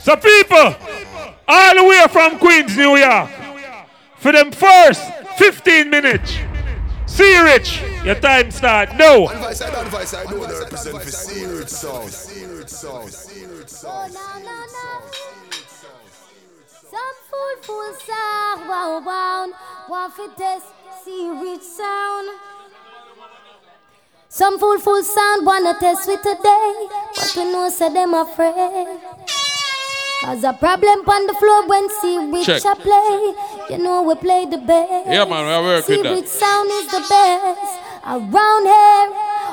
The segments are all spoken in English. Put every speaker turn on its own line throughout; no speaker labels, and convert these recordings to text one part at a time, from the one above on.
So people, all the way from Queens, New York, for them first 15 minutes. C-Rich, your time start. No.
Advice, I advice, I know they represent for Seared Sound. Seared Sound. Seared Sound.
Some fool fool sound, wow wow, want fi test, C-Rich sound. Some fool fool sound wanna test with today, but we know say them afraid. Cause a problem on the floor when C-Rich
Check.
a play. You know we play the best.
Yeah, man, we work
see
with that.
rich sound is the best around here.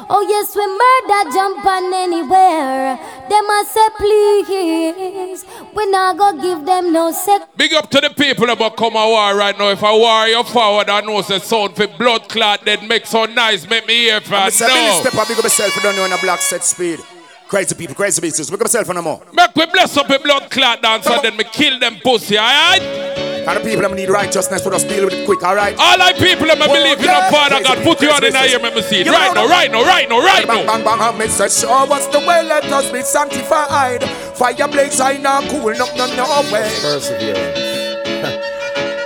Oh yes, we murder jump on anywhere. Them a say please, we not go give them no sec.
Big up to the people about come a war right now. If I war you forward, I know say sound for blood clot then make so nice, make me hear for
I'm a seven step, I big up myself, I don't know on a black set speed. Crazy people, crazy beasts. Big up myself for no more.
Make we bless up a blood clot dance and then me kill them pussy, alright?
And the people that need righteousness, for just deal with it quick, alright?
All I people that me believe in a Father God, put you on in here, let me see it. Right now, right now, right now, right
Bang,
now.
bang, bang, and me say, sure, what's the way, let us be sanctified. Fire blaze, I not cool, no, no, no way.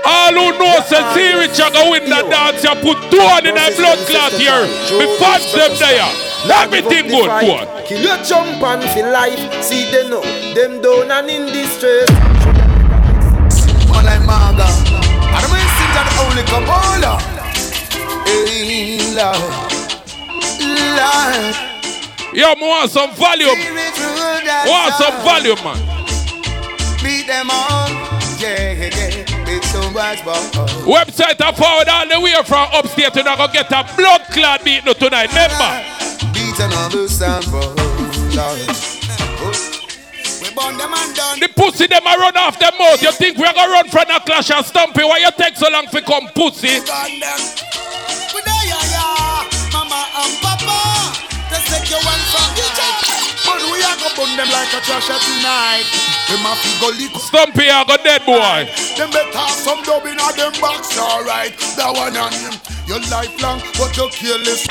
All who know say see Rich a go win that dance, you put two on in a blood clot here. Me fans them there. Everything good, good.
Kill your jump and feel life. See they know them down and in distress.
All like Maga. And message of the only Kabbalah. Hey, Lord. Lord.
Yo, me want some volume. Want some volume, man.
Beat them all. Yeah, yeah, yeah. So much ball.
Webbzite I forward all the way from upstate to go get a blood clot beat no tonight. Remember?
Beat another sound, bro. Lord. We burn them and done.
The pussy them a run off them mouth. You think we are gonna run from a clash and stumpy? Why you take so long for come pussy?
Burn them. We there, yeah, yeah. Mama and Papa. Let's take your one from the But we are gonna burn them like a trash tonight. Them a fi go lick
Stumpy I go dead boy.
Them better have some dub in a them box, alright. That one on him. Your lifelong, but you careless.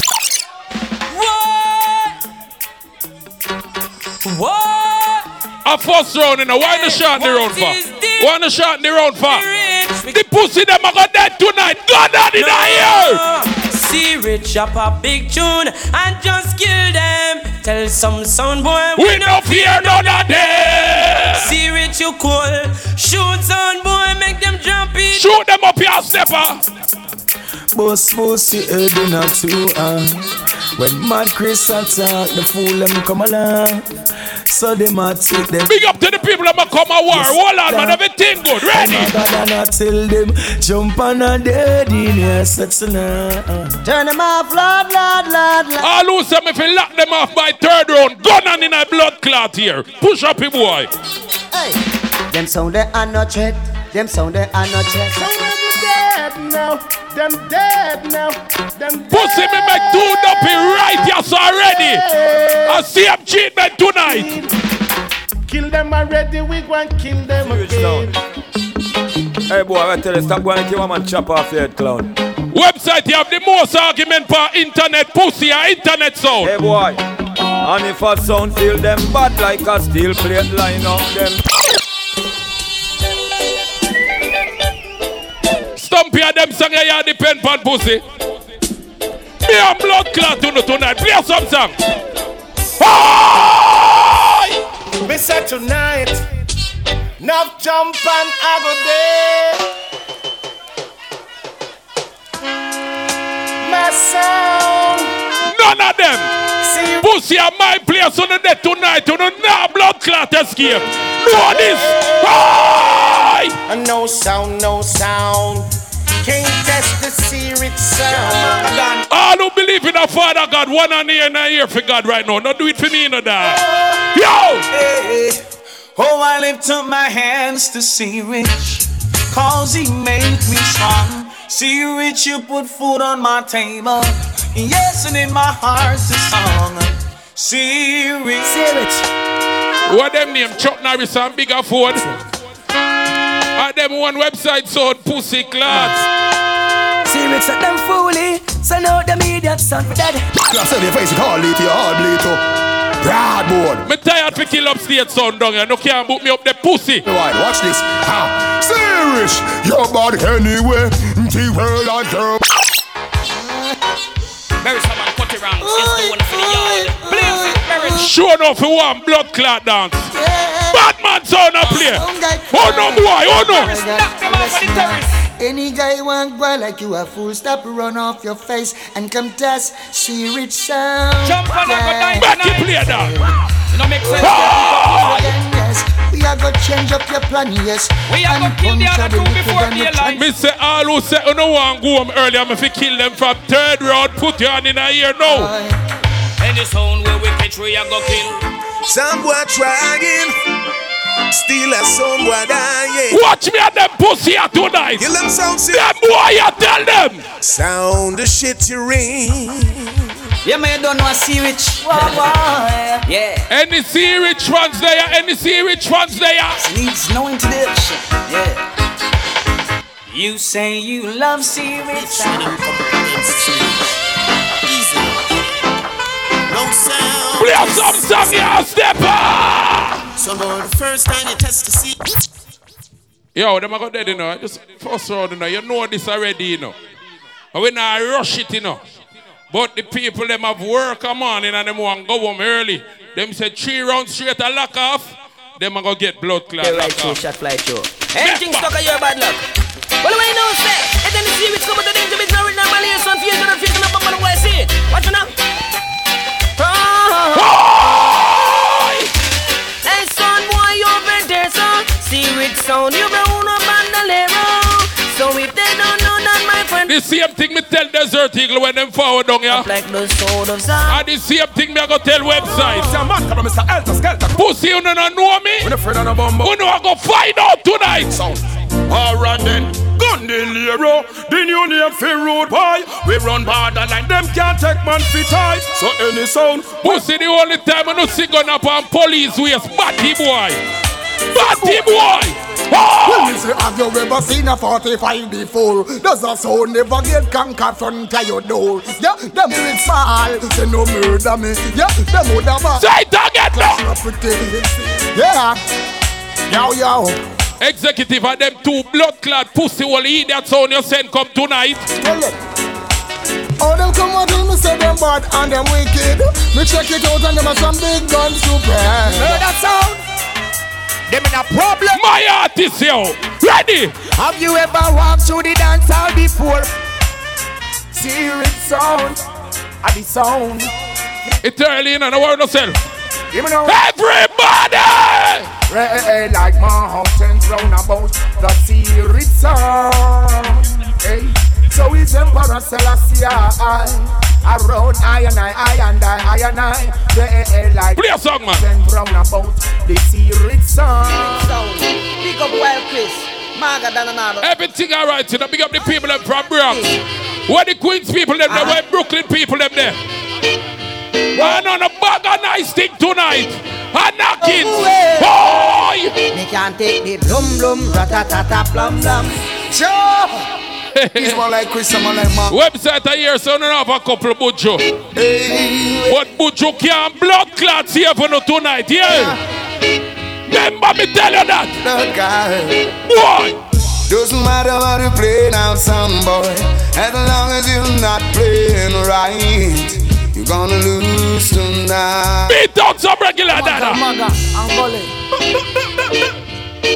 A first round, you know. Why the shot in the round for? Why the shot in the round for? The pussy them a go dead tonight. Go down in here.
C-Rich up a big tune and just kill them. Tell some sound boy
We no fear none of them.
C-Rich you cool. Shoot sound boy make them jump in.
Shoot them up your stepper.
Boss, boss, you heard in a two uh. When Mad Chris attack, the fool them come along. So they might take them.
Big up to the people that come a war. Hold on, man. Everything good. Ready?
Rather not gonna tell them jump on a dead in your sex now.
Turn them off, Lord, Lord, Lord, Lord.
All who say me fi lock them off by third round. Gun on in a blood clot here. Push up him boy.
Hey, them sound they are not threat. Them sound they are not threat.
Dead now. Them dead now. Them
Pussy me make two dopey right yes already. I see him treatment tonight.
Kill them already, we go and kill them again.
Hey boy, I tell you, stop going to kill a man chop off your head, clown.
Webbzite you have the most argument for internet pussy or internet sound.
Hey boy, and if a sound feel them bad like a steel plate line up them.
Stumpy and them song you depend on pussy. Me and blood clot to tonight. Play some song.
Me say tonight, enough jump and I go there. My sound.
None of them. Pussy are my place on the day tonight. You know, now blood clot escape. Know this.
And no sound, no sound. Can't test the secret sound.
All who believe in a Father God, one and ear and a ear for God right now. Not do it for me, no that. Yo!
Hey, oh, I lift up my hands to C-Rich, cause he made me strong. C-Rich, you put food on my table. Yes, and in my heart's a song. C-Rich. See Rich.
What them name? Chuck Norris and Bigger Ford. At them one Webbzite sold pussy clots.
See Rich at them fooly. Send out the media son for that.
You have said your face, it hard lead to your hard bleed too.
Broadboard.
Me tired to kill upstate sound down here. No can't boot me up the pussy.
Right, watch this. Ha. Serious. Your body anyway. The world and girl.
Very someone cut it wrong. It's the one for the yard. Blaze it, very.
Sure enough, you want blood clot dance. Batman sound a play. Oh no, boy. Oh no.
Knock them off of the terrace.
Any guy want boy like you a fool, stop run off your face and come test C-Rich sound.
Jump on and go down
Back you play that.
You know make sense. Ah!
Again, yes, we are gonna change up your plan, yes.
We are gonna kill the
punch
other
out
two
wicked
before daylight.
Me say all who say you no want go home early, I'm fi kill them from third round. Put you on in a year now.
Any sound where we catch, we are go kill.
Some boy trying. Still a some boy dying.
Watch me and them pussy here tonight.
Kill them sound sick.
Them boy, you tell them.
Sound the shit you ring.
Yeah, man, you don't know see rich. Yeah.
Any C-Rich ones there? Any C-Rich ones there?
Needs no introduction. Yeah. You say you love C-Rich.
No sound.
Play some song, you stepper.
So boy, the first time you test to see.
Yo, them I got dead, you know. Just first round, you know. You know this already, you know. And we not rush it, you know. But the people them have work a morning and them want go home early. Them say three rounds straight a lock off. Them a go get blood clot
Yeah, right through, shot fly through. Anything stuck on your bad luck. Well, when you know, say, and then the see which come to the danger, it's not written on my so I'm feeling, I'm up, I'm gonna see it. Watch it now. Hey, son, boy, you over there, son. See which sound you The
same thing me tell Desert Eagle when them forward down here.
like the sound of sound.
And the same thing me I go tell Webbzite.
Some man come Mr. Elter Skelter.
Pussy, you don't know me?
When a friend on a bumbo.
You know I go find out tonight.
Sound. Alright then. Gun the Lero, the new name for road boy. We run borderline, them can't take man fit tight. So any sound,
Pussy, the only time I no see gun up on police waist. Batty boy. Batty boy. Oh!
me say, have you ever seen a 45 before? Does a sound never get conquered front of your door? Yeah, them do it small, say no murder me. Yeah, them would have a
Say it again now.
Yeah, yo yo.
Executive and them two blood clot pussy will eat that sound you send come tonight.
Oh, them come out and me say them bad and them wicked. Me check it out and them have some big guns to bring. Hear that sound? Them in a problem.
My artist, yo. Ready?
Have you ever walked through the dance hall before? Hear it sound, at the sound.
It's early in and I want yourself. Everybody!
red like mountains round about the spirit sound. Hey, so is Emperor Selassie I, around I and I, I and I, I and I, red like
Play a song, man.
mountains round about the spirit sound.
Sound. Pick up Wild Chris. Maga Dananado.
Everything alright, you know, big up the people them from Bronx. Where the Queens people them there, where ah. Brooklyn people them there. And on a bag of nice thing tonight. And knocking. Oh, Boy!
Me can't take the blum blum, ratatata plum plum.
Sure. He's more like Chris, I'm more like Mark.
Webbzite a year, so I don't have a couple of Bujo.
Hey,
But Bujo can't blood clots here for no tonight, yeah? Remember me tell you that.
The guy.
Boy!
Doesn't matter what you play now, son boy. As long as you're not playing right, you're gonna lose tonight.
Beat out some regular dada.
Maga, Angole.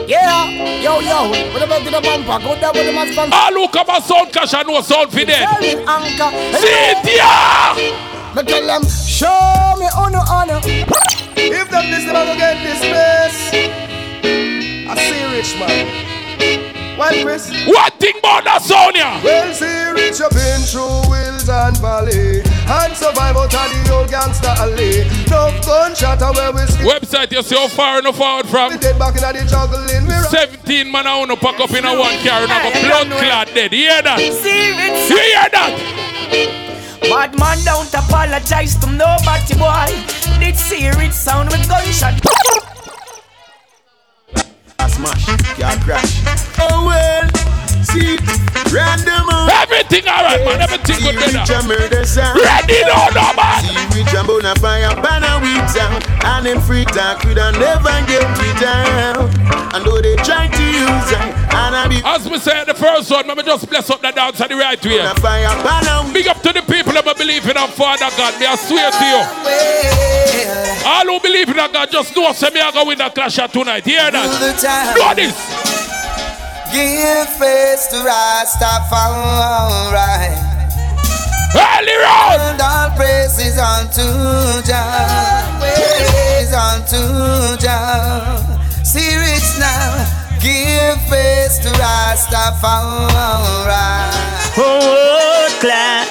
Yeah, yo, yo, what about the bumper? Go down with the man sponsor.
All ah, who come a sound cash and no sound for them.
Selling anchor.
See it!
Me tell them, show me honor, honor.
If them this never go get this place, I see rich man. Why Chris?
One thing about that sound, yeah.
Well, C-Rich you been through hills and valley and survive out of the old gangster alley. No gunshot where we sleep.
Webbzite, you see how far and how forward
We
from?
dead back in the jungle in mirror.
17 man I want to pack up in a one car and have a blood clot dead. You hear that?
See it.
You hear that?
Bad man don't apologize to nobody, boy. Did see it sound with gunshot.
Smash, can't crash. Oh well, see, random.
Everything alright, man. Everything good, brother.
Ready
now, no, man.
See we jump on a fire, banner we down. And in free talk, we don't never get we down. And though they try to use it, and I be.
As we say the first one, let me just bless up the dance the right way. Big up to the people that believe in our Father God. May I swear to you. All who believe in our God, just know say me I go win the clash tonight. Hear that? Know this.
Give face to Rastafari.
Early round.
And all praises unto Jah. Praise is unto Jah. C-Rich now. Give face to Rastafari.
Oh, oh clap.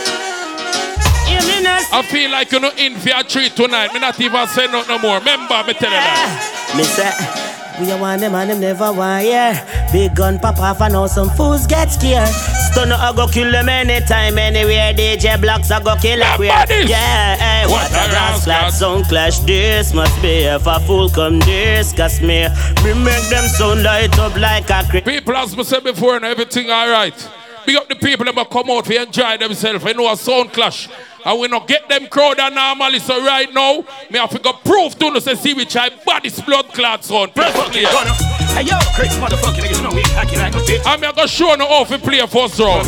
I feel like you know in for a treat tonight. Me not even say no no more. Remember, me tell you that.
Me say, we a want them and them never want. Big gun pop off and now some fools get scared. Stunner I go kill them anytime, anywhere. DJ blocks I go kill everywhere. Yeah, hey, what, a grass flat sound clash this must be if a fool come this cause me. Me make them sound light up like a cri-
People, as me said before, and everything alright. Big up the people that come out to enjoy themselves. I know a sound clash. And we not get them crowd normally. So right now, me have to go proof to us and see which I body's blood clot sound. Perfectly.
Hey yo, crazy motherfucking niggas know we hacking like a bitch.
I'm gonna show no off and play a first round.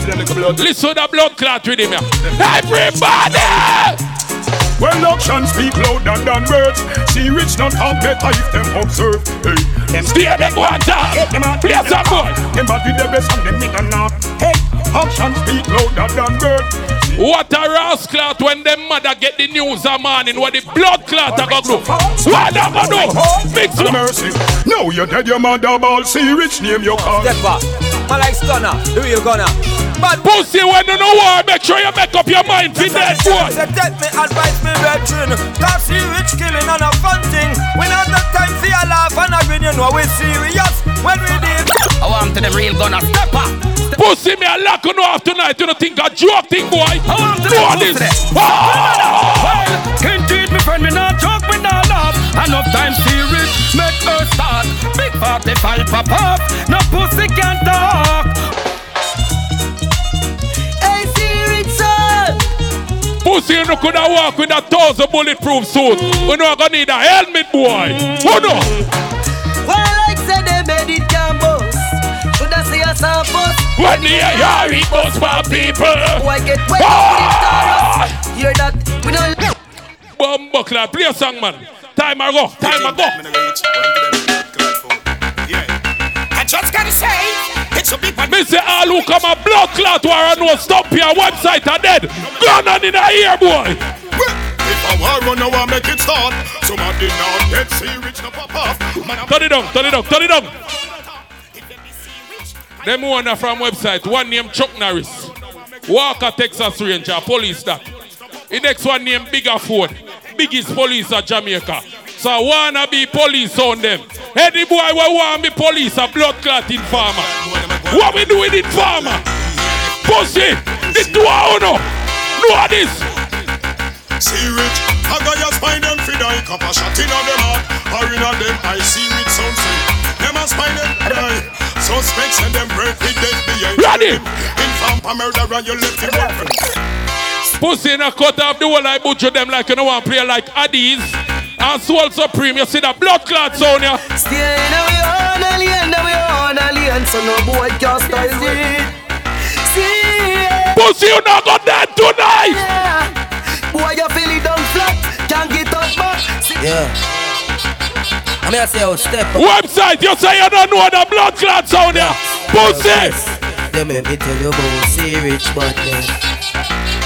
Listen to the blood clot with him. Everybody!
When actions speak louder than words, C-Rich not have better if them observe. Hey, them
stay them one time. Play some boy.
Them body the best and them nigga not. Hey, actions speak louder than words.
What a rascal clot when them mother get the news a morning what the blood clot a go do. What a go do? Mix
No mercy. No, you're dead, your mother ball. C-Rich name your call.
Step up. I like stunner. Who you gonna?
But pussy when you know war, make sure you make up your mind for that boy.
Say take me advice, me veteran. Cause see rich killing and a fun thing. We not the time for your laugh and a grin, you know we serious. When we did.
I want to them real gonna step up.
Pussy me a lock you off tonight. You don't think a joke thing, boy?
I want to
Do
them
this. Ah!
Well, indeed, me friend, me not joke, me not laugh. Enough time serious, make her start. Big 45 pop up, pop. no pussy can talk.
Hey, see rich son.
Pussy, you know, could have walk with a thousand bulletproof suit. You know, I gonna need a helmet, boy. Oh no.
Well, like said, they made it campus. Should I see us a bus?
When the air it bust for people.
Boy, get wet
Ah!
with Hear that? We don't.
Bumbo clap, play a song, man. Time I go, time I go.
I just gotta say, it's a big one.
Say all who come a blood clot war and no stop your Webbzite are dead. Gun on in the ear, boy.
If I war run, I want make it start. Somebody now dead, C-Rich no pop off.
Turn it down, turn it down, turn it down. Them one are from Webbzite. One named Chuck Norris. Walker, Texas Ranger, police that. The next one named Bigger Ford. Biggest police of Jamaica. So I wanna be police on them. Any boy will want me police a blood clotting farmer. What we doing in farmer? Pussy! The two are no. Know this.
C-Rich, I got your spine and feed I cup a shot in on them heart Or in on them I C-Rich sound say Them a spine and die Suspects and them break with death behind
Ready.
Inform a murderer you left him open
Pussy in a cut off the whole I butcher them like you know want play like Addies and Soul Supreme. You see the blood clot sound ya?
Stay in we own a lane, now we own a lane, so no boy can style it. See,
Pussy you not got dead tonight.
yeah. Boy, you feel it down flat, can't get up back. See,
Yeah. I'm here to say, oh, step up.
Webbzite you say you don't know the blood clot sound ya? Pussy.
Them make me tell you about C-Rich but man.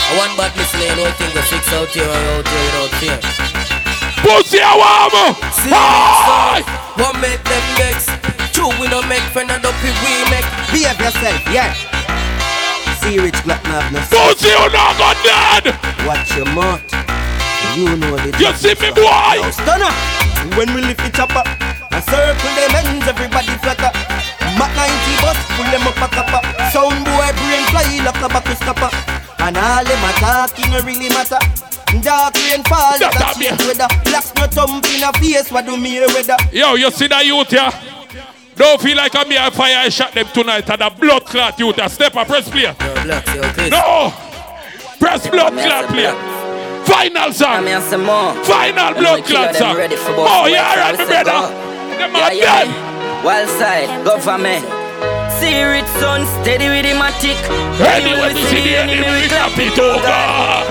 I want bad listening, no thing to fix out here or out here without fear.
Pussy I want me.
See
Aye.
rich what make them vex? True, we don't make friend and up we make.
Behave yourself, yeah. C-Rich black man no
Pussy you not got dead.
Watch your mouth. You know the
You see me boy?
Now stunner. When we lift it up, up and circle them ends, everybody flutter. Mac 90 bus, pull them up a copper. Sound boy brain fly like a back stopper. And all them attacking no really matter. Dark rain fall,
That
like a
a
weather. Blacks no thump in a face, what do me weather?
Yo, you see that youth here? Don't feel like I'm here fire. I shot them tonight and a blood clot you to step up press play. No! Press blood clot play. Final song. Final blood clot song. Oh, yeah, alright, my brother. Them are done.
Wild side, government. C-Rich son, steady with him a tick.
Anyway, we see the enemy, we clap it, oh God.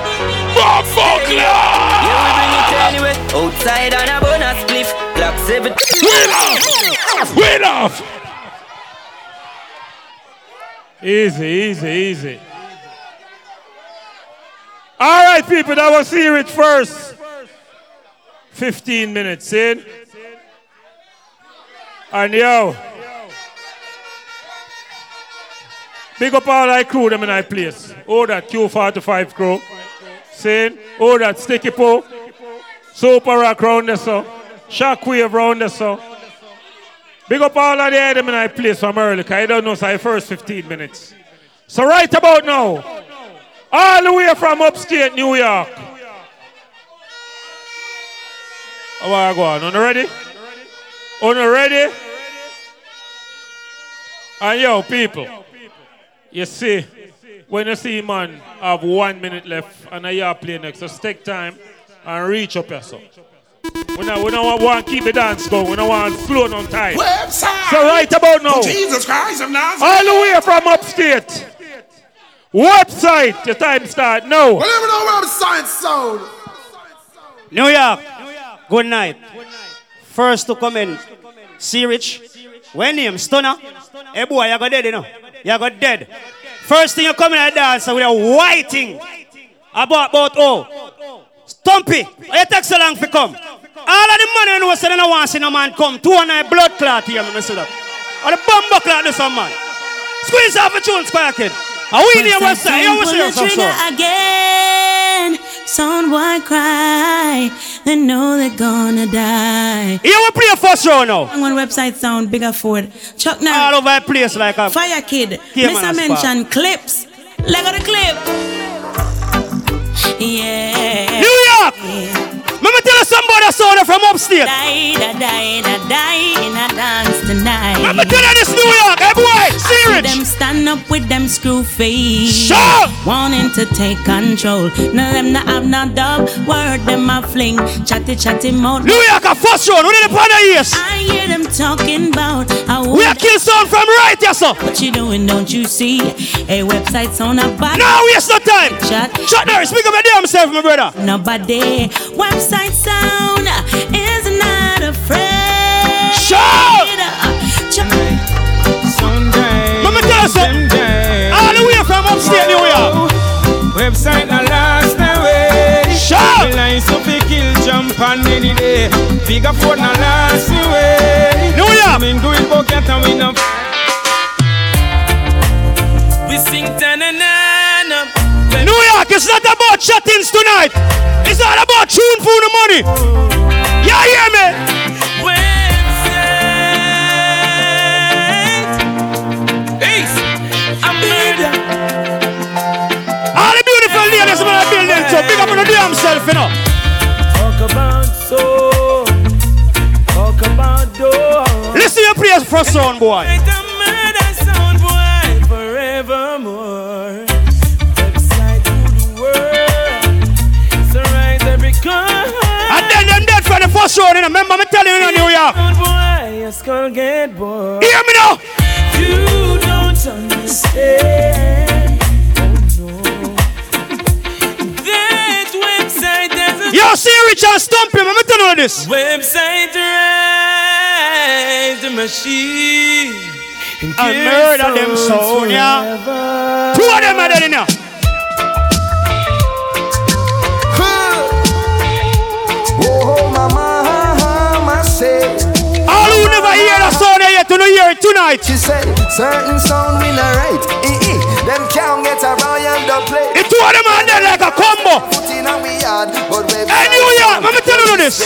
Bomb
Yeah, we bring it anyway. Outside on a bonus cliff. Black seven.
Win off! Win off!
Easy, easy, easy. All right, people, that was it first. 15 minutes in. And yo, big up all I crew them in my place. Oh, that Q45 crew. Saying, oh, that Sticky Po. Super Rock round there, so. Shockwave round there, so. Big up all of the them in my place from early, because I don't know, so I first 15 minutes. So right about now, all the way from upstate New York. How are you going? Are you ready? Are you ready? And yo, people, you see, when you see man have one minute left and a year play next, just take time and reach up yourself. We don't, we don't want to keep the dance going. We don't want to slow down time.
Webbzite.
So right about now,
Jesus Christ of Nazareth.
all the way from upstate. Webbzite, the time start now.
Whatever the Webbzite sound.
New York. Good night. First to come in, C-Rich. When name Stunner. Hey boy, you got dead, you know. You got dead. First thing you come in and dance with a white thing. About about oh. Stumpy. It takes so long to come. All of the money you know say they don't want to see no man come. Two and a blood clot here, me see that. Or the bomb clot do some man. Squeeze off a tune, Kid. Are we in your website? You what's your
Pull the trigger again. Sound boy cry. They know they're gonna die.
You will play first round now.
On Webbzite sound bigger Ford. Chuck now.
All over the place like a
Fire Kid.
Came
Miss
on
I
a spot.
mention clips. Leg of the clip. Yeah.
New York. Let me tell you somebody saw her from upstate.
Die, die, die, die, die in a dance tonight.
Me tell this New York, boy, see
Them stand up with them screw face.
Shout!
Wanting to take control. No, them not have no dub. Word them a fling. Chatty, chatty mouth.
New York, a first round. Who did the of years?
I hear them talking about. I
We are kill sound from right here, sir.
What you doing, don't you see? A Webbzite's on a back.
No, waste no time.
Shut.
Shut there. Speak up your damn self, my brother.
Nobody. Webbzite sound is not afraid.
Shout! Let me tell you something. All the way from upstate New York.
Webbzite na last na way. Eh?
Shout!
The lines up fi kill jump on any day. Figure four na last way.
New York.
Me do it bucket and we no. We sing ta-na-na-na.
It's not about chattings tonight. It's not about tune for the money. You hear me?
Ace, I'm murder.
All the beautiful ladies in the building, so big up on the damn self, you know.
Talk about soul. Talk about door.
Listen to your praise for sound, boy. Dead for the first round, you. Remember me telling you in New York.
Sound boy, your skull get bored.
Hear me now.
You don't understand. Oh no. That Webbzite doesn't.
Yo, see Rich and Stump him. Let me tell you this.
Webbzite the machine.
And murder them yeah. Two of them are dead in
say.
All who never hear the sound yet, to know hear it tonight.
She said, certain sound we not right. Eh. Them can't get a royal the play.
The two of them are dead like a combo.
Put in a yard,
Hey, New York, let me tell you this.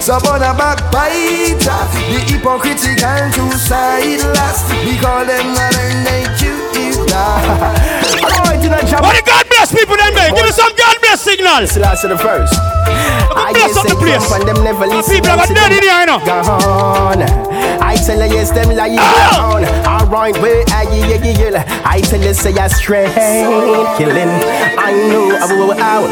So on a backbiter, the hypocritical two side last. We call them modern day cute.
Alright, in a. What God bless people then, man? Give me some God bless signal.
It's the last of the verse. I
bless up the place.
And them never listen.
People have a dead in here, you know.
Gone. I tell you, yes, them lie
Ah!
down. Where are you, yeah, yeah, yeah. I tell you, say, I straight killing. I know, I will out.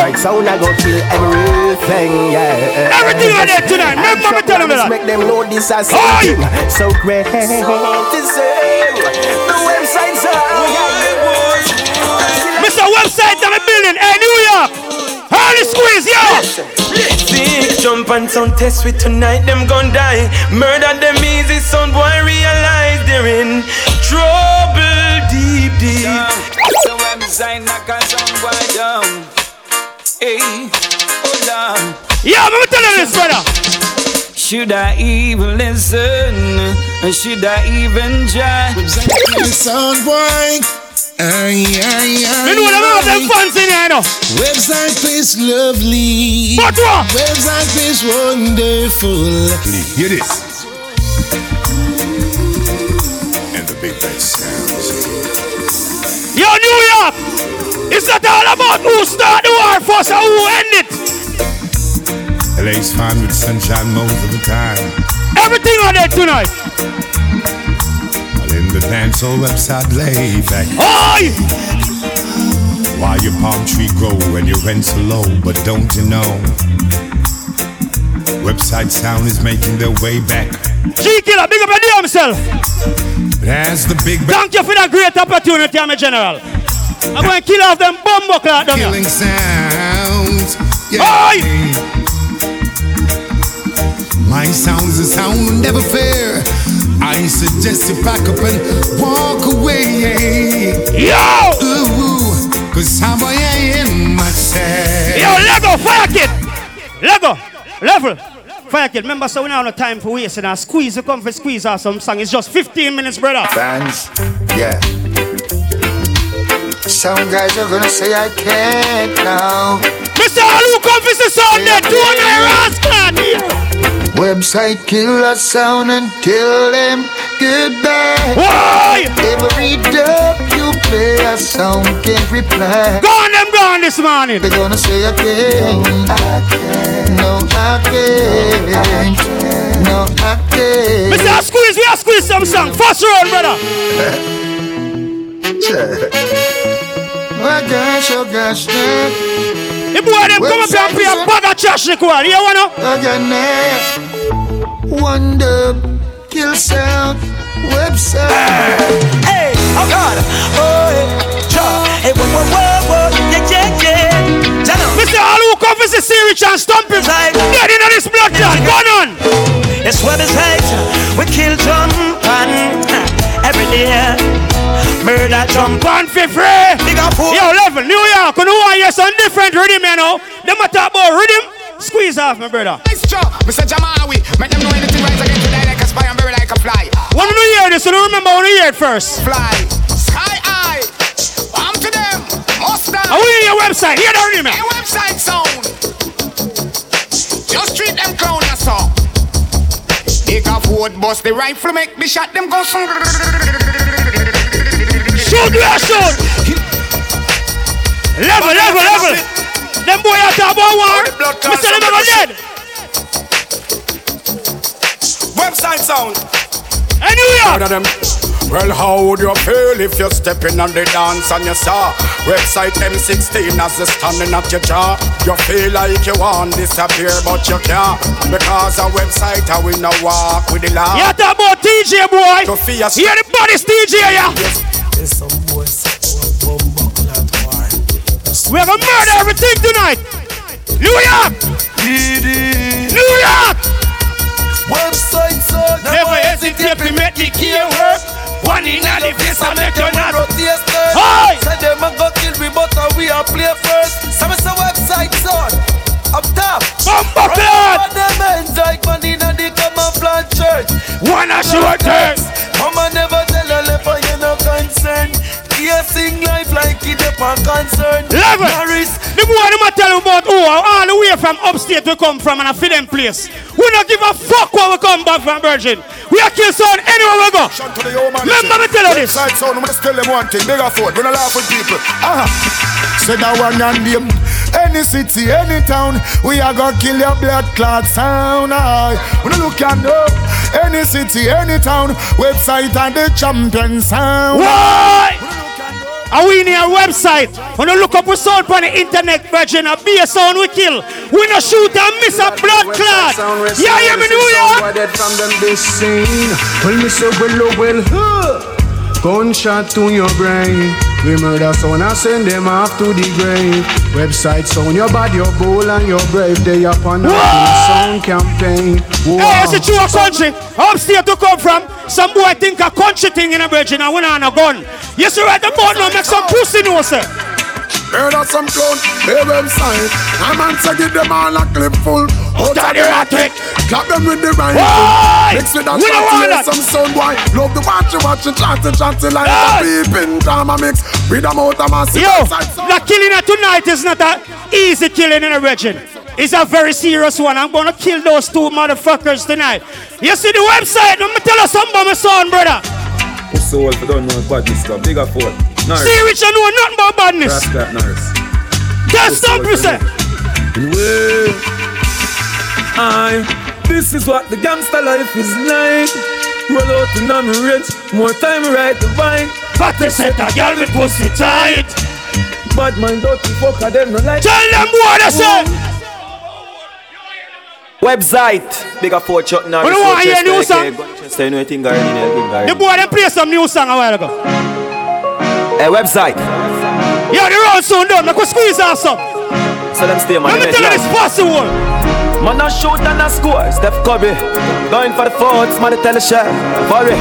Like sound, I go kill everything, yeah.
Everything I did tonight. Remember me telling me that.
Make them know this as something so great to say.
Mr. Webbzite, I'm a building. Hey, New York. Early squeeze, yo.
Big jump and sound test with tonight, them gon' die. Murder them easy, sound boy realize they're in trouble deep, deep.
So I'm design knock on some boy down. Hey, hold on.
Yeah, I'm tell you this, brother.
Should I even listen? Or should I even try?
Sound boy. Ay, ay, ay,
Me know them have them fans in here, you.
Webbzite place lovely.
What what?
Webbzite place wonderful. Hear this. And the big bad sounds.
Yo, New York. It's not all about who start the war first or who end it.
LA's fine with sunshine most of the time.
Everything on there tonight.
The dancehall Webbzite lay back.
Oi!
While your palm tree grow and your rent's low, but don't you know? Webbzite sound is making their way back.
G Killer, big up your damn self.
But the big bad
Thank you for that great opportunity, I'm a general. I'm going to kill off them bumbo clock down
killing sounds.
Oi!
My sound's a sound never fair. I suggest you pack up and walk away.
Yo!
Ooh, cause I'm in myself.
Yo, Lego, fire kid. Lego, level. Fire kid, remember, so we don't have no time for wasting. Now squeeze, you come for squeeze or some song. It's just 15 minutes, brother.
Fans, yeah. Some guys are gonna say I can't now.
Mr. Alu, come for the sound there. Do my rascal here.
Webbzite kill a sound and tell them goodbye.
Why?
Every dub you play, a sound can't reply.
Go on them gone this morning.
They're gonna say again. No, I can't. No, I can't.
Mr. Squeeze, we are squeeze some song. First round, brother.
Oh gosh, oh gosh, yeah.
The boy them come up here and play a bag of trash record. You wanna?
Again, eh. One dub, kill sound, Webbzite.
Eh, hey, oh God, oh hey, cha, hey, whoa, whoa, whoa, whoa, yeah, yeah, yeah. Jano.
Mr. Alu, come for the series and stomp him. Dead in this blood clot. Go on.
It's what is right. We kill jump and eh, every day. Murder jump
on for free.
Big up fool.
Yo, level, New York. You know why you're some different rhythm, you know? Them a talk about rhythm. Squeeze off, my brother.
Nice job, Mr. Jamawi. Make them know anything rise against today like a spy and very like a fly.
When you hear this, you remember when you hear it first.
Fly, sky high. I'm to them. Must die.
I will hear your Webbzite. Hear the rhythm.
Your Webbzite sound. Just treat them clown a song. Take a foot, bust the rifle, make me shot them go.
Yeah, shoot. Level, level, level. Them boy are talk about war. Mr. Them ever dead.
Webbzite sound.
And New York.
Proud of them. Well, how would you feel if you're stepping on the dance and you saw Webbzite M16 as you standing at your jaw? You feel like you want to disappear, but you can't because a Webbzite I will not walk with the law.
Yeah, talk about TJ boy. Hear the body's TJ, yeah.
There's some boys
We have a murder everything tonight. New York. New York.
Webbzite sound.
Never hesitate to make the key work. One in the face and make you not.
Hey! Say them a go kill we, but we a play first. So me say Webbzite sound. Up top.
Bumbo
Right
clot.
over them ends like man inna the camouflage church.
One a short turn.
Mama never
like it up on concern.
Level.
Norris.
The boy them a tell you about who all the way from upstate we come from and a fit them place. We don't give a fuck where we come back from Virgin. We are kill sound anywhere we go. Remember me tell you this.
Side sound, I'm gonna tell them one thing. Bigger foot, when I laugh with people. Ah, say that one and name. Any city, any town, we are gonna kill your blood clot sound. Aye. When I look and know, any city, any town, Webbzite and the champion sound.
Why? Are we in your website? When you look up we sound on the internet, Virgin, a be a sound we kill. We no shoot and miss a blood clot. Yeah, yeah, me New York.
from them this scene. Well, me say well, well, huh. Gunshot to your brain. We murder sound and send them off to the grave. Webbzite sound your body, your bowl and your brave. They up on a sound campaign. Whoa.
Hey, it's a true country. Upstate to come from. Some boy think a country thing in a virgin and we not on a gun. You see right about now, make some pussy know, sir.
Murder some clown, hey Webbzite. I'm on to give them all a clip full. Out of the attic, clap them with the rifle.
Why?
Mix with that
We
shot,
want
hear
that.
some sound boy. Love the watch, watch, chatty, chatty like a peeping drama mix. With a mouth of massive
Yo, the killing of tonight is not a easy killing in a region. It's a very serious one. I'm gonna kill those two motherfuckers tonight. You see the Webbzite? Let me tell you something about my son, brother.
So if you don't know badness, come bigger for it.
See, Rich, I know nothing about badness.
That's that Norris.
That's something, sir.
Well, I, this is what the gangster life is like. Roll out in my range, more time ride the bike.
But they said a girl with pussy tight.
Bad man dirty fucker, them no like.
Tell them what I say.
Webbzite, bigger for Chuck Norris.
We don't want to hear new song.
Manchester, you know anything going in there, good guy.
The boy them play some new song a while ago.
Hey, Webbzite.
Yo, the road soon done. Make we squeeze off some.
So them stay man.
Let me tell you
the
this possible.
Man a shoot and a score, Steph Curry Going for the forts, man tell a shot Worry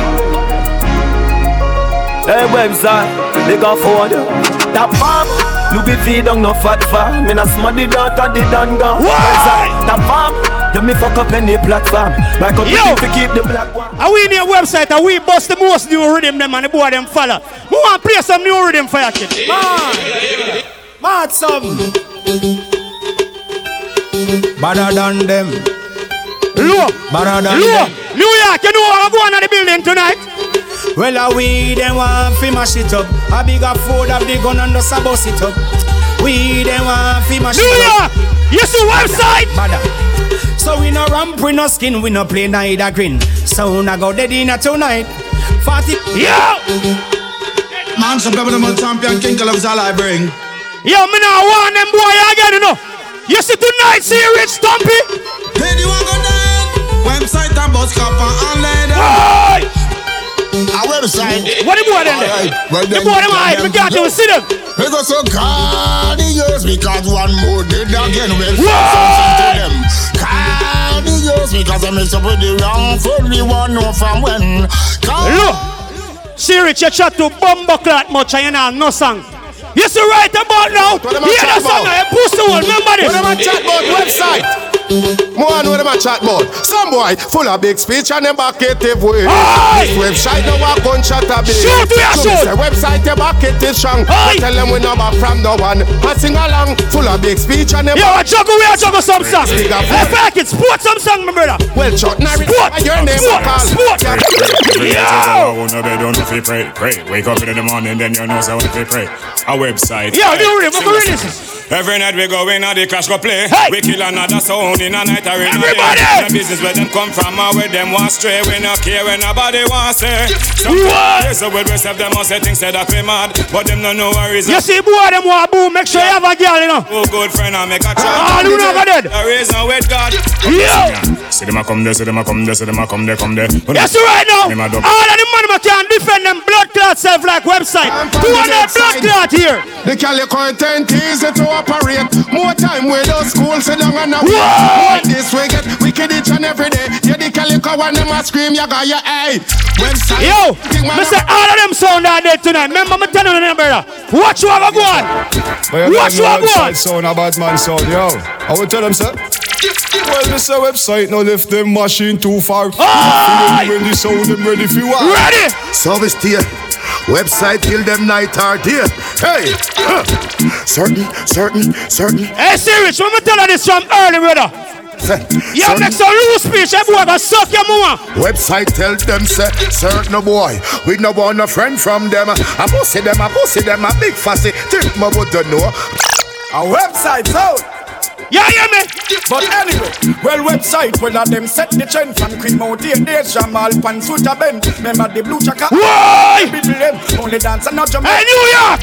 Hey Webbzite, they phone you That farm, Louis V don't no fat farm Me smart the daughter, the done gone Webbzite, that farm You me fuck up any platform Like up
Yo.
to keep the black one
Are we in your website? Are we bust the most new rhythm them and the boy them follow? We want to play some new rhythm for your kid.
Man, mad some. Better than them.
Low,
Better than
low.
them.
New York, you know what I'm going on the building tonight?
Well, a we them want fi mash it up. A bigger food of the gun and just a bust it up. We them want fi mash
New
it
York,
up.
you see Webbzite?
Bada. So we no ramp, we no skin, we no play neither grin. So I go dead in a tonight. Forty.
Yo.
Man, some people them a champion king loves all I bring.
Yo, me now want them boy again, you know. You see tonight, see Rich Stumpy?
Lady want go down. Webbzite and bus cap and online.
Hey!
A Webbzite.
What the boy them there?
Well,
The boy them hide, we can't even see them.
We go so years because one more did again. Well,
Why?
something to them. Call the years because I mix up with the wrong food. We want know from when. Call
Look, C-Rich, you chat to Bumbo Clot much and you know no song. You see right about now,
What them a
hear the song
about?
and pussy one, remember this?
What them a chat about Webbzite? More know them a chat about. Some boy full of big speech and evocative way.
Aye.
This Webbzite no a gunshot a big.
Shoot, we a
So me
shoot.
say Webbzite evocative strong.
Aye.
I tell them we no back from no one. I sing along full of big speech and
Yo, I juggle, we a juggle some song.
Big up.
Hey, back it, sport some song, my brother.
Well, Chuck Norris,
Sport,
your name
sport,
a call.
sport. Yo!
on the bed, don't know if you pray, pray. Wake up in the morning, then you know so if you pray. A Webbzite.
Yo, new rhythm, what we this?
Every night we go in, and the cash go play.
Hey.
We kill another sound in a night or in a
Everybody.
day. The business where them come from or where them want stray. We not care when nobody want say. Some
What?
yes, so when we serve them, must say things say that we mad, but them no know where is
You see, boy, them want boom, make sure you have a girl, you know.
Oh, good friend, I make a chat.
Ah, you never dead.
There is no with God.
Yo!
See them a come there, see them a come there, see them a come there, come there.
You right now,
Me mad up.
all of the man who can defend them blood clot self like Webbzite. Who want that blood clot here?
The calico intent easy to operate. More time with those schools sit down and a
What?
This we get wicked each and every day. Yeah, the calico when them a scream, you got your eye. Webbzite.
Yo,
Thing when
me say all of them sound are dead tonight. Remember me telling you, brother. Watch you have a go on. Watch you have a go on.
sound a bad man sound, yo. I will tell them, sir. Well, this a Webbzite, no lift them machine too far.
Aye.
When the sound them ready for what?
Ready?
Service tier.
Webbzite kill them night or day. Hey, huh. certain, certain, certain.
Hey, serious, let me tell you this from early, brother. You
certain-
make some loose speech, that boy gonna suck your mama.
Webbzite tell them say certain no boy we no want no friend from them. I pussy them, I pussy them, a big fussy. Think my would know.
A Webbzite out.
Yeah, yeah, me.
But anyway, well, Webbzite, well, of them set the trend from cream out here, days, Jamal, pan, suit, a bend. Remember the blue chaka?
Why?
Them, only dance and not jump.
Hey, New York!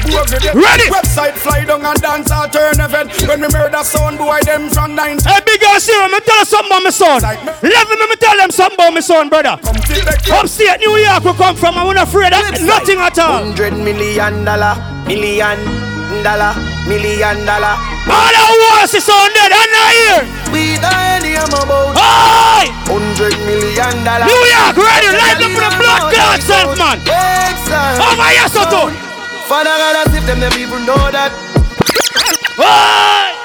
Ready?
Webbzite, fly down and dance, all turn event. When we murder sound, boy, them from 90.
Hey, big ass here, me tell you something about my son. Love me, me tell them something about my son, brother. come Upstate New York, we come from, I'm not afraid of nothing at all.
Hundred million dollar, million dollar, million dollar.
All I want is son dead, I'm not here.
We die I'm about.
Hey!
Hundred million dollar.
New York, ready, light up for the blood clot self, man. Oh my yes, Otto.
Father God, as if them never even know that.
Hey!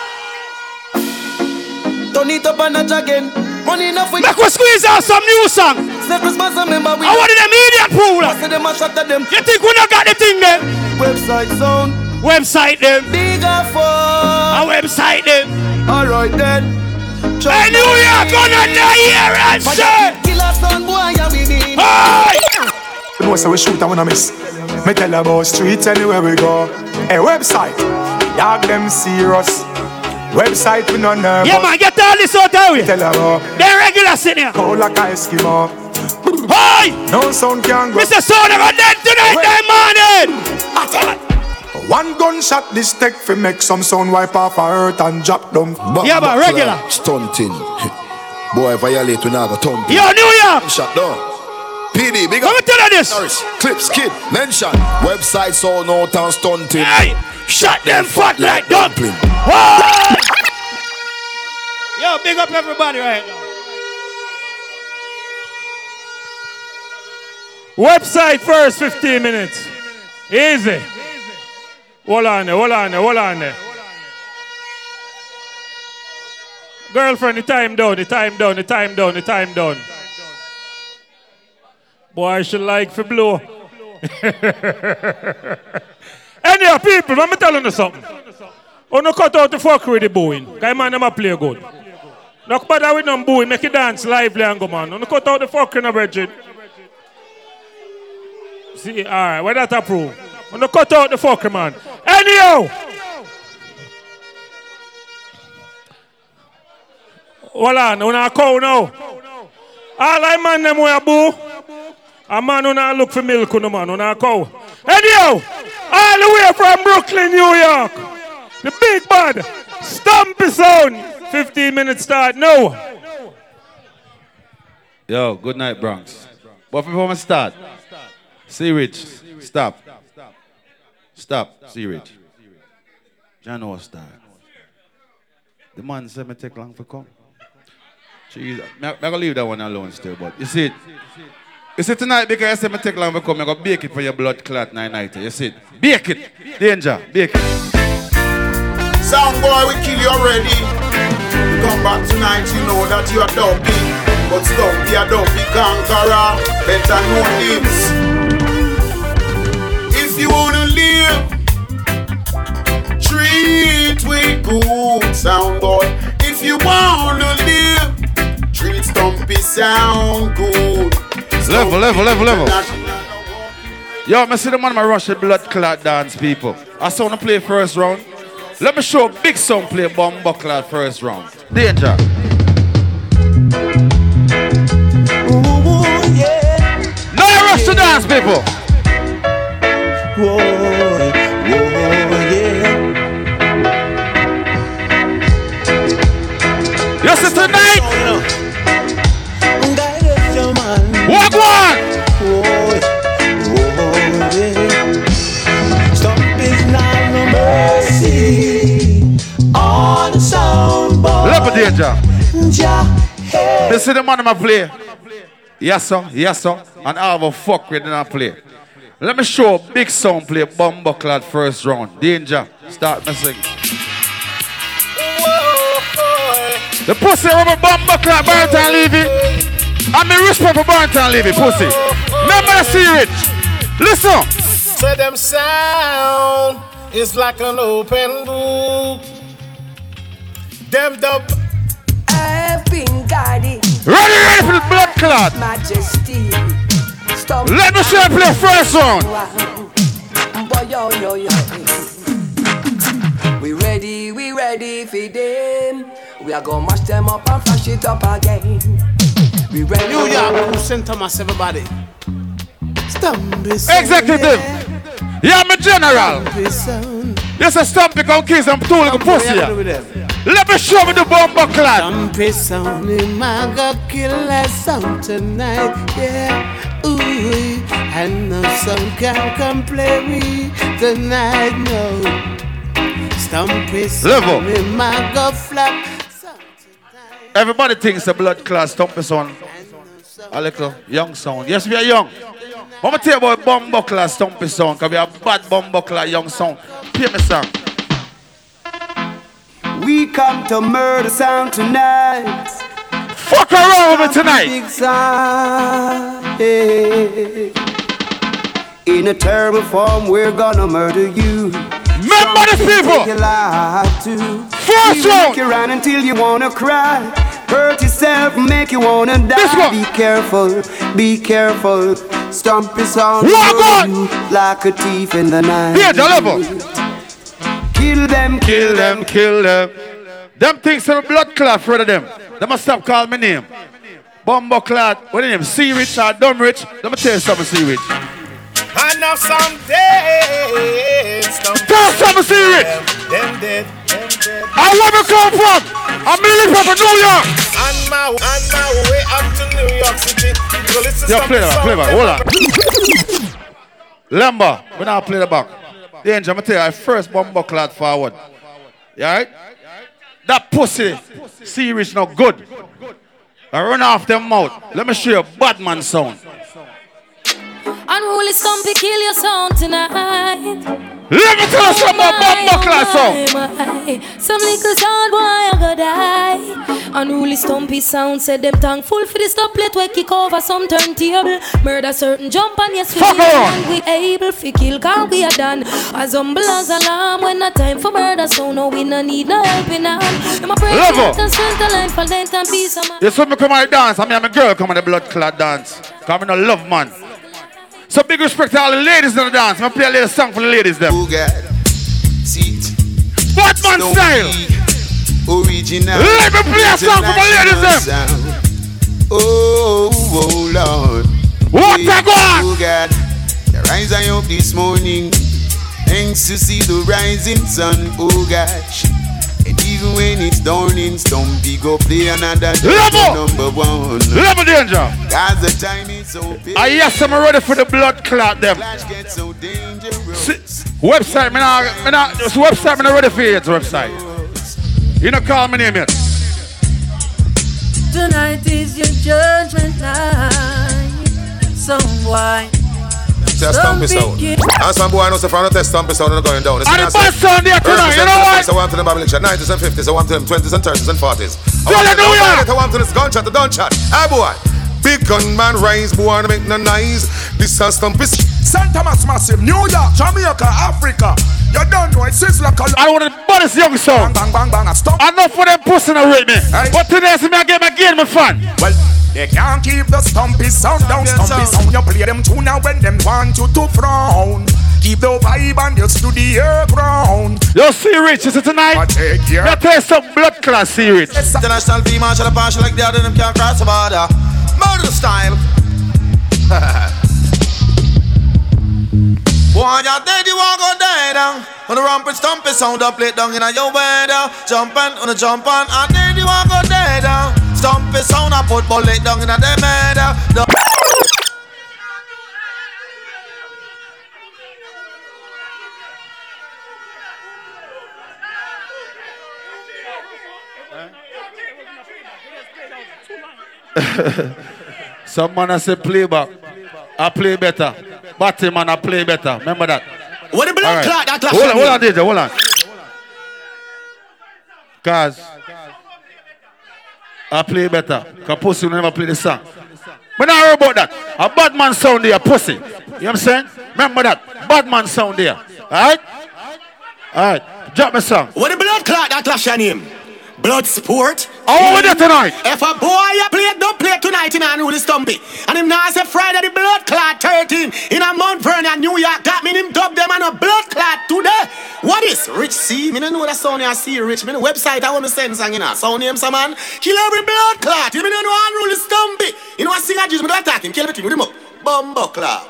Turn it up a notch again. Money enough for
Make we squeeze out some new song.
Say Christmas, remember we.
I wanted them idiot pool.
Say them a shot at them.
You think we not got the thing then?
Webbzite sound.
Webbzite them.
Bigger phone.
A Webbzite them.
Alright then.
Hey, New York, gonna die here and say.
Killer son, boy, yeah, we need.
Hey!
You know, so we shoot and we no miss. Me tell about streets anywhere we go. A Webbzite, dog them serious. Webbzite we no nervous.
Yeah, man, get all this out of here.
Tell about
They regular sitting here.
cold like a Eskimo.
Hey!
No sound can go.
Mr. Soda got dead tonight, that morning.
One gunshot this take fi make some sound wipe off a earth and drop them.
Yeah, but regular.
Stunting. Boy, violate we now go thump.
Yo, New York.
Shut down. PD, big up.
Let me tell you this.
Norris, Clips, Kid, mention. Webbzite so no town stunting.
Hey, shut them fat like dumpling. Yo, big up everybody right now.
Webbzite first 15 minutes. Easy. Hold on hold on hold on. Girlfriend, the time down, the time down, the time down, the time down. Boy, I should like for blow. Anyhow, people, let me tell you something. Oh, no cut out the fuck with the booing. Because man, never play good. No bother with them booing, make it dance lively and go, man. Oh, no cut out the fucking no Bridget. See, all right, why that approve? I'm gonna cut out the fucker, man. Anyhow, hold on, on a cow now. All I man them wear boo. A man who not look for milk, no man, on a cow. Anyhow, all the way from Brooklyn, New York, the big bad Stumpy Sound. 15 minutes start now.
Yo, good night, Bronx. But before we start, C-Rich, stop. Stop, Rich. John know start. The man said me take long for come. Jeez, me, me gonna leave that one alone still, but you see it. You see tonight because I said me take long for come, I gonna bake it for your blood clot nine night. You see it. Bake it. Danger, bake it.
Sound boy, we kill you already. You come back tonight, you know that you are dopey. But stop, you are dopey conqueror. Better know this. If you wanna live, treat with good sound boy. If you wanna live, treat Stumpy sound good.
Level, level, level, level. Yo, me see the man of my Russian blood clot dance people. I saw them play first round. Let me show Big Son play bomb clot first round. Danger. Now you rush to dance, people. You see tonight? Walk one. Level danger. This is the man I play. Yes, sir. Yes, sir. And I have a fuck with I play. Let me show a Big Sound play Bumbuckler first round. Danger. Start messing. The pussy rubber Bumbuckler, Barrington Levy. I mean respect for Barrington Levy, pussy. Remember the C-Rich. Listen.
Say them sound is like an open book. Them dub.
I've been guided.
Ready, ready for the blood clot.
Majesty. Stop.
Let me see you play first one.
Boy, yo, yo, yo. We ready, we ready for them. We are gonna mash them up and flash it up again. We ready.
New York, St. Thomas, everybody. Stumpy
Executive. Yeah, I'm a general. Yes, a stump become kids and two little pussy. here. Let me show me the bomber clan.
Stumpy sound, him I go kill that sound tonight, yeah. Ooh, I know some can come play me tonight, no. Stumpy sound,
Level.
him I go flap.
Everybody thinks the blood class stump is on. A little young sound. Yes, we are young. I'm gonna tell you about bomber class stumpy sound, because we are bad bomber class young sound. Play me song.
We come to murder sound tonight.
Fuck around with me tonight.
In a terrible form, we're gonna murder you.
Remember the people.
You like to.
First
we will
round.
Make you run until you wanna cry. Hurt yourself, make you wanna die. Be careful, be careful. Stomp your sound like a thief in the night.
Here, the level.
Kill them,
Kill them, kill them. Them things are blood clot for them. They must stop calling my name. Bomber clot. What name? C-Rich or Dumb Rich? Let me tell you something, C-Rich.
I know some dead.
Tell something, C-Rich.
Them dead. Them dead.
I me come from. I'm really from New York.
On my, on my way up to New York City. So listen
Yo, play that, play that. Hold on. Lemba, we now play the back. The angel, I'm gonna tell you, I first bomber clot forward. You alright? That pussy, Rich, not good. I run off them mouth. Let me show you a bad man sound.
Unruly stumpy, kill your sound tonight.
Let me tell you something about clot sound.
Some little sound boy I go die. Unruly stumpy sound said them thankful for the stop plate we kick over some turntable. Murder certain jump and yes we
Fuck
live
on.
and we able fi kill can we are done. As humble as alarm when the time for murder so no we no need no helping hand. Them a
Level.
and spend the life for length and peace of mind.
You saw me come and dance. I mean, I'm a girl come on the blood clot dance. Come in a love man. So big respect to all the ladies in the dance. I'm play a little song for the ladies them. Batman style.
Original.
Let me play a song for the ladies them.
Sound. Oh, oh Lord.
What a God.
Oh God. The rise I up this morning. Thanks to see the rising sun. Oh gosh. And even when it's dawning, Stumpy go play another day,
Level.
number one.
Level danger.
Cause the time is so big.
I yes, I'm ready for the blood clot them.
Flash gets so dangerous.
See, Webbzite, me now, me now, this Webbzite, me not ready for it, Webbzite. You know call me name yet.
Tonight is your judgment night. Some wine.
Say a Stumpy sound. And some boy knows if I don't test Stumpy sound, they're going down.
And the best sound there tonight, you know what?
So I want to them Babylon chat, 90s and 50s, I want to them 20s and 30s and 40s. I want to them,
Hallelujah!
I want to this gunshot, the gunshot. Ah boy. Big gunman rise, boy, to make no noise. This a Stumpy.
St. Thomas Massive, New York, Jamaica, Africa. You don't know it, it's like a
I want the baddest young song.
Bang, bang, bang, bang, stop.
Enough for them pussy to rate me. But today, see me, I get my game, my fan.
Well, they can't keep the stumpy sound down, stumpy sound. You play them tune now when them want you to frown. Keep the vibe and you to the air ground.
Yo, C-Rich, is it tonight?
I take care.
Let tell you some blood class, C-Rich.
International team marshal and partial like the other them can't cross the border. Murder style. Boy, you're dead, you want go dead down. On the ramp and stomp sound up, play down in a your weather. Jump on, on the jump on, and dead, you want go dead down. Stomp sound up, put bullet down in a them
Some man I say play back. I play better. Batty man, I play better. Remember that.
What the blood
All right.
clot that clash
Hold on, hold on, DJ, hold on. Cause I play better. Cause pussy never play the song. But not worry about that. A bad man sound there, pussy. You know what I'm saying? Remember that. Bad man sound there. Alright? Alright. Drop me song.
What the blood clot that clash on name? Blood sport?
How we there tonight?
If a boy you play, don't play tonight in Unruly Stumpy. And him now say Friday the blood clot 13 in a Mount Vernon, New York. That mean him dub them and a blood clot today. What is Rich C? Me don't know that sound I see Rich. Me the Webbzite I want to send song in a sound name some man. Kill every blood clot. You me don't know Unruly Stumpy. You know what sing a Jesus, me don't attack him. Kill everything with him up. Bumbo clot.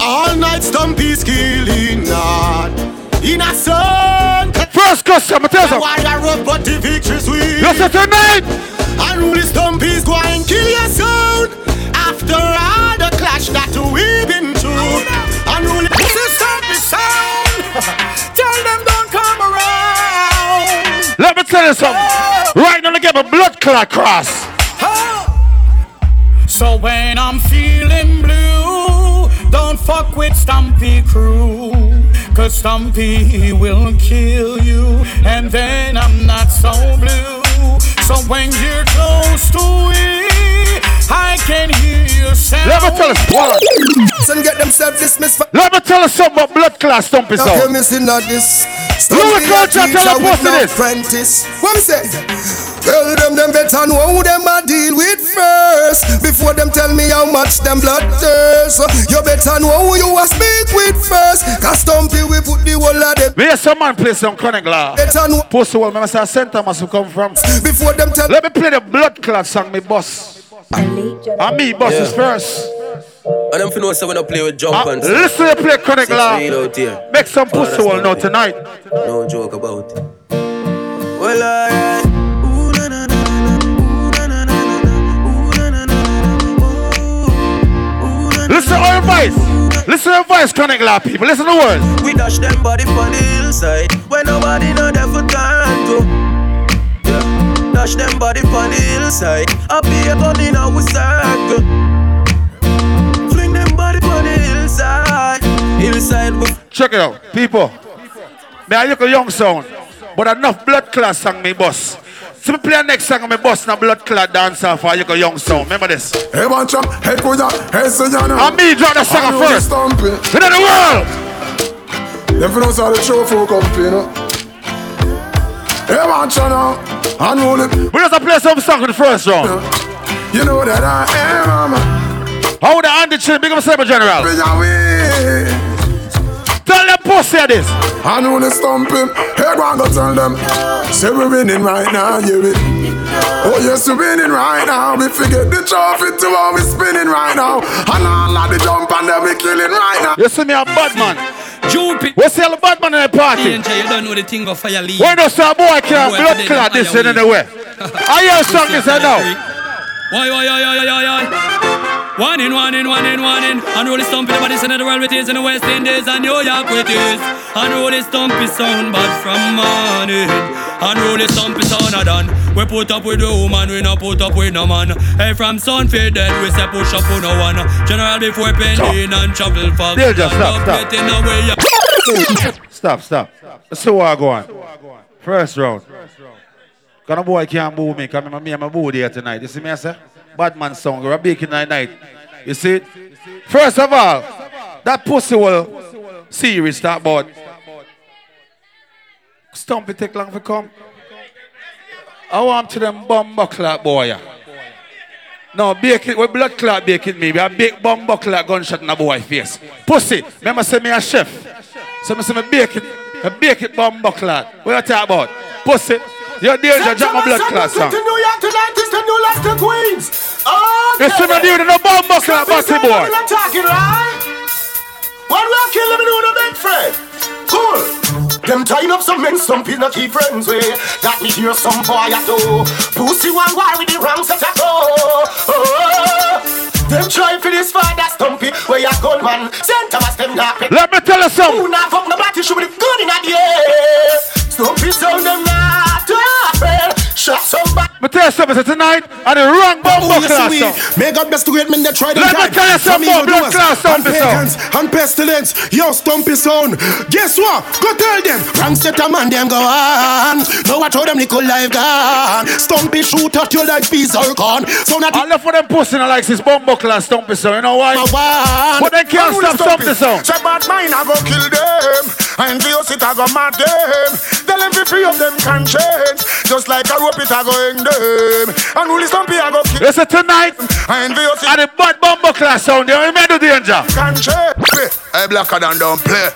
All night Stumpy's killing not in a sun.
First customer, tell them.
Why I rope, but the victory sweet.
Listen tonight.
Unruly Stumpy's going kill your sound. After all the clash that we've been through. Unruly this is sound. Tell them don't come around.
Let me tell you something. Oh. Right now, they get a blood clot cross.
So when I'm feeling blue, don't fuck with Stumpy crew. Cause Stumpy will kill you, and then I'm not so blue. So when you're close to it, I can hear you sound.
Let me tell you something.
Son get themselves dismissed for
Let me tell you something about blood class stumpy
Now
sound.
you're missing not this.
Louie Culture, tell them
with
post
no
this.
apprentice. What me say? Tell them them better know who them a deal with first Before them tell me how much them blood thirst You better know who you a speak with first Cause Stumpy we put the whole of them
Me and some man play some chronic law.
Better know
Post the wall, remember say center must come from.
Before them tell
Let me play the blood clot song, me boss. And me, boss is first.
And them finna say when I play with jump
Uh,
and
listen to play chronic
Six
law.
feet.
Make some pussy wall now tonight.
No joke about it. Well, alright.
Listen to our voice. Listen to our voice, chronic law people. Listen to the words.
We dash them body for the hillside when nobody know there for time to. Yeah. Dash them body for the hillside. I be a gun in our circle. Fling them body for the hillside. Hillside with
Check it out, people. Me I look a young sound, but enough blood class song me boss. So me play next song me boss na blood clot dance off I look young sound. Remember this?
Hey, man, chop, hey, kuya, hey, Sejana.
And me drop the song first.
Stumpy.
In the world.
Them for us all the show for company, you know. Hey, man, chana. Unruly.
We just play some song in the first round.
You know that I am.
How the Andy Chin, big up Cyber General. Tell them pussy this.
Unruly Stumpy. Hey, go and go tell them. Say we winning right now, yeah, we. Oh, yes, we winning right now. We forget the trophy to how we spinning right now. And all of the jump and them we killing right now.
You see me a bad man.
Jupit.
What's the bad man in the party?
Danger, you don't know the thing of fire leave.
When does a boy can
Boy,
blood
today
clot this in any way? I hear a song this I.
Why, why, why, why, why, why? One in, one in, one in, one in. Unruly stumpy, the body in the world with is in the West Indies and New York with is. Unruly stumpy sound bad from morning. Unruly stumpy sound a done. We put up with the woman, we not put up with no man. Hey, from sun fade dead, we say push up with no one. General before pending and travel fast.
They'll just stop, stop.
up in a way,
Stop, stop. Let's see what I go on. First round. Cause no boy can't boo me, cause me, me and my boo there tonight. You see me I say? Bad man song, we're baking night night. You see? First of all, that pussy will series that about Stumpy take long for come. I want to them bum buckler boy. No, bake it with blood clot bake it maybe. I bake bomb buckler gunshot in a boy face. Pussy, remember say me a chef. So me say me bake it, I bake it bomb buckler. What are you talk about? Pussy, you're danger, drop my blood song.
To New York tonight is the new to Queens. Oh,
You see me doing no bomb buckler, bossy boy.
I'm talking right. When we kill them, we do the big friend. Cool. Them tying up some men, some people keep friends with. Got me hear some boy at do. Pussy one war with the wrong set go. Oh, them try for this father stumpy. Where ya gunman? Send Thomas them not.
Let me tell you something.
Who not fuck nobody with a gun in the air. Stumpy sound
you something. So tonight, and the wrong bombo
Oh,
class.
May God bless the great men that tried
Let me tell you
Some
more, blood class
pagans and pestilence. Yo, Stumpy sound. Guess what? Go tell them. Wrong set a man, them go on. Now I told them nickel life gone. Stumpy shoot at you like peas are gone. So not
I love for them pussy no like this bombo class Stumpy song. You know why? But they can't stop Stumpy song.
Say bad mind, I go kill them. And for your sit, I go mad them. Tell them free of them conscience. Just like a rope, it I go hang them. And really stumpy, I go
Listen tonight,
And for your sit,
and the bad bombo class sound. You remember the danger?
conscience. Hey, blacker than don't play.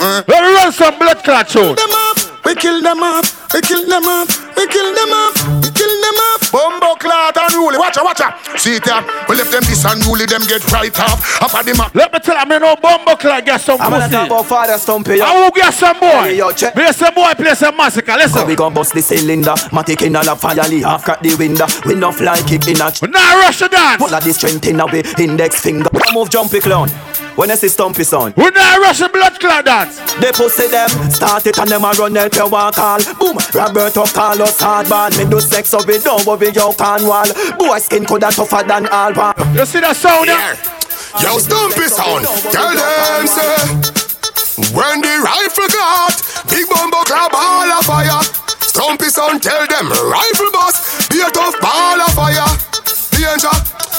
Let me run some blood clot tune.
them off. We kill them off. We kill them off. We kill them off. We kill them off. Bumbo clot unruly. Watch out, watch out. See it here. We left them this unruly. Them get right off. Up at the map.
Let me tell you, I no bombo clot get some
I'm gonna talk
pussy.
about Father Stumpy.
I will get some boy.
Yo, check.
Me some boy play some massacre.
So
Listen.
we gon' bust the cylinder, matic in all a fire, Lee half crack the window. We no fly kick in a ch-
We now rush the dance.
Pull out the strength in a way, index finger. Move jumpy clown. When I see Stumpy sound,
We now rush the blood clot dance.
they pussy them, start it and them a run help you walk all. Boom, Roberto Carlos hardball, me do sex so we don't worry yo Cornwall. Boy skin coulda tougher than all one.
You see that sound? Yeah.
Yo, Stumpy sound. Tell them, say. When the rifle got big bumbo clap ball of fire. Stumpy sound tell them rifle boss, be a tough ball of fire. Danger,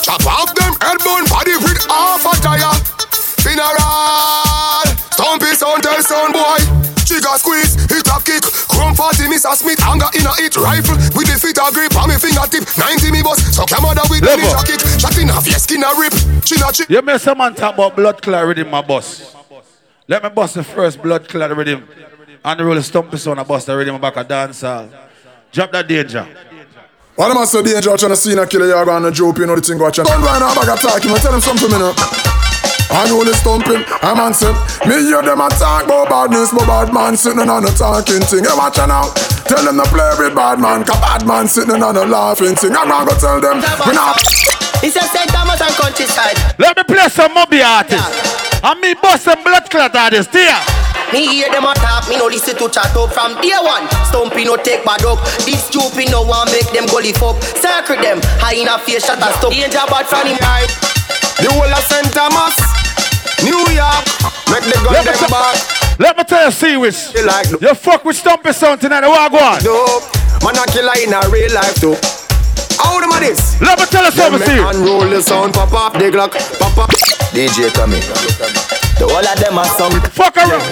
chop off them headbone body kick. Chrome 40 Mr. Smith, anger in a hit rifle. With the fit a grip on me fingertip. 90 me bust, so camera with the
Level.
ninja kick. Shot in a face, skin a rip. Chin a chip.
You may some man talk about blood clot rhythm, my boss. Let me bust the first blood clot rhythm. And the roll stumpy sound, I bust the rhythm back a dancer. Drop that danger.
What am I so dangerous trying to see a killer you going to joke, you know the thing watching. Don't run out bag of talking, I tell them something, you know. I know the stumping, I'm on set. Me hear them a talk about badness, but bad man sitting on a talking thing. Hey, watch out now. Tell them to play with bad man, cause bad man sitting on a laughing thing. I'm gonna go tell them, we not.
It's a St. Thomas and countryside.
Let me play some mobby artists. And me bust some blood clot artists. There.
Me hear them a talk, me no listen to chat up from day one. Stumpy no take bad up. This stupid no one make them go lift up. Circle them, high in a face shot and stop. Danger bad from him right.
The whole of St. Thomas, New York, make the gun
Let me,
them
tell-
back.
let me tell you, see which.
They like
You fuck with Stumpy sound tonight. What go on?
dope. Man a killer in a real life too. How them a this?
Let me tell you
Them
something,
me
see.
unroll the sound, pop off the Glock, pop up.
DJ Tommy. The whole of them are some
Fuck around.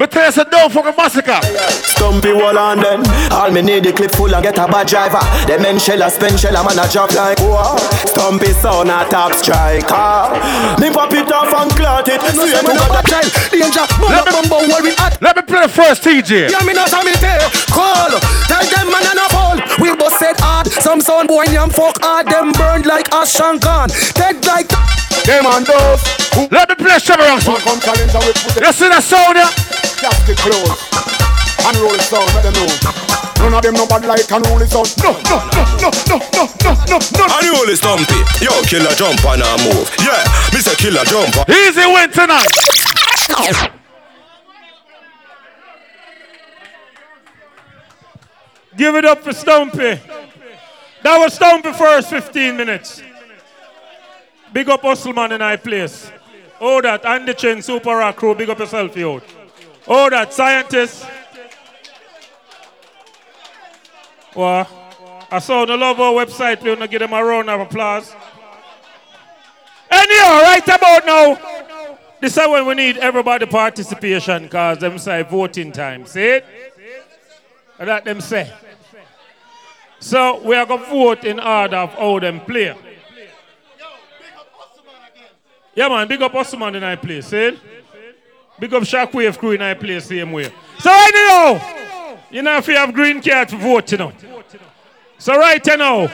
Me tell you, so don't fuck a massacre.
stumpy wall on them. All me need the clip full and get a bad driver. Them men shell a spend shell a man a drop like whoa. Stumpy sound a top striker. Me pop it off and clot it. See
Yeah,
me
me no bad child. Danger, bumbo, bumbo, where we at?
Let me play the first TJ.
Yeah, me not a me tell. Call, tell them man and a fall. We both said hard. Some sound boy yam fuck hard. Them burned like ash and gone. Dead like
Them and those who
Let me play Shabba Ranks.
come challenge and we put
You see that sound here?
plastic clothes. Unroll the sound, let them know. None of them no bad like unroll the sound. No, no, no, no, no, no, no, no, no.
And you only stumpy. Yo, killer jump and a move. Yeah, me say killer jump.
Easy win tonight.
Give it up for Stumpy. That was Stumpy first 15 minutes. Big up Hustleman in high place. Oh that, Andy Chen, Super Rock Crew, big up yourself, yo. Oh that, scientist. What? I saw the love our Webbzite, we wanna give them a round of applause. Anyhow, right about now, this is when we need everybody participation because them say voting time. See it? That them say. So we are going to vote in order of how them play. Yeah, man, big up Osman in our place, see? Big up Shockwave crew in our place, same way. So now, you know if you have green card to vote, you know. So right now,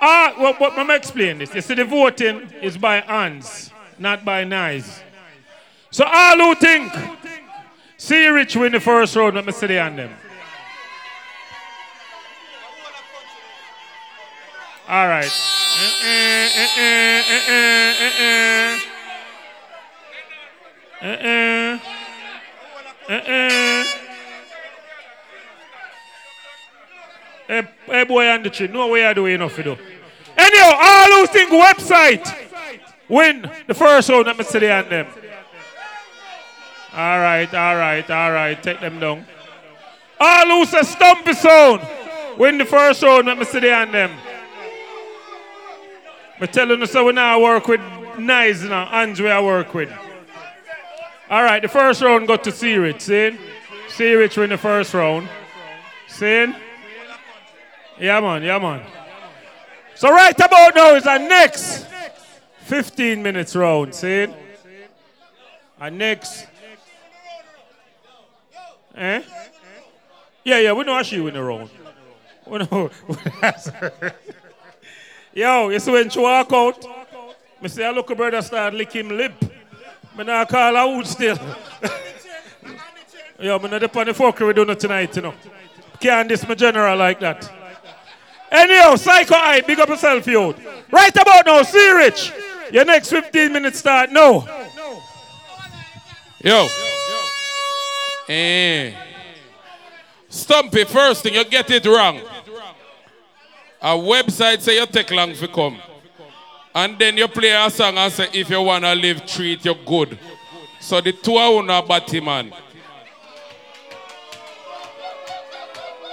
ah, well, but me explain this. You see, the voting is by hands, not by knives. So all who think, C-Rich win the first round, let me see the hand them. All right. Eh, eh, Uh-uh, uh-uh, uh-uh, uh-uh. Uh-uh. Uh-uh. Hey, hey boy on the tree, no way I do enough to do. Anyhow, all who think Webbzite win the first round, see the on them. All right, all right, all right, take them down. All who say Stumpy Sound win the first round, see the on them. I'm telling you, so we now work with nice, hands we I work with. All right, the first round got to see it, see? C-Rich win the first round. See? Yeah, man, yeah, man. So right about now is our next 15 minutes round, see? Our next... Eh? Yeah, yeah, we know she win the round. We know. Yo, you see when she walk out, me look a brother start lick him lip. Me not call her out still. Yo, me not depend on the fucker we doing tonight, you know. Can't this my general like that. Anyhow, Psycho Eye, big up yourself, yo. Right about now, C-Rich. Your next 15 minutes start now.
Yo. Eh. Stumpy, first thing, you get it wrong. A Webbzite say you take long to come. And then you play a song and say, if you want to live, treat you good. So the two are not batty man.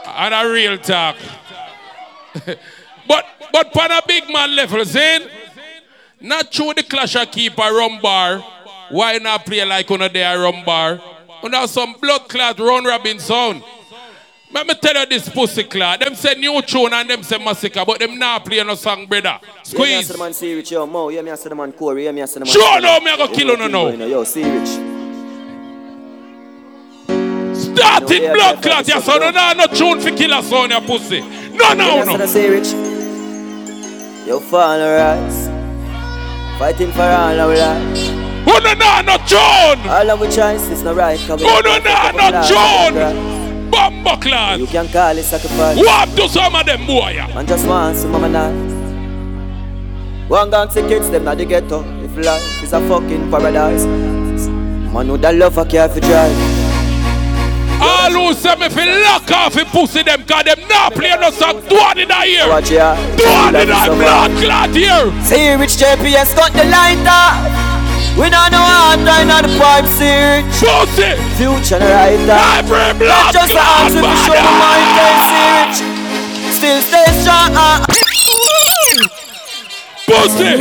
And a real talk. but but on a big man level, Zane, not true the clash of keep a rum bar. Why not play like on a day a rum bar? And have some blood clot Ron Robinson. Let me tell you this pussy clot. Them say new tune and them say massacre, but them not play no song, brother. Squeeze.
Yeah, me
Squeeze.
the man C-Rich, yo, Mo. Yeah, me say the man Corey. Yeah, me say the man.
Sure, no, me I go kill you no, no.
Yo, C-Rich.
Starting
No,
blood clot,
yeah,
yes, so no, no, no tune for kill a son, your pussy. No, no,
Yeah, me say
no.
see. Yo, fall rise. Fighting for all our lives.
Oh, no, no, no, John.
All of we choices not right. Oh,
Oh, no, no, no, John. Bumbo clot.
You can call it sacrifice.
What to some of them boy?
Man just want some mama nice. One gang kids them not the ghetto. If life is a fucking paradise, man know that love I care for drive.
All who say me fi lock off the pussy them cause them not play no song two in the ear.
Watch ya.
Two in the blood clot here.
See you, rich JPS got the lighter. We don't know how time on the pipe see
Pussy.
Future writer.
Every blood
Not just the
clot
answer to show my mind can see rich. Still stay strong.
Pussy.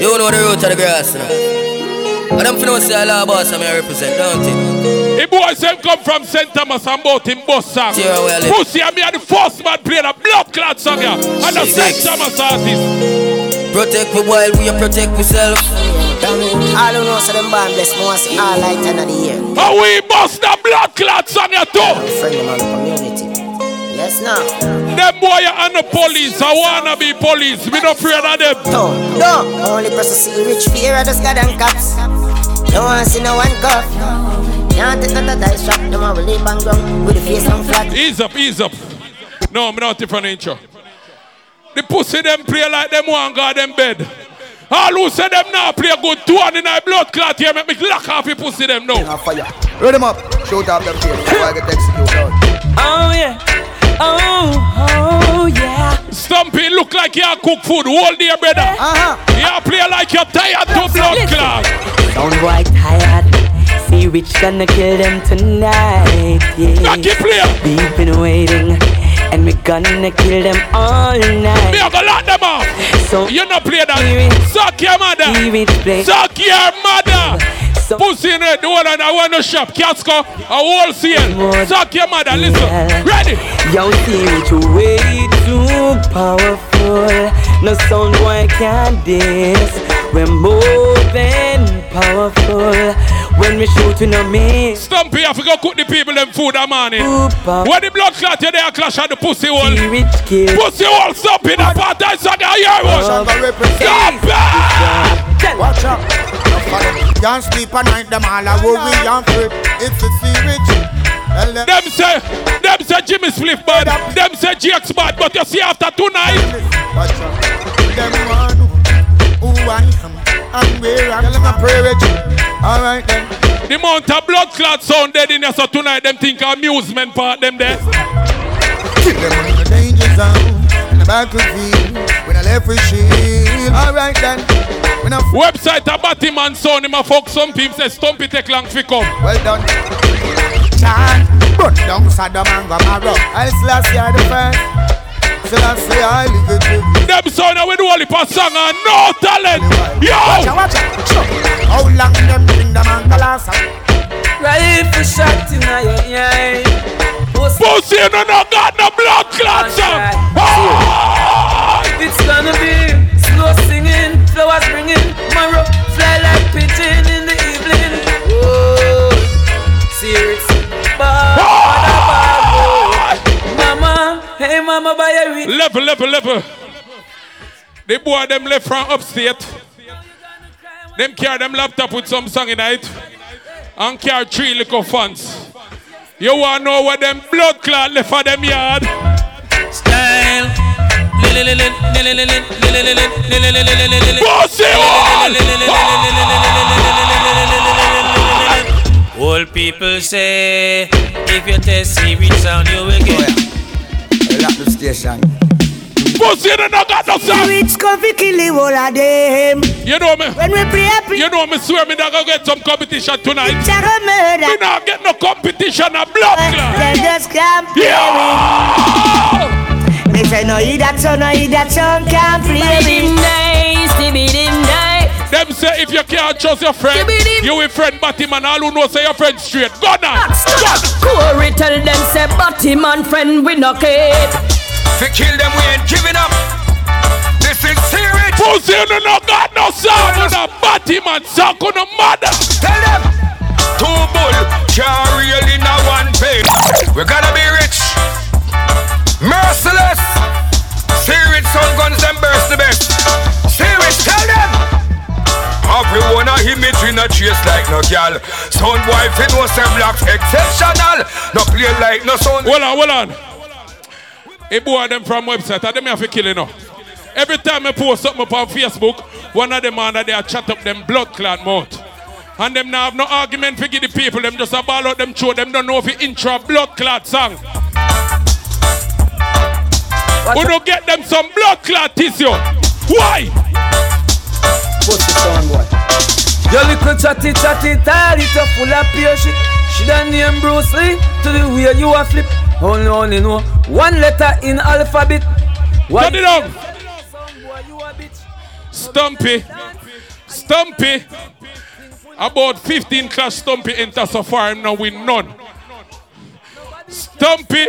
You know the root of the grass now. And I'm finna say a law boss I'm here represent, don't you?
The boy them come from St. Thomas and bought him bus song.
Yeah, well,
Pussy and me are the first man playing a blood clot song here. And the St. Thomas artist.
Protect me while we protect myself.
All who know so them born blessed, want see all light end of the year.
And we bust the blood clot song here too.
Friend them on the community. Yes, now.
Them boy and the police, I wanna be police. We not afraid of them.
No, no. Only person C-Rich fear of the sky and cops. No one see no one cuff. Can't take no dice shot. Them a will leave and ground with the face on flat.
Ease up, ease up. No, I'm not different intro. The pussy them play like them one guard them bed. All who say them now play good two and in a blood clot here make me lock off the pussy them now.
Fire. Read them up. Shoot off them tail before I get executed.
Oh yeah. Oh, oh yeah.
Stumpy look like you cook food all day, brother.
Uh-huh.
You play like you're tired to blood clot.
Sound boy tired. See which gonna kill them tonight. Yeah.
Lucky player.
We've been waiting. And we gonna kill them all night.
Me a go lock them off.
So
you not play that. Suck your mother. Suck your mother. So Pussy in the door and I want to shop. Casco, a wholesale. Suck your mother. Listen. Ready?
Yo, see which way too powerful. No sound boy can this. We're more than powerful. When we shoot, we no miss.
Stumpy, I forgot cook the people them food that morning. When the blood clot you there clash at the pussy hole. Pussy hole Stumpy, the part I saw that here was. Stop
Watch out. Can't sleep at night, them all a worry and fret. If you see rich, them.
Them say, them say Jimmy Spliff bad. Them say GX bad, but you see after tonight.
Them want who I am and where I'm Tell them I pray rich. Alright then.
The amount of blood clot sound dead in here, so tonight them think amusement part them there.
Them on the danger zone. In the battlefield. When I left with shield. Alright then. When I
Webbzite a Batman son, him a fuck some people say Stumpy take long fi come.
Well done. Chan, burn down Sodom and Gomorrah. I'll slash you the first. Selassie, I live it with you.
Them son we do only pass song and no talent. Yo!
Watch out, watch out. Sure. How long them bring them and glass?
Rifle shot in your eye.
Pussy, you no no got no blood clot song. Ah!
It's gonna be slow singing, flowers bringing, marrow fly like pigeon mama, buy a.
Level, level, level. The boy them left from upstate. Them carry them laptop with some song in it. And carry three little fans. You wanna know what them blood clot left for them yard?
Style. All people say, if you test secret sound, you will get.
Lock the station.
Pussy, you don't got no song.
Rich coffee kill the whole of them.
You know me.
When we play up,
You know me swear me not gonna get some competition tonight.
it's a murder.
Me not get no competition a blood clot.
They just can't play with. Me They say no, he that son, no, he that son can't play with.
nice, them nice.
Them say if you can't trust your friend, you with friend Batman. All who know say your friend straight. Go now.
Corey tell them say Batman friend we no care.
To kill them, we ain't giving up. This is serious.
Pussy, you no got no sound. You no Batman song. You no mother.
Tell them. Two bull can't reel in a one pay. We gotta be rich. Merciless. Serious sun guns them burst the best. Serious, tell them. Everyone a image in a chase like no gal. Sound boy fit no say blocks exceptional. No play like no sound.
Hold on, hold on. A boy them from Webbzite, I them have to kill you know. Every time I post something up on Facebook, one of them under there chat up them blood clot mouth. And them now have no argument for give the people, them just a ball out them throat, them don't know if it intro blood clot song. We don't get them some blood clot tissue. Why?
What's the song, boy? Your little chatty chatty tired, it a full of pure shit. She done name Bruce Lee to the way you a flip. Only only know one letter in alphabet.
Turn it on. Stumpy. Stumpy. About 15 class Stumpy enter so far, him now win none. Stumpy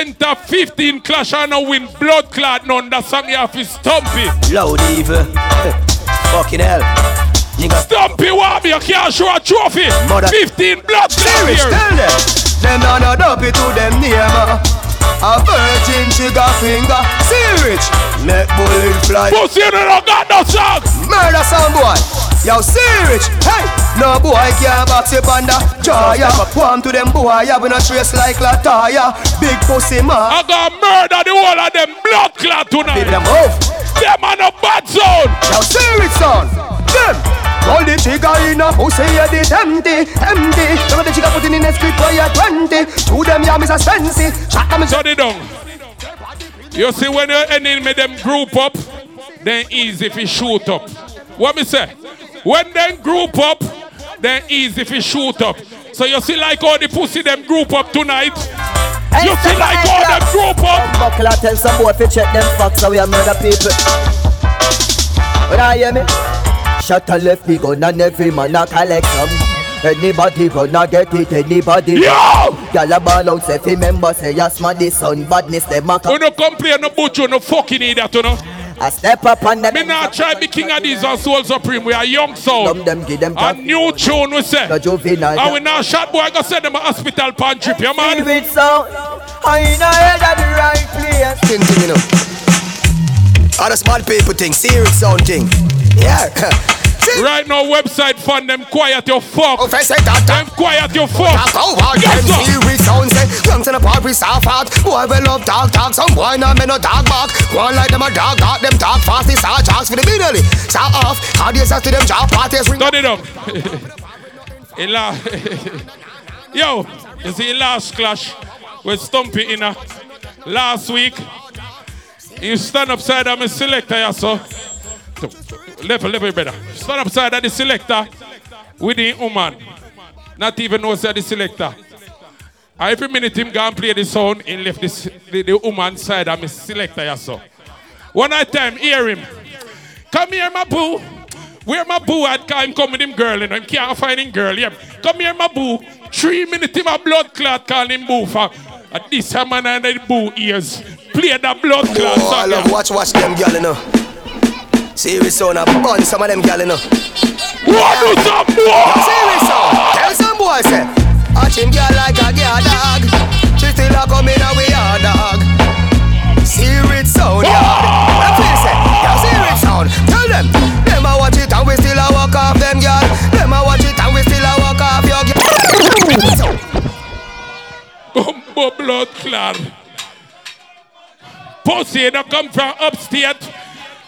enter 15 clash and now win blood clot none. That song you have is Stumpy.
Loud evil. Fucking hell. Nigga.
Stumpy want me, you can't show a trophy.
Mother-
15 blood clot here.
tell them. Them not no dopey to them name. A virgin trigger finger. Serious. Make bullet fly.
Pussy, you don't got no song.
Murder some boy. Yo, serious. Hey, no boy can't box you under. Jaya. One to them boy, have no trace like Lataya. Big pussy man.
I got murder the whole of them blood clot tonight.
Leave them move.
Them on a bad zone.
Yo, serious son. Them. Roll the trigger in a pussy, yeah, it empty, empty. Some of the trigger put in a script for you 20. Two them, yeah, Mr. Spency. Shot them,
Shut it down. You see, when you're ending with them group up, then easy if you shoot up. What me say? When them group up, then easy if you shoot up. So you see like all the pussy them group up tonight? You see like all them group up?
Buckle and tell some boy to check them facts so we are murder people. When I hear me, shut a left me gun and every man a collect some. Anybody gonna get it, anybody
Yo!
Gyal a ball out, say fi member say yes man this son badness them a
We don't complain no butcher, no fucking idiot, you know.
I step up on them
Me not try be king of these on Soul Supreme. We are young sound.
them give them
A new tune we say.
The juvenile
And we not shot boy, I go send them a hospital pan trip, yeah man.
With sound, I in a head at the right place Thing thing you know All the small people thing, serious sound thing Yeah
Right now, Webbzite fund them quiet your fuck.
Oh, it, that,
Them quiet your fuck.
Talk over
Yes,
them? serious sound say Youngs in the park we soft hot Boy we love talk talk Some boy now me no dog bark. One like them a dog bark Them talk fast They start jocks for the middle. Start off. How do you say to them job parties. Ring
Turn it up. La- Yo, you see last clash with Stumpy in a last week. You stand upside of my selector, yeah, so. Level, level, brother. Stand upside of the selector with the woman. Not even know say the selector. Every minute him go and play the sound, he left this, the, the woman side of my selector, yeah, so. One night time, hear him. Come here, my boo. Where my boo at? Cause him come with him girl, you know. Him can't find him girl, yeah. Come here, my boo. Three minutes, him a blood clot call him boo for. At this time, man, and the boo ears. Play the blood clot
Oh, I love watch, watch them girl, you know. Serious sound, I bun some of them gal, you know.
What do some boy?
Serious sound, tell some boy, say. Watch him gal like I get a gal dog. She still a come in a way a dog. Serious sound, yeah. What I feel say? Yeah, serious sound. Tell them. Them a watch it and we still a walk off them gal. Them a watch it and we still a walk off your gal.
Bumbo blood clot. Pussy that come from upstate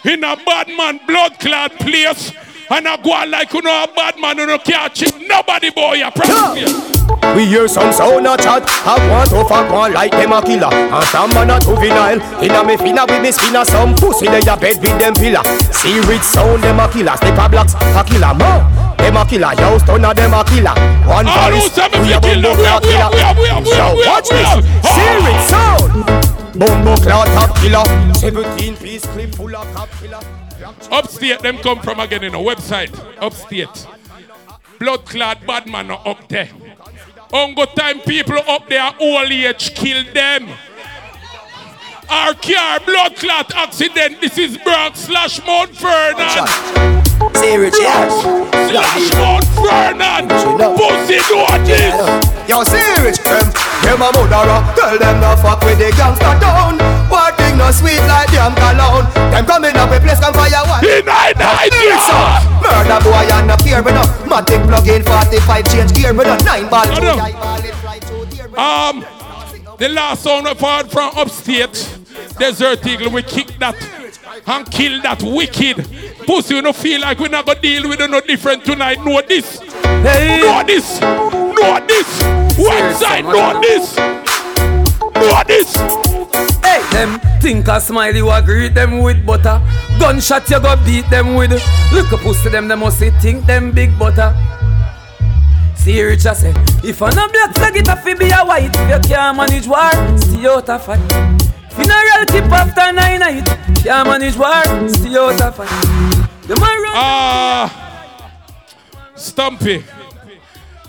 in a bad man blood clot place. And I go on like you know a bad man no catch him. Nobody boy, I promise you.
We hear some sound a chat. I want to fuck one like them a killer. And some man a juvenile. Inna me finna with me spinner. Some pussy they a bed with them pillar. C-Rich sound them a killer. Step a blocks a killer. More them a killer. Yo stunner them a killer. One
Ah,
voice We a bumbo
We
killer. Yo watch this. C-Rich sound Bumbo clock top killer 17 piece clip full of cop killer
Upstate, them come from again in a Webbzite. Upstate. Blood clot bad man up there. Ungo time people up there, old age, kill them. Our car, blood clot accident. This is Bronx slash Mount Vernon.
C-Rich yeah
Slash Mount Vernon. Pussy do this.
Yo, see rich them, them a murderer. Tell them no fuck with the gangster town. What thing no sweet like them cologne. Them coming up with place fire one.
In I die,
Murder boy and no fear me no. Matic plug in 45 change gear me no. Nine ball.
I
two
know.
die ball, it fly through deer, me no.
Um, the last one we fought from upstate, Desert Eagle, we kick that and kill that wicked pussy. You don't feel like we're not gonna deal with it no different tonight. Know this. Know this. Know this. Webbzite. Know this. Know this.
Hey, them think a smiley you greet them with butter. Gunshot you go beat them with. Look a pussy them, they must say think them big butter. C-Rich I say, if I no black flag it a fi be a white. If you can't manage war, stay out of fight. Funeral keep after nine night. Can't manage war, stay out of fight. The man run.
Ah, Stumpy.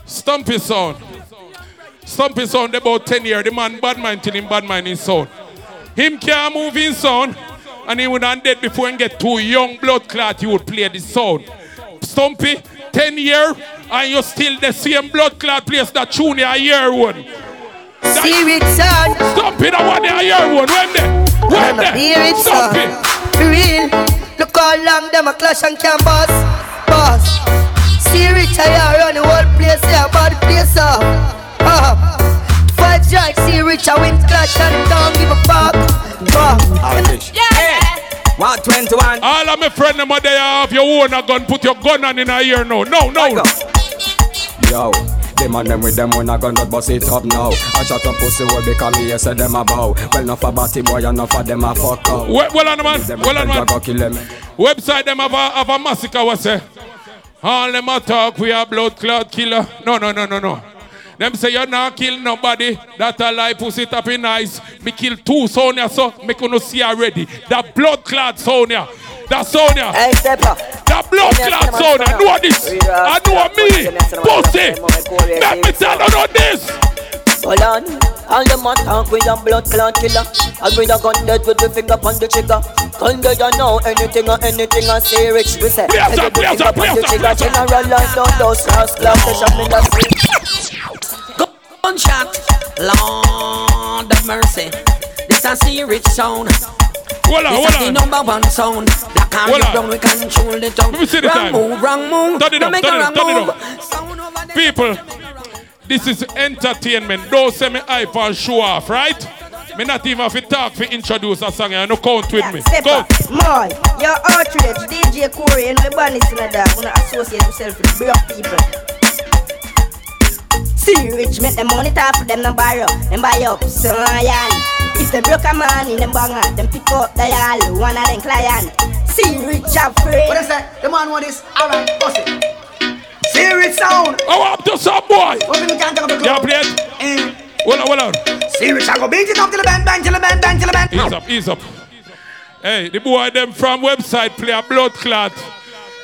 Stumpy sound. Stumpy sound about 10 years. The man bad mind till him bad mind his sound. Him can't move in sound. And he would have dead before he get too young blood clot, he would play the sound. Stumpy, 10 year, and you're still the same blood clot place that tune a year one.
See it, son.
it the one a year one. When there? When there?
Hear it, son.
Stumpy.
For real. Look how long them a clash and can boss. Boss. C-Rich I run the whole place, yeah, bad place up. Uh, five strikes, C-Rich I win clash and don't give a fuck. Fuck.
Yeah. 121.
All of my friends, them are there have your own a gun. Put your gun on in a ear now. No, no.
Yo, them and them with them when I gonna bust it up now. I shot a pussy will become me, say them a bow. Well, enough a batty boy, enough of them a fuck out.
Well, well on, man.
Them
Well on, man.
kill them.
Webbzite them have a, have a massacre, what say? All them a talk, we are blood clot killer. No, no, no, no, no. Them say you not kill nobody. That a lie, pussy tap in nice. Me kill two Sonia, so me couldn't see already. That blood clot Sonia. That Sonia.
Hey, stepper.
That blood clot Sonia. Know this. I know me. Pussy. Let me tell you know this.
Hold on, all them a talk with a blood clot killer. I bring a gun dead with the finger on the trigger. Gun dead, you know anything or anything I say rich. We say,
Please,
every
please,
finger on the trigger. General and down those last class, they shot me the street.
Gunshot, Lord of mercy. This a serious sound.
Hold on,
this
hold
is the
on.
number one sound. Black and
Hold
red brown, we control the town.
Let me see the
wrong
time.
move, wrong move.
Turn it up,
make
turn
a
it
wrong
up, turn it
move.
up. People, this is entertainment. Don't say me hype and show off, right? Me not even have to talk to introduce a song and no count with me.
Step
Go.
up, Moy, your outrage, DJ Corey, and my band is in a dog. Wanna associate yourself with black people. C-Rich, make them money top for them no borrow. Them buy up, so yan. If If they broke a man in them banger, them pick up dial, one of them client. C-Rich and free.
What is that? The man want this. Alright, bust it. Serious sound.
Oh, up to some boy.
What if we can't talk about the
Yeah,
club?
play it.
Eh.
Hold on, hold on.
Serious, I go beat it up till the band, bang, till the band, bang, till the band.
Ease up, ease up. Hey, the boy them from Webbzite play a blood clot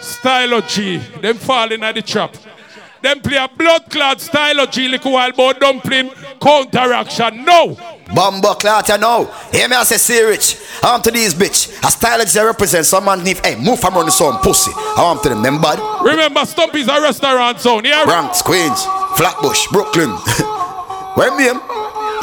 style of G. Them falling at the trap. Them play a blood clot style of little while but dumpling counteraction. No!
Bumbo clot, you know. Hear me, I say, C-Rich. I'm to these bitch. A style that they represent some man, if, hey, move from around the sun, pussy. I want to them, remember?
Remember, Stumpy's a restaurant zone, yeah?
Bronx, Queens, Flatbush, Brooklyn. Where me?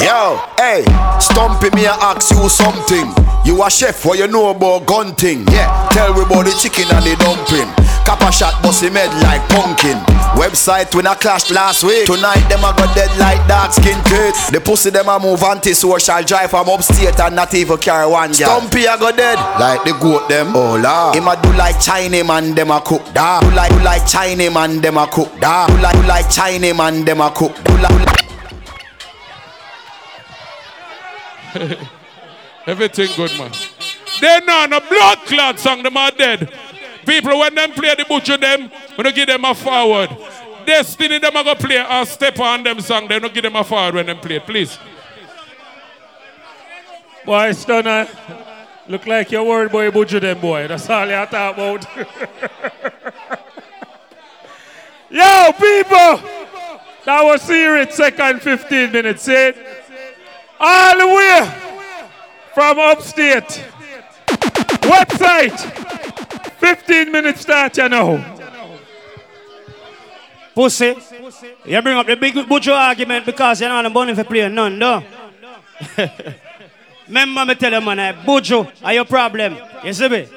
Yo, hey, Stumpy me I ask you something. You a chef, what you know about gun thing? Yeah, tell me about the chicken and the dumpling. Kappa shot bossy made like pumpkin. Website when I clashed last week. Tonight them a go dead like dark skin kids. The pussy them a move anti-social drive from upstate and not even carry one girl. Stumpy a go dead like the goat them. Oh la. Him a do like China man them a cook da. Do like do like China man them a cook da. Do like do like China man them a cook. Do like, do like
Everything good, man. They know no blood clot song, them are dead. People, when them play the butcher them, when you give them a forward. Destiny, them are going to play a step on them song, they don't give them a forward when them play, please.
Boy, Stunner, look like your word boy butcher them, boy. That's all you talk about. Yo, people! That was serious, second 15 minutes, see? All the way from upstate. Webbzite. 15 minutes start, you know.
Pussy, you bring up the big butcher argument because you're not a money for playing none, no? Remember me tell you, man, I Bujo are your problem. You see me?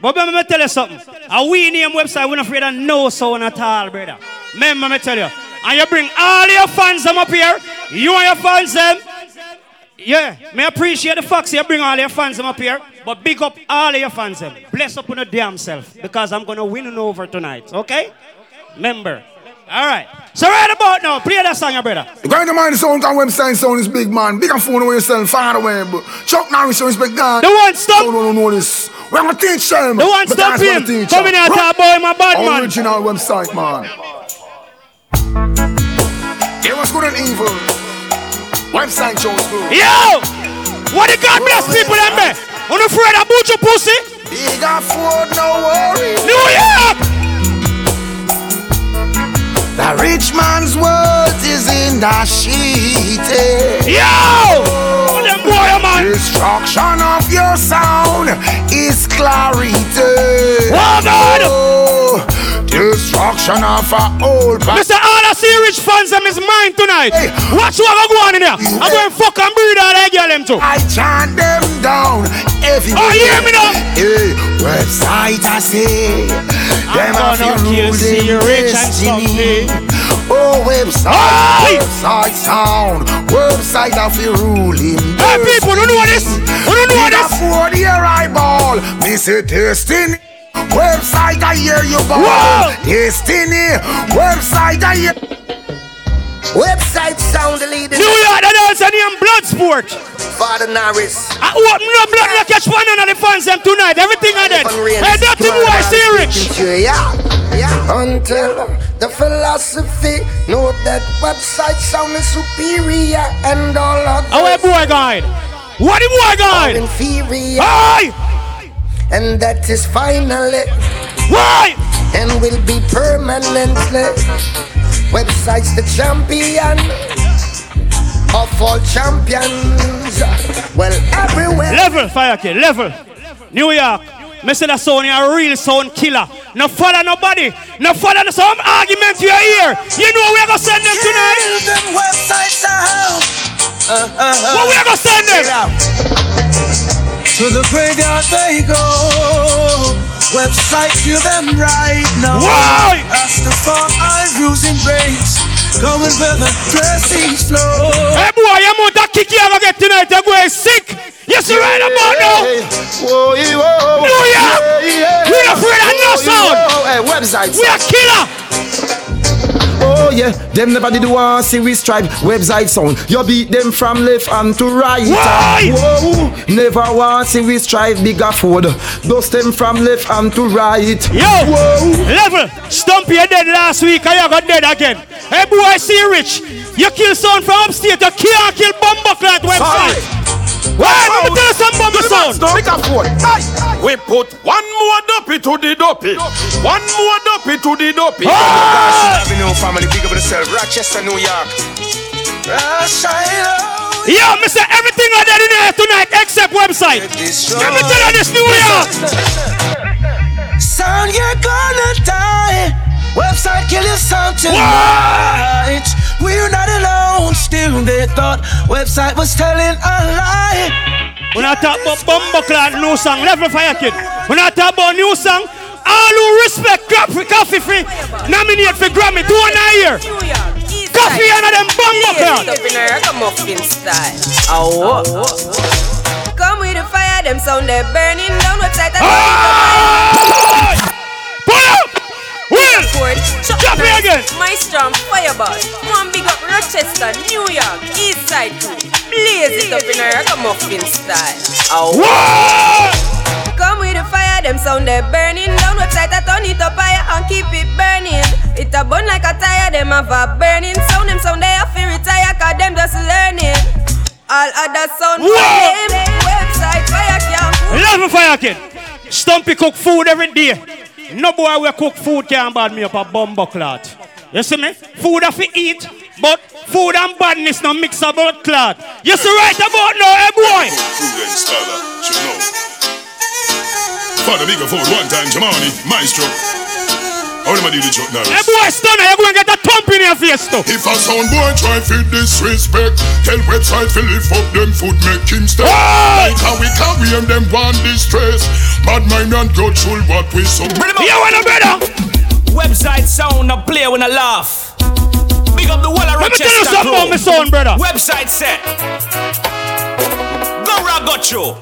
But remember me tell you something. A we name Webbzite, we're not afraid of no sound at all, brother. Remember me tell you. And you bring all your fans them up here. You and your fans them. Yeah, me appreciate the facts you bring all your fans them up here. But big up all your fans them. Bless up on your damn self. Because I'm gonna win it over tonight. Okay? Member. Alright. So right about now, play that song, your brother.
The grind of mind sound and Webbzite sound is big man. Big and phone away yourself far away. But Chuck Norris show respect God.
The one stop.
No, no, no, no, this. We're gonna teach them.
The one stop him. In here, talk boy, my bad man.
Original Webbzite, man. It was good and evil. Webbzite shows good.
Yo! What the God bless people them there? On the afraid of pussy?
Big afford, no worry.
New York!
The rich man's world is in the sheet. Eh?
Yo! Them boy, man.
Destruction of your sound is clarity.
Oh, God.
Oh, destruction of a old
Mr. All I see rich fans them is mine tonight. Watch what I go on in here. I'm going to fuck and breed all I get them too.
I chant them down everywhere.
Oh, you hear me now?
Hey, Webbzite I say. Them
I'm gonna kill see
them
rich and
destiny. Oh, Webbzite,
Aye.
Webbzite sound, Webbzite of you ruling.
Hey, people, don't you know this? You know this?
For your eyeball, me say destiny. Webbzite, I hear you ball.
Whoa.
Destiny, Webbzite, I hear. Webbzite sound the leader.
New York, that dance and him blood sport.
Father Norris.
I want no blood like catch one of the fans them tonight. Everything I did. Hey, that thing boy, C-Rich.
Yeah, yeah. Until the philosophy know that Webbzite sound is superior and all of
Oh, where boy guide? What the boy guide?
inferior.
Hey!
And that is finally
Why?
and will be permanently. Webbzite's the champion of all champions. Well, everywhere.
Level, fire kid, level. New York. Mr. The sound, you're a real sound killer. No follow nobody. No follow some argument you hear. You know we're gonna send them tonight.
them Webbzites out.
What we're gonna send them?
To the graveyard they go. Webbzite to them right now.
Why?
As the far I losing brains. Going where the dressings flow.
Hey boy, you want that kick you ever get tonight? You're going sick. Yes, you right about now.
Whoa, whoa,
New York. We're afraid of no sound.
Hey, Webbzites.
We are killer.
Oh
yeah, them never did see we strive. Webbzite sound, you beat them from left and to right. Whoa, never want see we strive. Bigger food, dust them from left and to right.
Yo, Whoa. level. Stumpy, you dead last week, and you got dead again. Hey, boy, C-Rich. You kill sound from upstate, you can't kill Bumbleclat Webbzite. Why? Let me tell you something about my sound.
Pick up phone.
We put one more dopey to the dopey. One more dopey to the dopey.
Avenue family, big up yourself. Rochester, New York.
Yo, say everything I did in here tonight except Webbzite. Let me tell you this New York.
Sound, you're gonna die. Webbzite kill your sound tonight. We're not alone. Still, they thought Webbzite was telling a lie.
When I talk about Bumbleclad new song, level fire kid. When I talk about new song, all who respect coffee, coffee free, nominate for Grammy, do one a year. Coffee and them Bumbleclad.
Up in a ragamuffin style. Oh. Come with the fire, them sound they burning down Webbzite.
Pull up! Will!
Jump me again! Maestro and Fireball. One big up Rochester, New York, East Side crew. Blaze it up in a ragamuffin style. Oh. Come with the fire, them sound they burning down Webbzite. I turn it up higher and keep it burning. It a burn like a tire, them have a burning sound. Them sound they have to retire, cause them just learning. All other sound
Whoa!
Webbzite fire camp.
Level fire kid. Stumpy cook food every day. No boy we cook food can bad me up a Bumbleclad. You see me? Food have to eat, but food and badness no mix about clot. You see right about now, eh boy?
Father bigger food one time, Jamani, maestro. How am I do the joke now?
Eh boy, stunner, you go and get a thump in your face too.
If a sound boy try fi disrespect, tell Webbzite fi lift up them food, make him step. Like how we carry and them want distress. Bad mind and grudgeful what we so.
You wanna better?
Webbzite sound a play when I laugh. Big up the wall of
Let me tell you something about my son, brother.
Webbzite set. Go got you.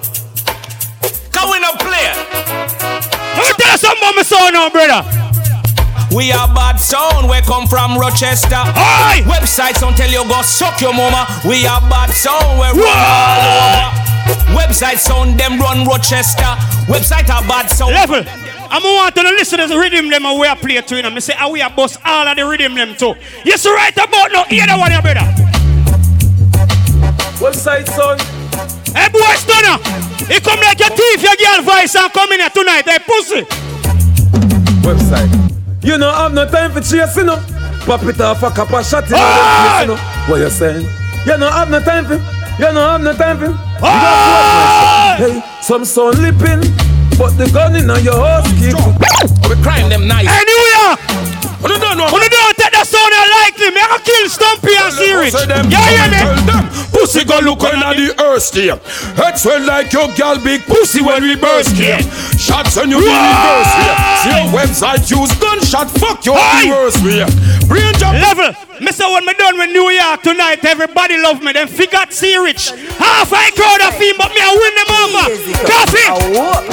Can we not play?
Let me tell you something about my son now, brother.
We are bad sound, we come from Rochester.
Aye.
Webbzite sound tell you go suck your mama. We are bad sound, we run all over. Webbzite sound them run Rochester. Webbzite are bad sound.
Level. I'm want to listen to the rhythm them and we are play to you. I say, how we are boss all of the rhythm them too. Yes, right about now. Hear that one, your brother.
Webbzite son.
Hey, boy, stunner. He come like a thief, your girl voice, and come in here tonight. Hey, pussy.
Webbzite. You know, have no time for chasing up. Pop it off a cup of shot in the face, you. What you saying? You know, have no time for You know, have no time for to Hey, some son lipping, but the gun in on your house keep.
We crime them nice.
York. When you don't know, when you don't take that sound and likely, me I kill Stumpy and C-Rich. You hear me?
Pussy go look on the earth here. Head swell like your gal big pussy when we burst here. Shots on you in reverse here. See your Webbzite use gunshot. Fuck your
Aye.
worst way. Brain jump.
Level. Mister, when me done with New York tonight, everybody love me. Them forgot C-Rich. Half I crowd of him, but me I win them over. Coffee.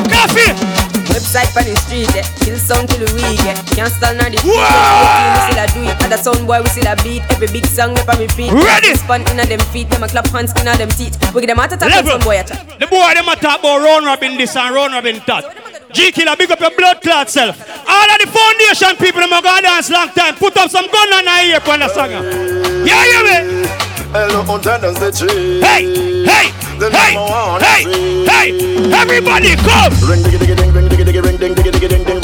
Coffee.
Webbzite for the street, eh. kill sound till we weak. Eh. Can't stand on the street. We still a do it. Other sound boy, we still a beat. Every big song we on repeat.
Ready.
Spun in them feet, them a clap hands in them teeth. We get them out attack
Level.
some boy attack.
The boy them a talk about round robin this and round robin that. G killer, big up your blood clot self. All of the foundation people them a go dance long time. Put up some gun on the ear for the song. Yeah, yeah, me.
Hello, contenders, the tree.
Hey, hey,
The
hey,
number
hey, hey. Everybody come.
Ring diggy diggy ding, ring diggy diggy ring ding, diggy diggy ding ding,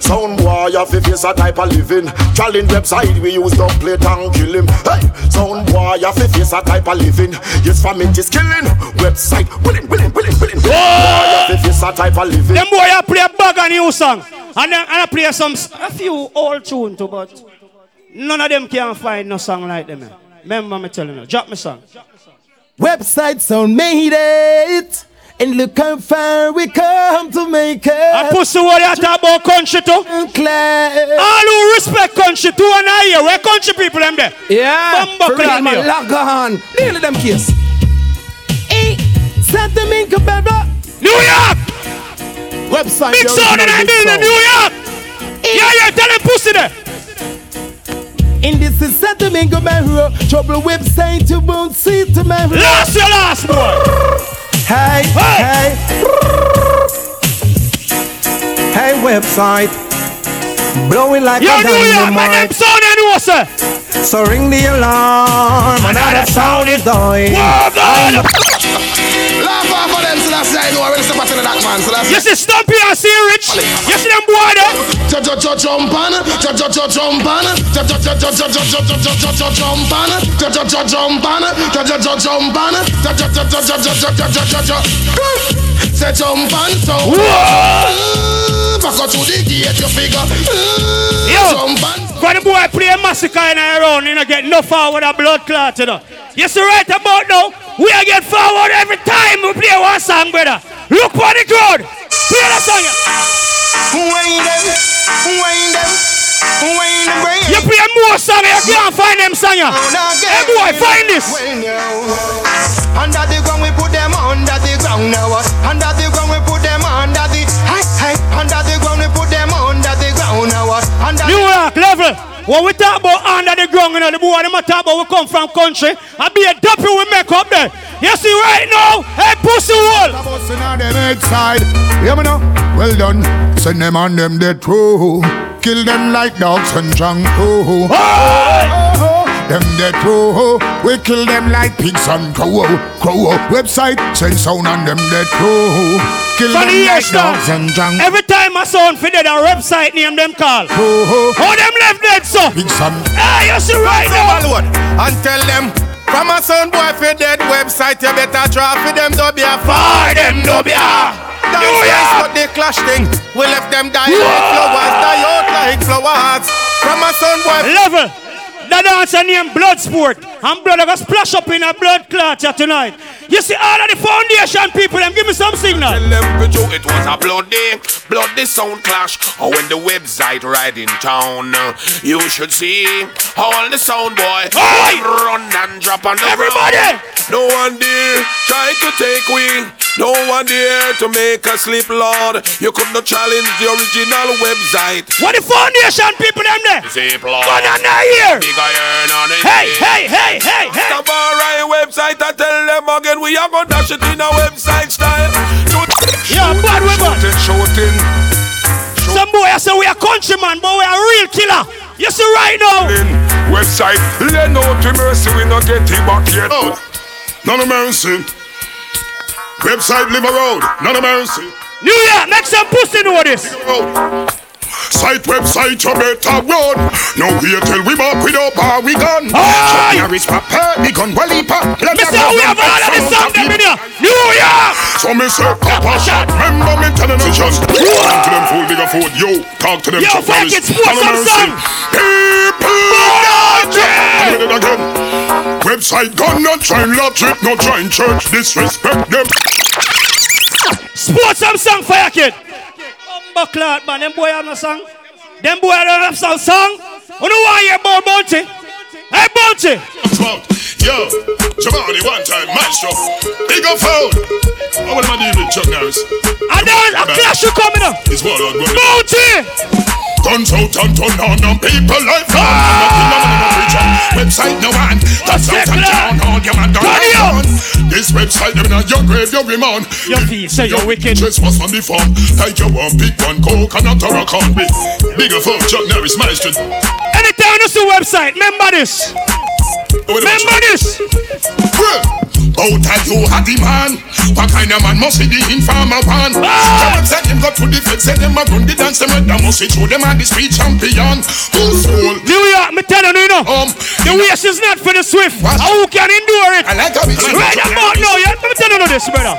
Sound boy, you fi face a type of living. Challenge Webbzite we use don't play and kill him. Hey, sound boy, you fi face a type of living. Yes, me is killing. Webbzite willing, willing, willing, willing. Boy, you fi face a type of living.
Them boy I play bag and new song. And then and I play some a few old tune too, but none of them can find no song like them. eh. Remember me telling you, drop me song.
Webbzite sound made it. And look how far we come to make it.
I pussy what you talk about country too. All who respect country too and I hear where country people them there.
Yeah,
Bumbo
for real,
clan
man.
there.
Log on. Deal with them case.
Hey, Santa Minka, baby.
New York.
Webbzite.
Big sound in the New York. Yeah, yeah, tell them pussy there.
In this is set to mingle my hero. Trouble whip saying to won't see to my hero.
Last your last one.
Hey, hey, hey, hey Webbzite. Blowing like
Yo,
a
New York, make them
dynamite.
sound anymore, sir.
So ring the alarm. Another sound is dying.
Laugh off of them, so that's I know I will step out to that man. So that's
You see Stumpy and see Rich? You see them boy there?
Jump, jump, jump, jump on, jump, jump, jump, jump on, jump, jump, jump, jump, jump, jump, jump, jump, jump, jump, jump on, jump, jump, jump, jump on, jump, jump, jump, jump on, jump, jump, jump, jump, jump, jump, jump, jump, jump, jump. Say jump on, so back up to the gate, you figure.
Yo, for the boy play massacre in our own, you know, get no forward a blood clot, you know. You see right about now, we are get forward every time we play one song, brother. Look for the crowd. Play the song.
Wind them, wind them.
You play more song, you can't find them song. Hey boy, find this.
Under the ground we put them under the ground now. Under the ground we put them Under
level. When we talk about under the ground, you know, the boy, them a talk about we come from country. I be a dumpy we make up there. You see right now, hey pussy wall.
Bustin' on them head side. Hear me now? Well done. Send them on them dead true. Kill them like dogs and junk. Oh, oh, oh. Them dead true. We kill them like pigs and crow. Crow. Webbzite send sound on them dead true. Kill
the
them like dogs and junk.
every time I sound for the Webbzite name them call.
Oh,
How them left dead so?
Pigs and
Hey, you see right now.
and tell them. From a son boy for dead Webbzite, you better draw for them to be a
For them to be a-
That's
York.
what they clash thing. We left them die like flowers, die out like flowers. From a son boy.
Level. The dancer named Bloodsport. And blood gonna splash up in a blood clot here tonight. You see all of the foundation people, them give me some signal.
Tell them do it was a bloody, bloody sound clash. Or when the Webbzite right in town, you should see all the sound boy run and drop on the
Everybody!
ground. No one there try to take we. No one there to make us sleep, Lord. You could not challenge the original Webbzite.
What the foundation people them there?
Sleep, Lord.
Down there here.
Big iron on it.
Hey, hey, hey, hey, hey.
Stop our Webbzite and tell them again we are gonna dash it in a Webbzite style.
Yeah, bad we bad.
Shooting, shooting.
Some boy I say we are countryman, but we are real killer. You see right now.
Webbzite, let no to mercy, we not get it back yet.
Oh, none of mercy. Webbzite live a road. None of mercy.
New York, make some pussy know this.
Site Webbzite, you better run. No wait till we back with up or we gone.
Aye.
Chuck Norris papa, me gun well heap. Let
Me say
know
we have all of this them in here. New York.
So me say shot. Remember me telling them just talk to them fool nigga fool. Yo, talk to them
Yo, fuck it, sports some
mercy. People not again. Webbzite gun not trying logic, not trying church. Disrespect them.
Sports some song your kid. Clot, man. Them boy have no song. Them boy don't have some song. You know why you about Bounty? Hey, Bounty.
Yo, Jamani, one time, maestro. Big up phone. Oh, what am I doing with Chuck Norris?
And there's a clash you coming up.
It's what I'm going
Bounty.
Guns out and turn on on people like that. Webbzite no one. That's out and down on your man. This Webbzite them in a young grave you remand.
Your feet say you're wicked.
Just was on the phone. Like you want big one coconut or a corn big. Bigger phone, Chuck Norris, maestro.
Anytime you see Webbzite, remember this. Remember this.
Out of you had the man What kind of man must be the informer one Come and him go to the feds Send them a run the dance Them red must be through them and the street champion Who's fool
New York, me telling you, you know.
Um,
the race is not for the swift. What? Who can endure it?
I like how it's
Right about now, yeah. Let me tell you this, brother.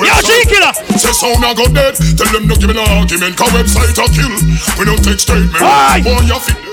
Yo, G killer.
Say sound a go dead Tell them no give an argument Cause Webbzite a kill We don't take statement
Aye.
Boy you fit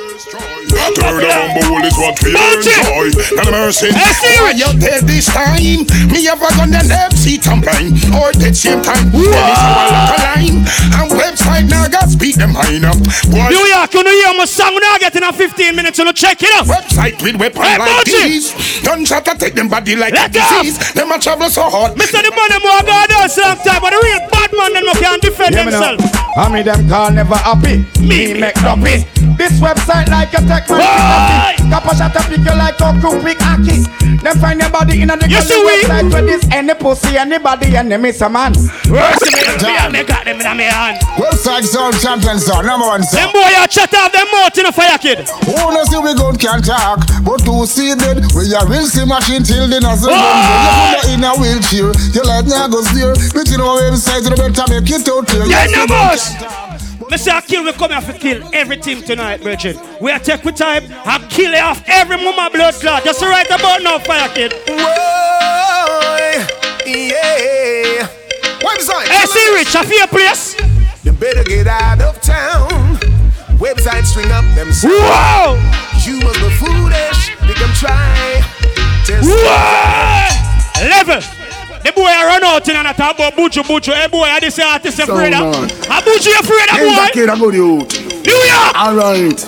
destroy Turn around, but all is what we enjoy. And mercy.
Why you dead this time? Me have a gun and left seat and blind. Or dead same time. Then it's our a line. And Webbzite now got speak them mind up. Boy,
New York, you know hear my song now get in a 15 minutes, you know check it out.
Webbzite with weapon
Hey,
like
Bunchy.
these. Gunshot to take them body like
Let
a
go.
disease. Them a travel so hard.
Mr. The man them walk out there sometime, but the real bad man them no can defend
Yeah, me know.
themselves.
I mean them call never happy. Me make happy. This Webbzite like a tech
Why?
Kappa shot a pick you like a crew pick hockey. Them find your body in a the
You see we?
Webbzite with this any pussy anybody and them is a man.
Worst me, me, me got them in my hand.
Webbzite zone champion zone number one
Them boy a chat off them mouth in a fire kid.
Who knows see we gun can talk, but to see dead, we a real see machine till the nozzle. You put in a wheelchair, you like now go steer. But you know Webbzite, you better make it out here.
Yeah, no boss. Me say I kill, we come here to kill every team tonight, Bridget. We are take with time and kill it off every mama blood clot. Just right about now, fire kid.
Yeah. Webbzite.
Hey, C-Rich, I feel place.
You better get out of town. Webbzite string up them.
Whoa!
You must be foolish. They can try. Test
Whoa! Level. The boy a run out in and I talk about Buju Buju. Hey boy, I this artist afraid of.
man.
A ah, Buju afraid of boy.
kid a good youth?
New York.
Alright.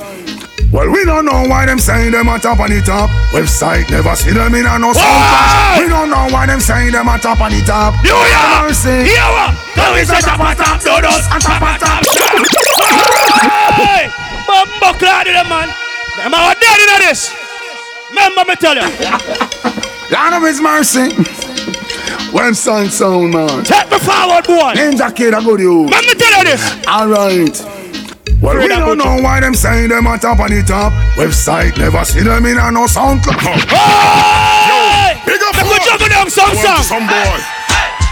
Well, we don't know why them saying them on top on the top. Webbzite never see them in a no sound. We don't know why them saying them on top on the top.
New York.
Mercy.
Here what? Come is a top on top, donuts and top on top. Hey! Bumbo in the man. Them are dead in this. Remember me tell you.
Lord of His mercy. Webbzite sound man.
Take me forward, boy.
Ain't that kid a good youth?
Let me tell you this.
Alright. Well, we don't know why them saying them on top on the top. Webbzite never see them in a no sound clash.
Hey!
Big up
Let me juggle them some
I
song.
Some boy.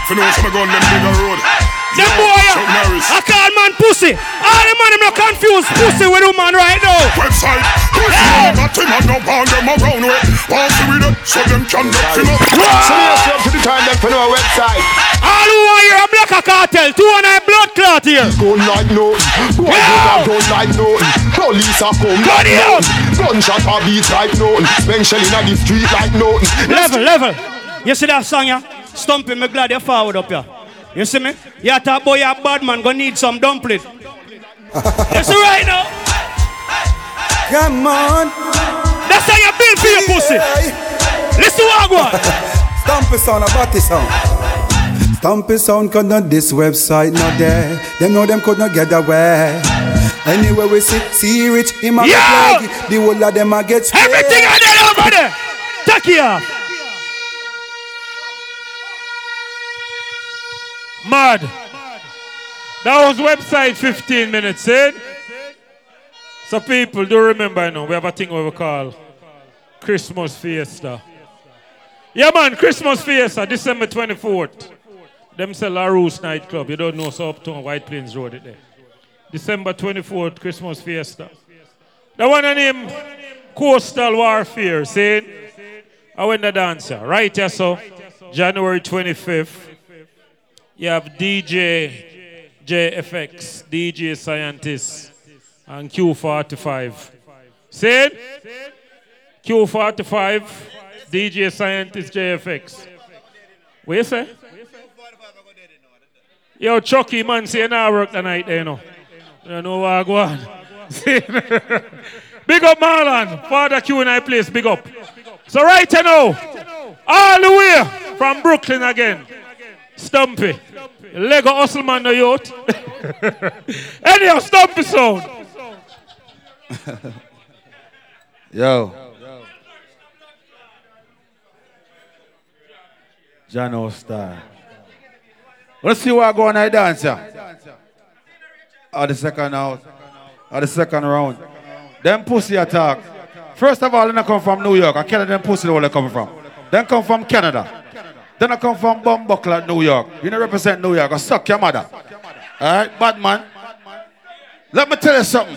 You know some gun them bigger road.
Them
Yo,
boy,
Chuck Norris.
I call man pussy. All the man them not confused pussy with woman right now.
Webbzite. Pussy
Hey.
got him and no band them around with. Pass with it so them can get him up.
So you step to the time them for no Webbzite.
All who want hear a black a cartel, two and a blood clot here.
Gun like nothing. Boy,
Yeah.
you got gun like nothing. Police a come
Gun
like
it out.
nothing. Gunshot a beat like nothing. Spend shell inna the street like nothing.
Level, level. You see that song, yeah? Stumping, me glad you forward up here. You see me? Yeah, talk boy, a bad man, gonna need some dumpling. you see right now?
Come on.
That's how you build for your pussy. Listen what I want.
Stumpy sound, a body sound. Stumpy sound could not this Webbzite not there. Them know them could not get away. Anyway we see, C-Rich him a
Yeah.
The whole of them a get sprayed.
Everything I did over there. Take it Mad.
That was Webbzite 15 minutes in. So people do remember you now, we have a thing we call Christmas Fiesta. Yeah man, Christmas Fiesta, December 24th. Them sell a Roost nightclub. You don't know, so uptown White Plains Road it there. December 24th, Christmas Fiesta. The one name Coastal Warfare, see? I went the dancer. Right here, so January 25th. You have DJ JFX, DJ Scientist, and Q45. See it? Q45, DJ Scientist, JFX. What you say? Yo, Chucky, man, say you not work tonight, you know. You know what I go on. Big up, Marlon. Father Q in I place, big up. So right now, all the way from Brooklyn again, Stumpy. Lego Hustleman, the youth. Anyhow, Stumpy sound.
Yo. Jano Star. Let's see what go on I dance here. Or the second out. Or the second round. Them pussy attack. First of all, they come from New York. I Canada, them pussy where they come from. Then come from Canada. Then I come from Bumbuckler, New York. You know represent New York. I suck your mother. Alright, bad man. Let me tell you something.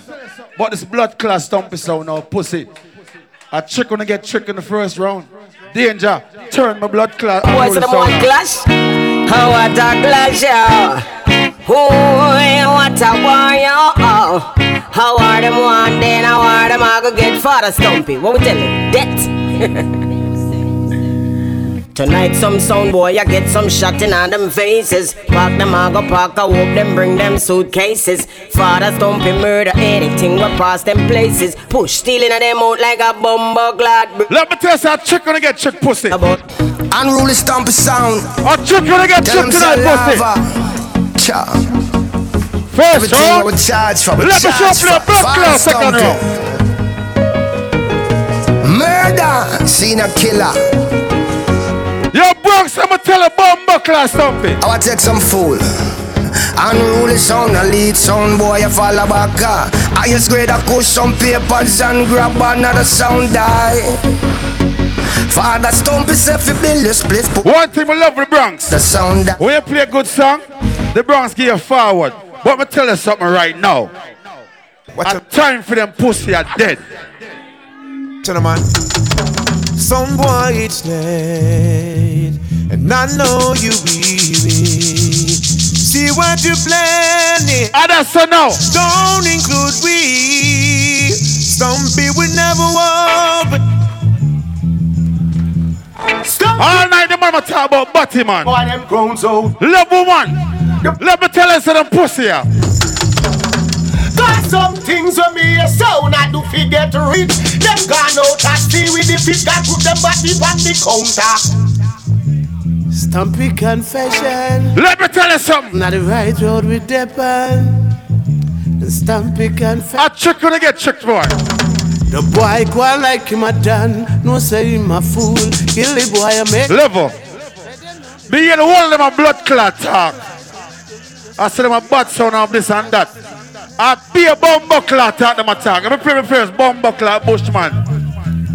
About this blood class stumpy sound now, pussy. A trick gonna get tricked in the first round. Danger. Turn my blood clot.
Boys, the one clash. How eh, what a clash, yeah. Oh, what a warrior. Oh. How are them one day, how are them I go get father stumpy? What we tell you? Death. Tonight some sound boy I get some shot in on them faces. Park them I go park I hope them bring them suitcases. Father be murder anything we pass them places. Push stealing of them out like a bumbo glad.
Let me tell you how chick gonna get chick pussy.
About
Unruly stumpy sound.
A chick gonna get
Tell
chick
them
tonight pussy.
Cha.
First
Everything
round.
I would charge for
Let me show
charge
play
for
blood class second
stumpy.
round.
Murder, seen a killer.
Yo, Bronx, I'ma tell a bomb class something.
I wanna take some fool. Unruly sound, a lead sound boy, you follow back. uh. I just grade a push some papers and grab another sound die. Father Stumpy said fi build this place. Put
One thing I love the Bronx.
The sound that
When you play a good song, the Bronx give you forward. But me tell you something right now. What time for them pussy are dead.
Tell Some boy it's late, and I know you weary. See what you planning.
That's so now.
Don't include we. Stumpy would never walk.
All night the mama talk about body man.
Boy, them grown so.
Level one. Let me tell you some them pussy here.
Got some things when me a sound I do forget to read. Them gone out and see with the fish that put them body on the counter. Stumpy confession.
Let me tell you something.
Not the right road with Depan. Stumpy confession.
A chick gonna get chicked boy.
The boy go on like him a done. No say him a fool. Kill the boy a make.
Level. Me and all them a blood clot talk. I said them a bad sound of this and that. I be a bomb clot talk them a talk. Let me play me first bomb clot Bushman.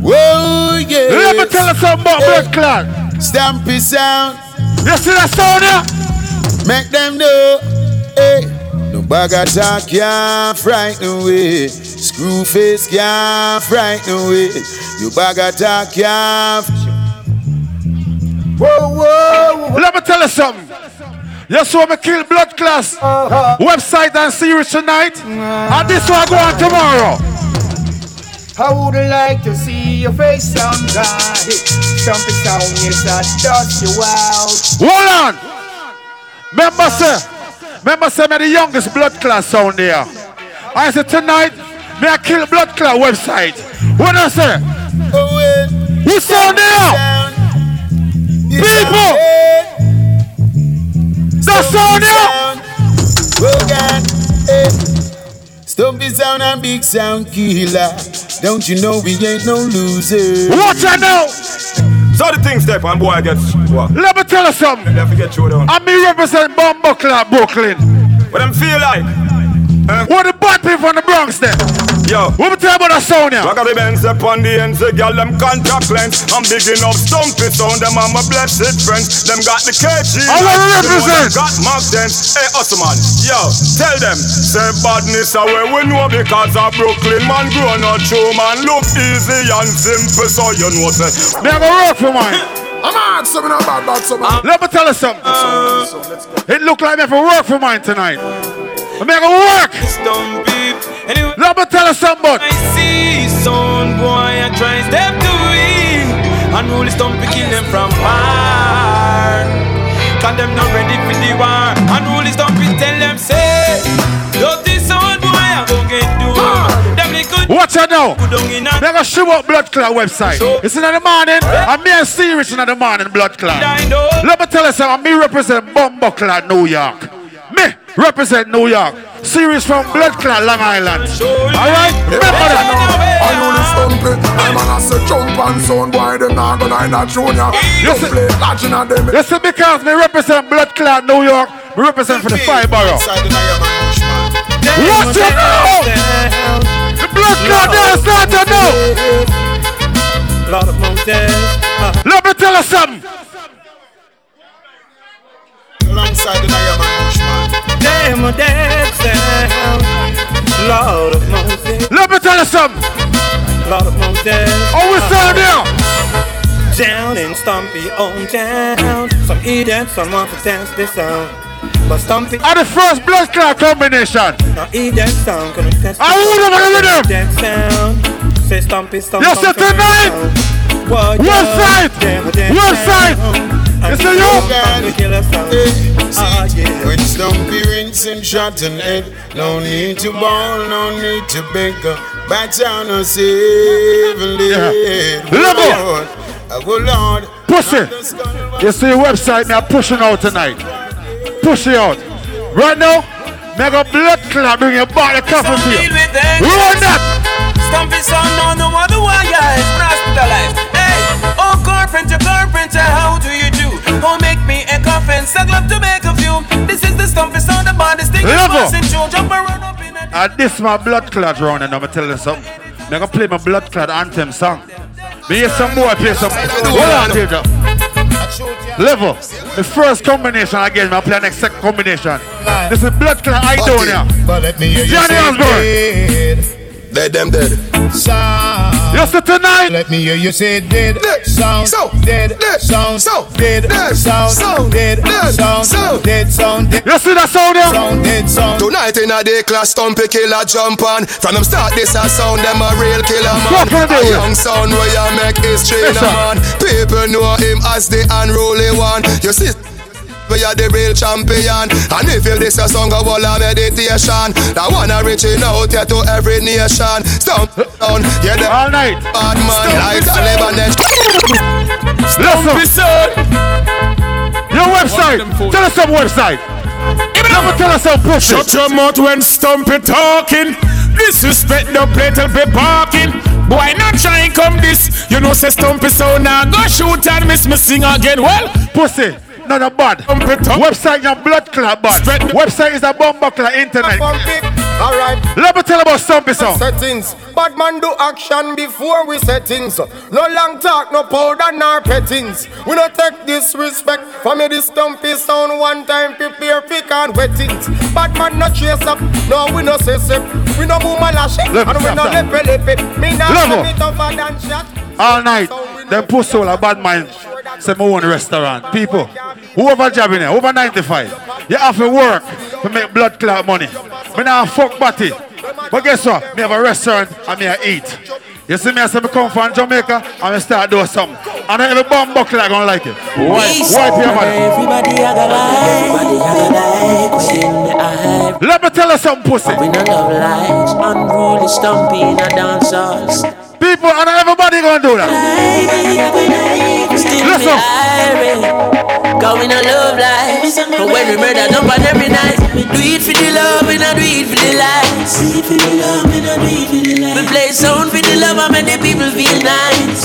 Whoa, yeah.
Let me tell you something about blood clot.
Stumpy sound.
You see that sound here?
Make them know. Hey. No bag attack can't frighten away. Screw face can't frighten away. You bag attack can't. Whoa, whoa,
Let me tell you something. You saw me kill blood class uh-huh. Webbzite and series tonight. And this one go on tomorrow.
I would like to see your face someday. Something sound is that dust you out.
Hold on. Remember, sir. Remember, sir, me the youngest blood class sound there. I said tonight, me I kill blood clot Webbzite. What I say? Who sound there? People! That sound there?
Rogan, eh. Stumpy sound and big sound killer. Don't you know we ain't no loser?
Watch out now!
So the things step and boy gets what?
Let me tell you something.
They forget you down.
I me represent Bombo Clot Brooklyn.
What I'm feel like?
What the bad people from the Bronx then?
Yo.
What we tell about that sound here?
Rock the Benz up on the ends, the girl them contact lens. I'm bigging up Stumpy sound, them are my blessed friends. Them got the KG.
Oh, I wanna represent.
Got Mark dance. Hey, Osman, yo, tell them. Say badness away we know because of Brooklyn man grown up true man. Look easy and simple, so you know say.
Me I go work for mine.
I'm on something about that something.
Let me tell you something. it look like me have to work for mine tonight. I'm gonna work. Let me tell you something.
I see some boy and try step to it Unruly stumpy kill them from far Cause them not ready for the war Unruly stumpy tell them say Dirty sound boy I go get do Them little
Watch out now. Me gonna show up blood clot Webbzite. It's in the morning. I'm and serious in the morning blood clot. Let me tell you something. Me represent Bombo Clot New York. Me represent New York. Series from Blood Clot Long Island. Alright? Remember that.
I know the stumpy. I'm on a say jump and sound boy. Them not gonna hide that junior. You play catching at them.
You see, because me represent Blood Clot New York, me represent for the five borough. Watch it now! The Blood Clot there start to know!
Of mountains
Let me tell you something.
Alongside the Naya man,
Them a sound Lord of Moses
Let me tell you something.
Lord of Moses
Oh, we sound there.
Down in Stumpy own town Some idiots, some want to dance this sound
but Stumpy.
Are the first blood clot combination.
Now eat that sound, gonna test.
I would have a rhythm.
That sound. Say Stumpy, Stumpy.
You said tonight. Webbzite. Webbzite. You say you.
Ah, yeah.
When Stumpy rinse and shot and head, no need to ball, no need to beg. Back down and save and live.
Level.
Oh Lord.
Pussy. You see Webbzite me are pushing out tonight. Push it out. Right now, make a blood clot bring your body coffin for you. Run that.
Stumpy sound on the other wires, hospitalized. Hey, oh carpenter, carpenter, how do you do? Oh, make me a coffin, suck up to make a few. This is the stumpy sound about this thing.
Level.
Jump around up in a
And this my blood clot round and I'm gonna tell you something. I'm gonna play my blood clot anthem song. Me hear some more play some. Hold on, Teja. Level. The first combination again, I play next second combination. This is blood clot I don't here.
But let me hear you
Johnny
say
Osborne.
Dead. Dead them dead. Sound.
You see tonight.
Let me hear you say dead. Sound. So dead. Sound. So dead. Dead. Sound. So dead. Dead. Sound. So dead. Sound. Dead.
You see that sound here?
Sound dead. Sound.
Tonight in a day class, stumpy killer jump on. From them start this a sound, them a real killer man.
What can I do
A
with?
young sound where you make history
Yes,
in a
sir.
man. People know him as the unruly one. You see. We are the real champion And if you this a song of all a meditation That one a reaching out here to every nation Stomp down, yeah the
All night
Bad man like Taliban then
Listen. Your Webbzite. Tell us some Webbzite. Never tell us some pussy.
Shut your mouth when Stumpy talking. Disrespect the plate will be parking. Boy, not try and come this. You know, say Stumpy so now go shoot and miss me sing again. Well,
Pussy. Not a bad. Webbzite your blood clot bad. Webbzite is a bomb buckler internet.
Alright.
Let me tell about Stumpy song.
Settings. Bad man do action before we settings. No long talk, no powder, nor pettings. We no take disrespect from me this stumpy sound one time prepare pick and wettings. Bad man no chase up, no we no say sip. We no boom a lash it, and we no lip it. Me
Level.
me tougher than shot.
All night. Them pussy all a bad mind. Say my own restaurant. People. Whoever job in here, over 95. You have to work to make blood clot money. Me now fuck body. But guess what? Me have a restaurant and me I eat. You see me, I say me come from Jamaica and me start doing something. And every bomb buckle I gonna like it. White, white here, man.
Everybody I got like, everybody I got like, we in the eye.
Let me tell you something, pussy.
We no love lies, unruly stumpy in a dance.
People and everybody gonna do that.
Still
Listen.
me irate, cause we no love lies. But when we murder jump on every night, we do it for the love, we not do it for the lies. Do it for the love, we not do it for the lies. We play sound for the love and make the people feel nice.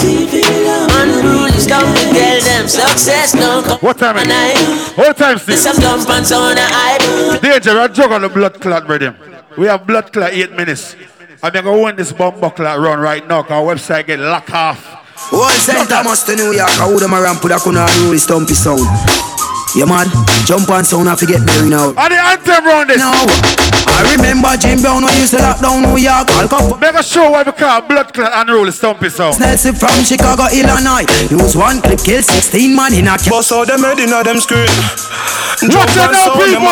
Unruly stumpy, tell them success no come.
What time is it? What time is
This
it?
some dump pants on the hype.
Danger, I jug on the blood clot rhythm. We have blood clot eight minutes. I'm gonna go win this bomb buckle run right now, cause our Webbzite get locked off.
Whole St. Thomas to New York, I would have ramp with a kuna really stumpy sound. You mad? Jump on sound, I forget Mary now.
And the anthem round this.
No. I remember Jim Brown when he used to lock down New York. I'll come
Make a show why we call blood clot and roll stumpy sound.
Nelson from Chicago, Illinois. Use one clip, kill 16 man in a
Bust out them head inna them screen.
Watch it now, people.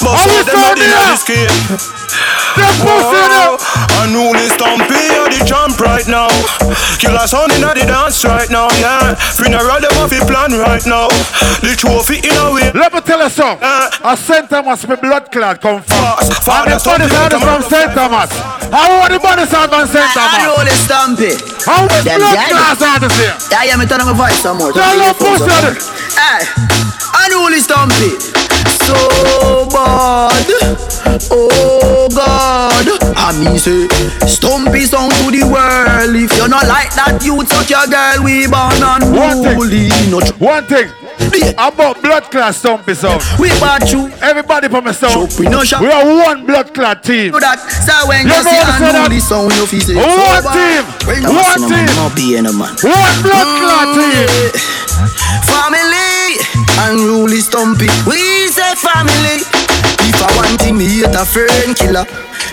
Bust
How we
out them head
sound
inna
here?
the screen.
Them pussy now.
Unruly stumpy are the champ right now. Killer sound inna the dance right now, yeah. Funeral them off the plan right now. The trophy in a way.
Let me tell you something. Uh, a St. Thomas me blood clot come from. And the body sound is from St. Thomas. How are the body sound from St. Thomas?
Unruly Stumpy.
How is
Them
blood
guys-
clot sound is here?
Yeah, yeah, me turn on my voice some more.
Tell them pussy on it.
Hey, unruly Stumpy. So bad. Oh God. I mean say, Stumpy sound like that, you suck your girl. We born unruly. No tr-
One thing. About blood clot stumpy sound.
We bad you.
Everybody from the
we no.
We are one blood clot team.
That. So when
You
you, see
what I'm saying?
unruly sound, you feel say,
One team.
When
One team.
be any man.
One blood mm. clot team.
Family, unruly stumpy. We say family. If I want thing, me hate a friend killer.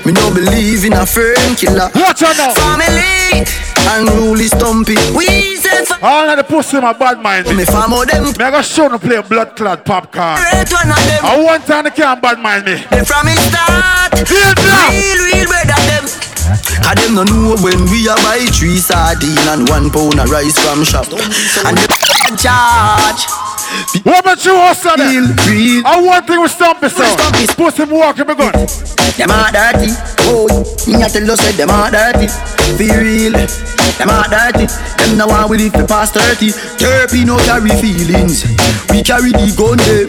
Me no believe in a friend killer.
Watch out now.
Family unruly stumpy. We say fa-
All of the pussy my bad mind me.
Me farm out them.
Me I got show no play blood clot popcorn.
Great one of them.
I want time they can't bad mind me.
They from it start.
Real now.
Real, real brother them. Cause them no know when we a buy three sardine and one pound of rice from shop. And them charge.
What about you also
Real, real.
I one thing with Stumpy son. Pussy me walking me gun.
Them are dirty. Oh, me a tell you say them are dirty. Be real. Them are dirty. Them no one with it for past 30. Therapy no carry feelings. We carry the gun them.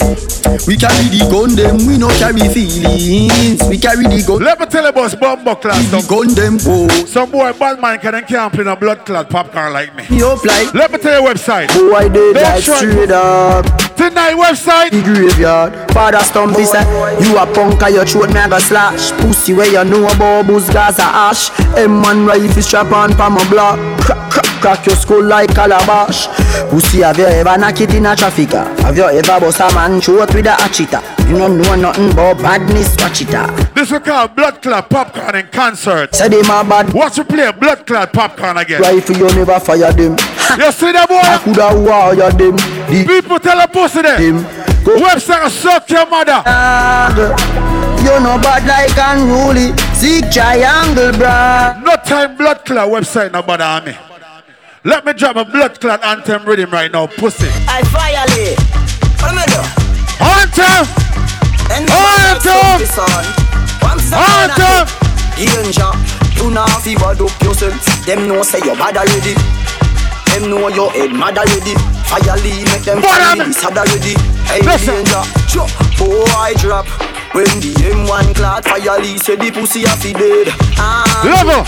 We carry the gun them. We no carry feelings. We carry the gun.
Let me tell you about Bumbo class.
The gun them. Oh,
Some boy bad man can and can't play no blood clot popcorn like me.
up like.
Let me tell you Webbzite.
Oh, I did
that
straight up.
Tonight Webbzite.
The graveyard. Father Stumpy say, You a punk your throat me a go slash. Pussy where you know about booze gas a ash. M1 rifle strap on pa my block. Crack, crack, crack your skull like calabash. Pussy have you ever knock it in a traffic? Have you ever bust a man throat with a hatcheta? You don't know nothing about badness, watch it.
This we call blood clot popcorn in concert.
Say them a bad
Watch you play blood clot popcorn again.
rifle, you never fire them.
You see that
I
boy?
coulda wire them. The
People tell a pussy there.
them. Go
Webbzite suck your mother.
dog. You know bad like unruly. Sick triangle, bruh.
No time blood clot Webbzite no bother me. Let me drop a blood clot anthem rhythm right now, pussy.
I violate. What am I do?
Anthem!
And
Anthem! Anthem!
Danger. You know fi bad up yourself. Them know say you bad already. Them know your head mad already. Fire lead make them
Bad
feel sad already. Hey
Listen.
danger. Chop. Oh I drop. When the M1 cloud fire lead say the pussy a fi dead. Ah.
Level.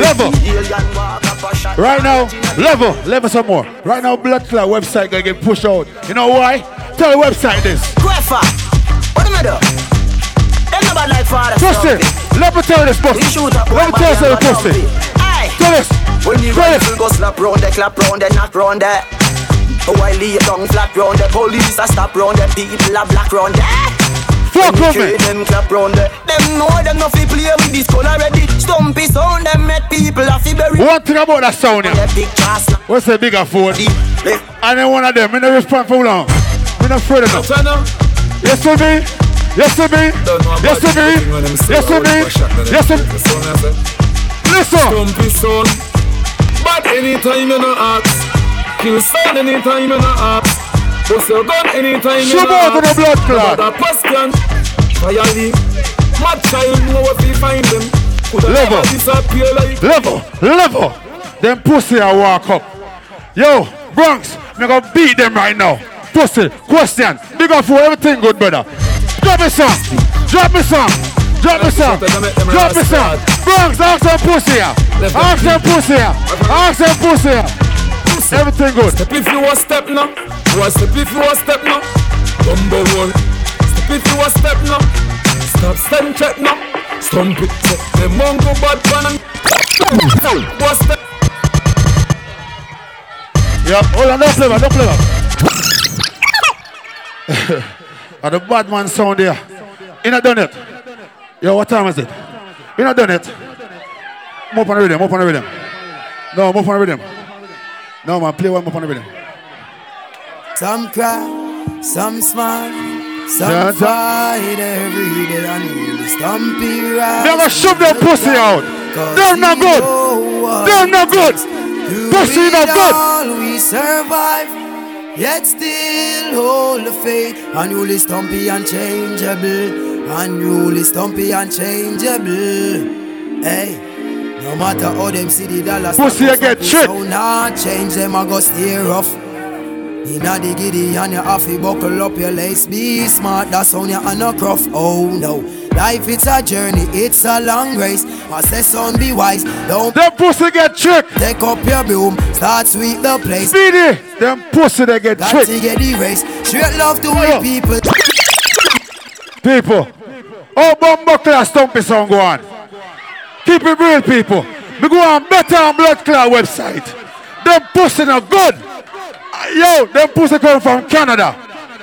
Level.
the alien walk up a shot.
Right now, level, level some more. Right now, blood clot Webbzite gonna get pushed out. You know why? Tell the Webbzite this.
Guefa. What am I do? Them no bad like father.
Pussy, let me tell you this, pussy. Let me tell something, pussy. Tell this.
When the rifle go slap round there, clap round there, knock round there. Oh, I lay down flat round there. Police a stop round there. People a black round there.
Fuck
When
with me.
them clap round there. Them know them no fi play with this skull already. Stumpy sound them make people a fi bury.
One thing about that sound, yeah.
The big chance now.
What's the bigger phone?
Left.
And then one of them, me no respond for long. Me no afraid enough. Yes, to me. Yes, to me. Yes, to me. Yes, to me. Yes, to me. Listen.
Stumpy son. But anytime you no ask. Kill son anytime you no ask. Bust your gun anytime you
out to the blood clot.
A question. Fire leak. Mad child know what we find them.
Level.
disappear like
Level, level. Them pussy I walk up. Yo, Bronx, me gonna beat them right now. Pussy, question. Big up for everything good, brother. Drop me some. Drop me some. Drop me some. Drop me some. Bronx, ask some pussy here. Ask some pussy here. Ask some pussy here. Everything good.
Step if you a step now. A step if you a step now. Bumbo roll. Step if you a step now. Stop stand check now. Stump it. Set the mongo bad and. What step?
Yeah, hold on, back, don't play back. and the bad man sound there. You not done it. Yo, what time is it? You not done it. Move on the rhythm, move on the rhythm. No, move on the rhythm. No, man, play one move on the rhythm.
Some cry, some smile, some fight every day and really stumpy right.
Never shove that pussy out. They're not good. They're not good. Pussy not good.
We survive, yet still hold the faith. Unruly, stumpy, unchangeable. Unruly, stumpy, unchangeable. Hey. No matter how them see the dollars,
Pussy, get tricked.
So not change them, I go stay rough. Inna the giddy and you have to buckle up your lace. Be smart, that's on you and a cruff. Oh no, life it's a journey, it's a long race. I say son be wise, don't
Them pussy get tricked.
take up your broom, start sweep the place.
Speedy. Them pussy they get
Got
tricked.
to get the race. Straight love to we people.
People. Oh, Bumbo Class Stumpy song go on. Keep it real, people. We go on better on Blood Clot Webbzite. Them pussy not good. Yo, them pussy come from Canada.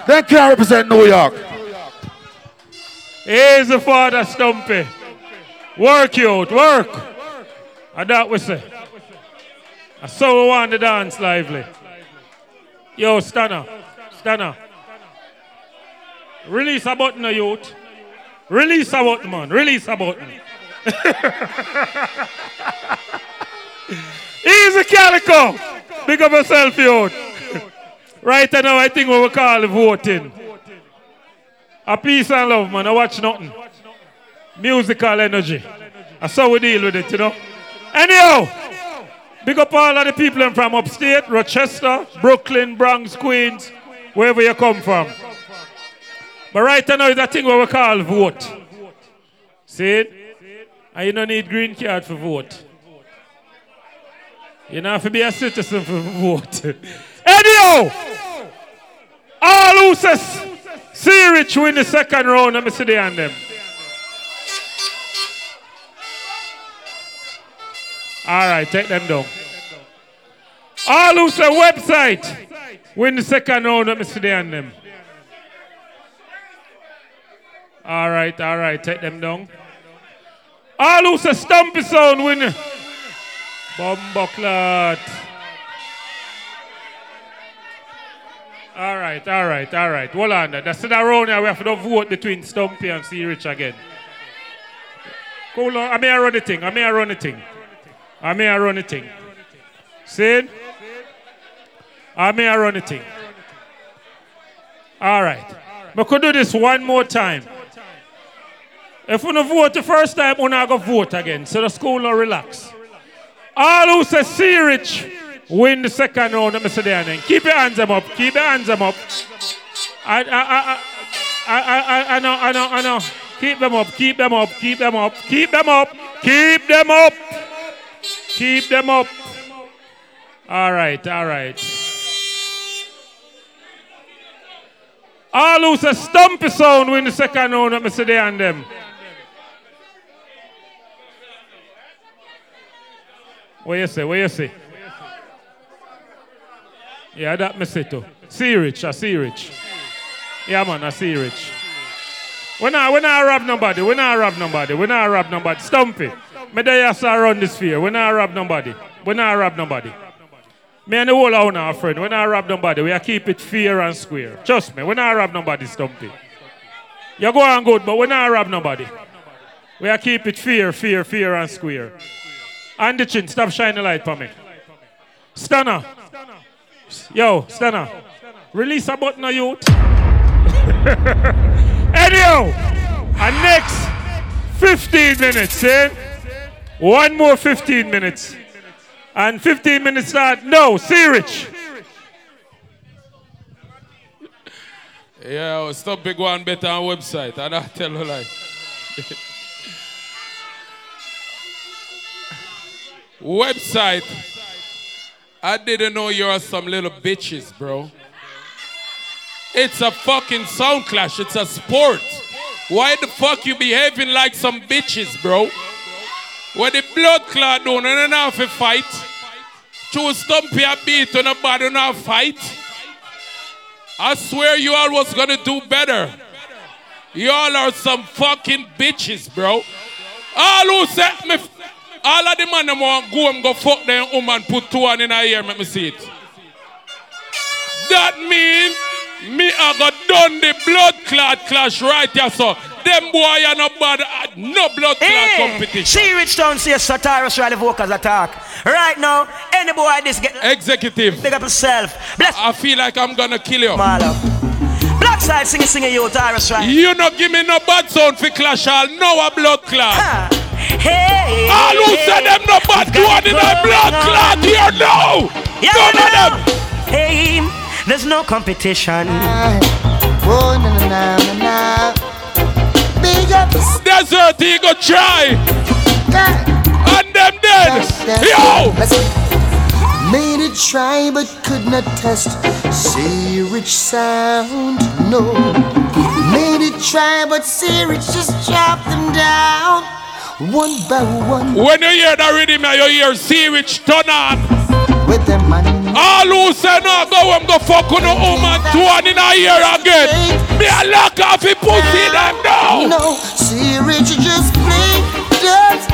They can't represent New York.
Here's the father Stumpy. Work you out, work. And that we say. I saw we want the dance lively. Yo, Stunner, Stunner. Release a button, a youth. Release a button, man. Release a button. Easy calico. Big up yourself, youth. Right now, I think what we call voting. A peace and love, man. I watch nothing. Musical energy. That's how we deal with it, you know. Anyhow, big up all of the people from upstate, Rochester, Brooklyn, Bronx, Queens, wherever you come from. But right now is a thing what we call vote. See it? And you don't need green card for vote. You don't have to be a citizen for vote. Anyhow, all who C Rich win the second round, let me see the hand them. All right, take them down. All who Webbzite win the second round, let me see the hand them. All right, all right, take them down. All who say Stumpy Sound win. Bumbleclot. All right, all right, all right. Hold on. That's the round here. We have to vote between Stumpy and C Rich again. Cool. I may run the thing. I may run the thing. I may run the thing. See? I may run the thing. All right. We could do this one more time. If we don't vote the first time, we're not going to vote again. So the school will relax. All who say C Rich win the second round. Let me then. Keep your hands up. Keep your hands up. I, I, I, I, I, I know, I know, I know. Keep them up. Keep them up. Keep them up. Keep them up. Keep them up. Keep them up. All right, all right. All who say Stumpy Sound win the second round. Let me there and them. What you say? What you say? Yeah, that me say too. C Rich, I C Rich. Yeah, man, I C Rich. We not, we not rob nobody. We not rob nobody. We not rob nobody. Stumpy. Me there yes around this sphere. We not rob nobody. We not rob nobody. Me and the whole owner, friend. We not rob nobody. We keep it fair and square. Trust me, we not rob nobody, Stumpy. You go on good, but we not rob nobody. We keep it fair, fair, fair and square. And the chin, stop shining light for me. Stunner. Yo, Stunner. Release a button of youth. Anyhow, and next 15 minutes, eh? One more 15 minutes. And 15 minutes start. No, C Rich.
Yeah, stop big one better on Webbzite. I don't tell you like. Webbzite. I didn't know you are some little bitches, bro. It's a fucking sound clash. It's a sport. Why the fuck you behaving like some bitches, bro? Where the blood clot down and then have a fight. Choose stumpy a beat on a body fight. I swear you all was gonna do better. You all are some fucking bitches, bro. All who set me all of the man them want go and go fuck them woman, put two on in a ear, let me see it. That mean me I got done the blood clot clash right here, so them boy are no bad, no blood clot
Hey,
competition.
She reached down see a Satyrus Riley vocals attack. Right now, any boy this get
Executive.
Big up yourself. Bless
I feel like I'm gonna kill you.
Black side singing singing you Tarrus Riley.
You not give me no bad sound for clash all, no a blood clot.
Hey,
all who say them no bad one in a blood clot here no.
Yeah,
None of them.
Hey, there's no competition.
Oh, na na na na na. Big up.
Desert he go try. And them dead. Yo.
Made it try but could not test. C Rich sound, no. Made it try but C Rich just chop them down. One by one.
When you hear that rhythm, you hear see which turn on.
With the man.
All who say no, go home, go fuck on no woman, two and in a year again. Me a lock off the pussy them now.
No, C Rich just play just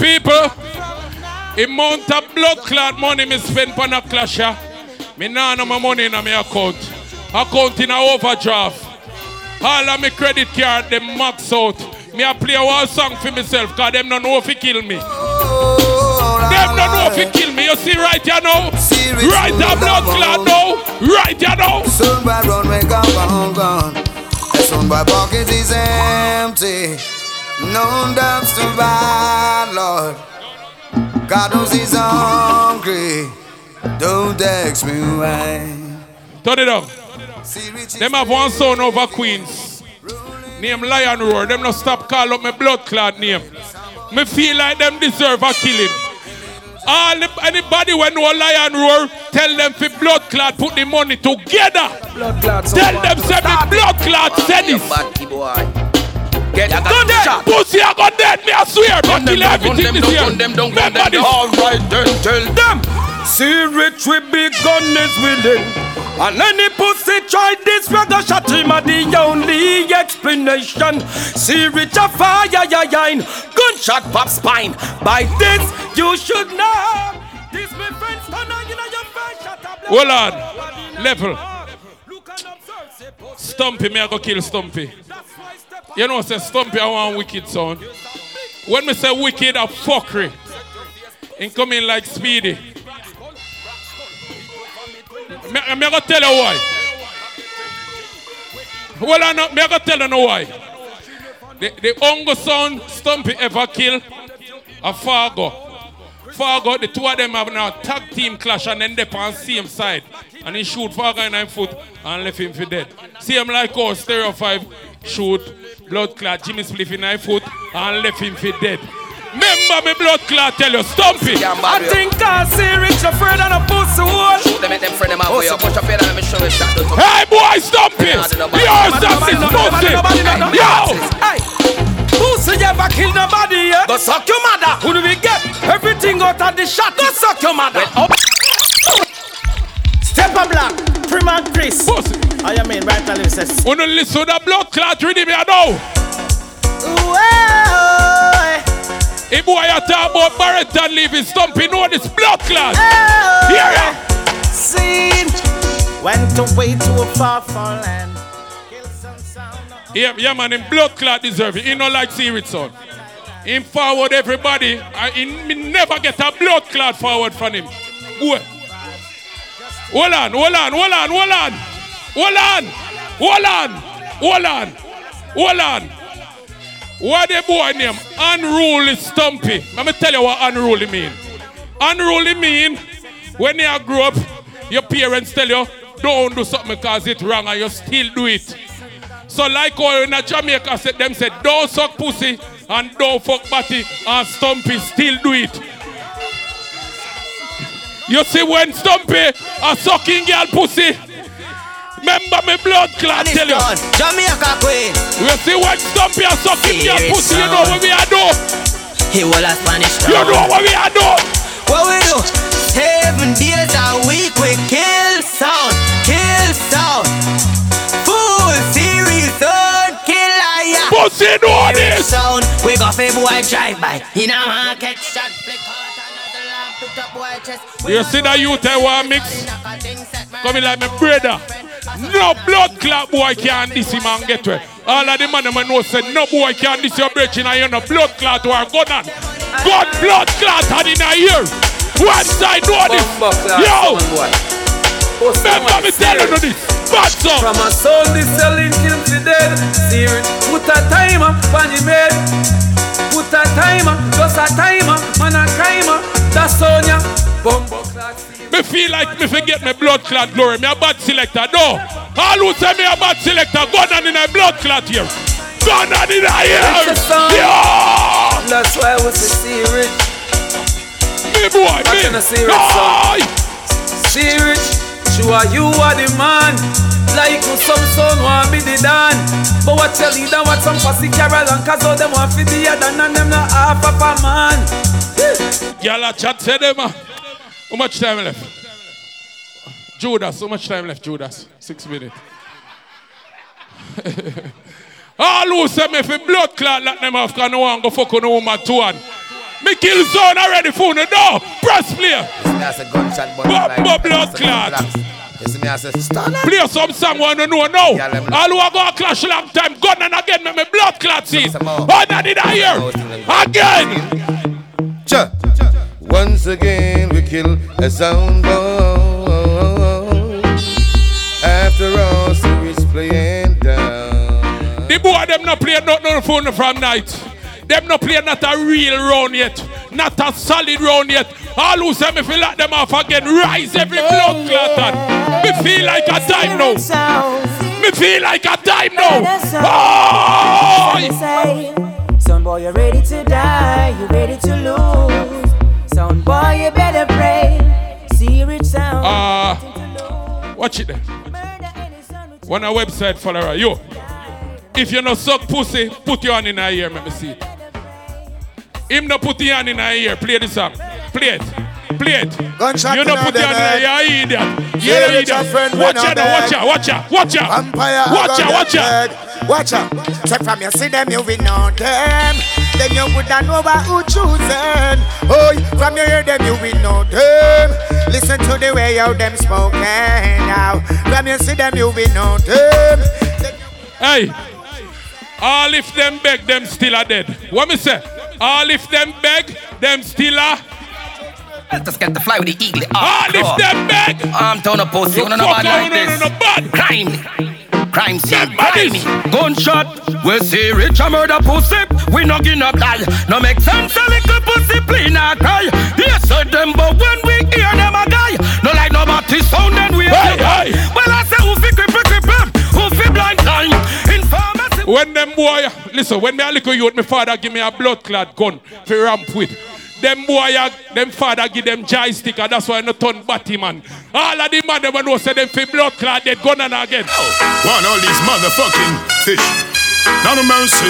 People, amount of blood clot money me spend on a clasher, me nah no my money in my account. Account in a overdraft. All of my credit card, them max out. Me a play one song for myself, cause them don't know if he kill me. Them don't know if he kill me. You see right here now? Right here, blood clot now. Right here now.
Soon by run, we gone, gone, gone. Soon my pocket is empty. No dubs to buy, Lord. God knows he's hungry. Don't ask me why.
Turn it up. Them have one son over Queens. Name Lion Roar. Them not stop call up my blood clot name. Me feel like them deserve a killing. All the, anybody when know Lion Roar, tell them for blood clot put the money together.
Blood clot.
Tell them say me blood clot said this.
Get
Go dead. Pussy I got dead. Me I swear. Me kill everything this year. Remember this.
All right, then tell them. See, rich we big gun is willing. And any pussy try this, we gonna shot him at the only explanation. See, rich a fire, ya, ya, gunshot pop spine. By this, you should know. This me friends turn you know your face a blood.
Hold on. Level. Stumpy, me I go kill Stumpy. You know, I say Stumpy, I want wicked sound. When me say wicked, a fuckery. In coming like Speedy. Me, me go tell you why. Well, I know, me go tell you know why. The, the only son Stumpy ever kill a Fargo. Fargo, the two of them have now tag team clash and then they on same side. And he shoot Fargo in nine foot and left him for dead. See him like us, Stereo 5 shoot blood clot Jimmy Spliff in nine foot and left him for dead. Remember me blood clot tell you, Stumpy.
I think I see rich afraid of a pussy hole.
Shoot them, make them friend them out for you. Push up here and let me show you shot.
Hey boy, Stumpy! You're something pussy! Yo!
Hey! Pussy ever kill nobody, yeah? Go suck your mother. Who do we get? Everything out of the shot. Go suck your mother.
Step on black, Prim Chris.
Pussy.
I am in right now, listen.
Wanna listen to the blood clot ready me I know. If boy you talk about Barrett and leaving Stumpy, know this blood clot. Oh, Hear ya?
Seen. Went away to a far, far land.
Yeah, yeah, man, him blood clot deserve it. He not like Seaweed son. Him forward everybody. and he never get a blood clot forward from him. Boy. Hold on, hold on, hold on, hold on. Hold on. Hold on. Hold on. Hold on. What the boy name? Unruly Stumpy. Let me tell you what unruly mean. Unruly mean when you grow up, your parents tell you don't do something because it's wrong and you still do it. So like how in Jamaica said them said don't suck pussy and don't fuck body and Stumpy still do it. You see when Stumpy a sucking girl pussy. Remember me blood clot tell you.
Jamaica queen.
You see when Stumpy a sucking girl pussy, you know what we are do.
He will a Spanish
You know what we are do.
What we do? Seven days a week we kill sound, kill sound. Full series on kill liar.
Pussy know this.
Sound we got a boy drive by. In a market shot flick out another lamp pick up boy chest.
You see that youth I want mix? Coming like my brother. No blood clot boy can this him and get where. All of the man them know say no boy can this your brethren and you no blood clot or gun on. God blood clot had in a ear. One side know this. Yo! Remember me telling you this. Bad song.
From a soul this selling kill to dead. See. Put a timer on the bed. Put a timer, just a timer, man a timer. That's Sonia. Bumbo
Me feel like me forget my blood clot glory. Me a bad selector. No. All who say me a bad selector, gun on in a blood clot here. Gun on in a here. Yo!
That's why we say C Rich.
Me boy, me.
Can I C Rich son? C Rich. Sure you are the man. Like who some son want be the dan. But what your leader want some fussy Carol and cause all them want fi the other and them not half of a man.
Y'all a chat say them. Ah. How much time left? Judas, how much time left, Judas? Six minutes. All who say me fi blood clot like them off can no one go fuck on no woman to one. Me kill zone already for the door. Press play.
That's a gunshot button.
Bumbo blood clot.
You see me, say, stand up.
Play some song wanna know now. All who are gonna clash long time, gun and again, me me blood clot see. Oh, that did I hear? Again.
Cha. Once again, we kill a sound boy. After all, series playing down.
The boy them not play not no phone from night. Them not play not a real round yet. Not a solid round yet. All who say me feel like them off again. Rise every blood clot on. Me feel like a time now. Me feel like a time now. Oh!
Son boy, you're ready to die, you're ready to lose. Son boy, you better pray. C Rich sound.
Uh, watch it there. One a Webbzite follower. Yo. If you no suck pussy, put your hand in her ear, let me see it. Him no put your hand in her ear. Play this song. Play it. Play it.
Gunshot
you no put your hand in
head.
her ear, you idiot. You
Yeah,
no
it's your
idiot.
friend
Watch
when I'm
out, now, watch
dead.
out, watch out, watch out.
Vampire,
Watch out, watch out.
Watch out. Check from you see them, you will know them. Then you would know about who choosing. Oh, from you hear them, you will know them. Listen to the way how them spoken now. From you see them, you will know them.
Hey, all if them beg, them still are dead. What me say? All if them beg, them still are.
Let's get the fly with the eagle.
Ah, all if them beg.
I'm turn up pussy.
You
You know
fuck
bad
out,
like
no, no,
this. Crime. Crime scene. Crime.
Gunshot, we C Rich a murder pussy. We no give no die. No make sense a little pussy, please not cry. Yes, sir, them, but when we hear them a die, no like no body sound, then we
Hey, hey.
Well, I say who fi cripple cripple, who fi blind time. In pharmacy.
When them boy, listen, when me a little youth, my father give me a blood clot gun for ramp with. Them boy, uh, them father give them joystick, and that's why I no turn batty man. All of the man them know say them for blood clot, they gun and again.
Want all these motherfucking fish. Now no mercy.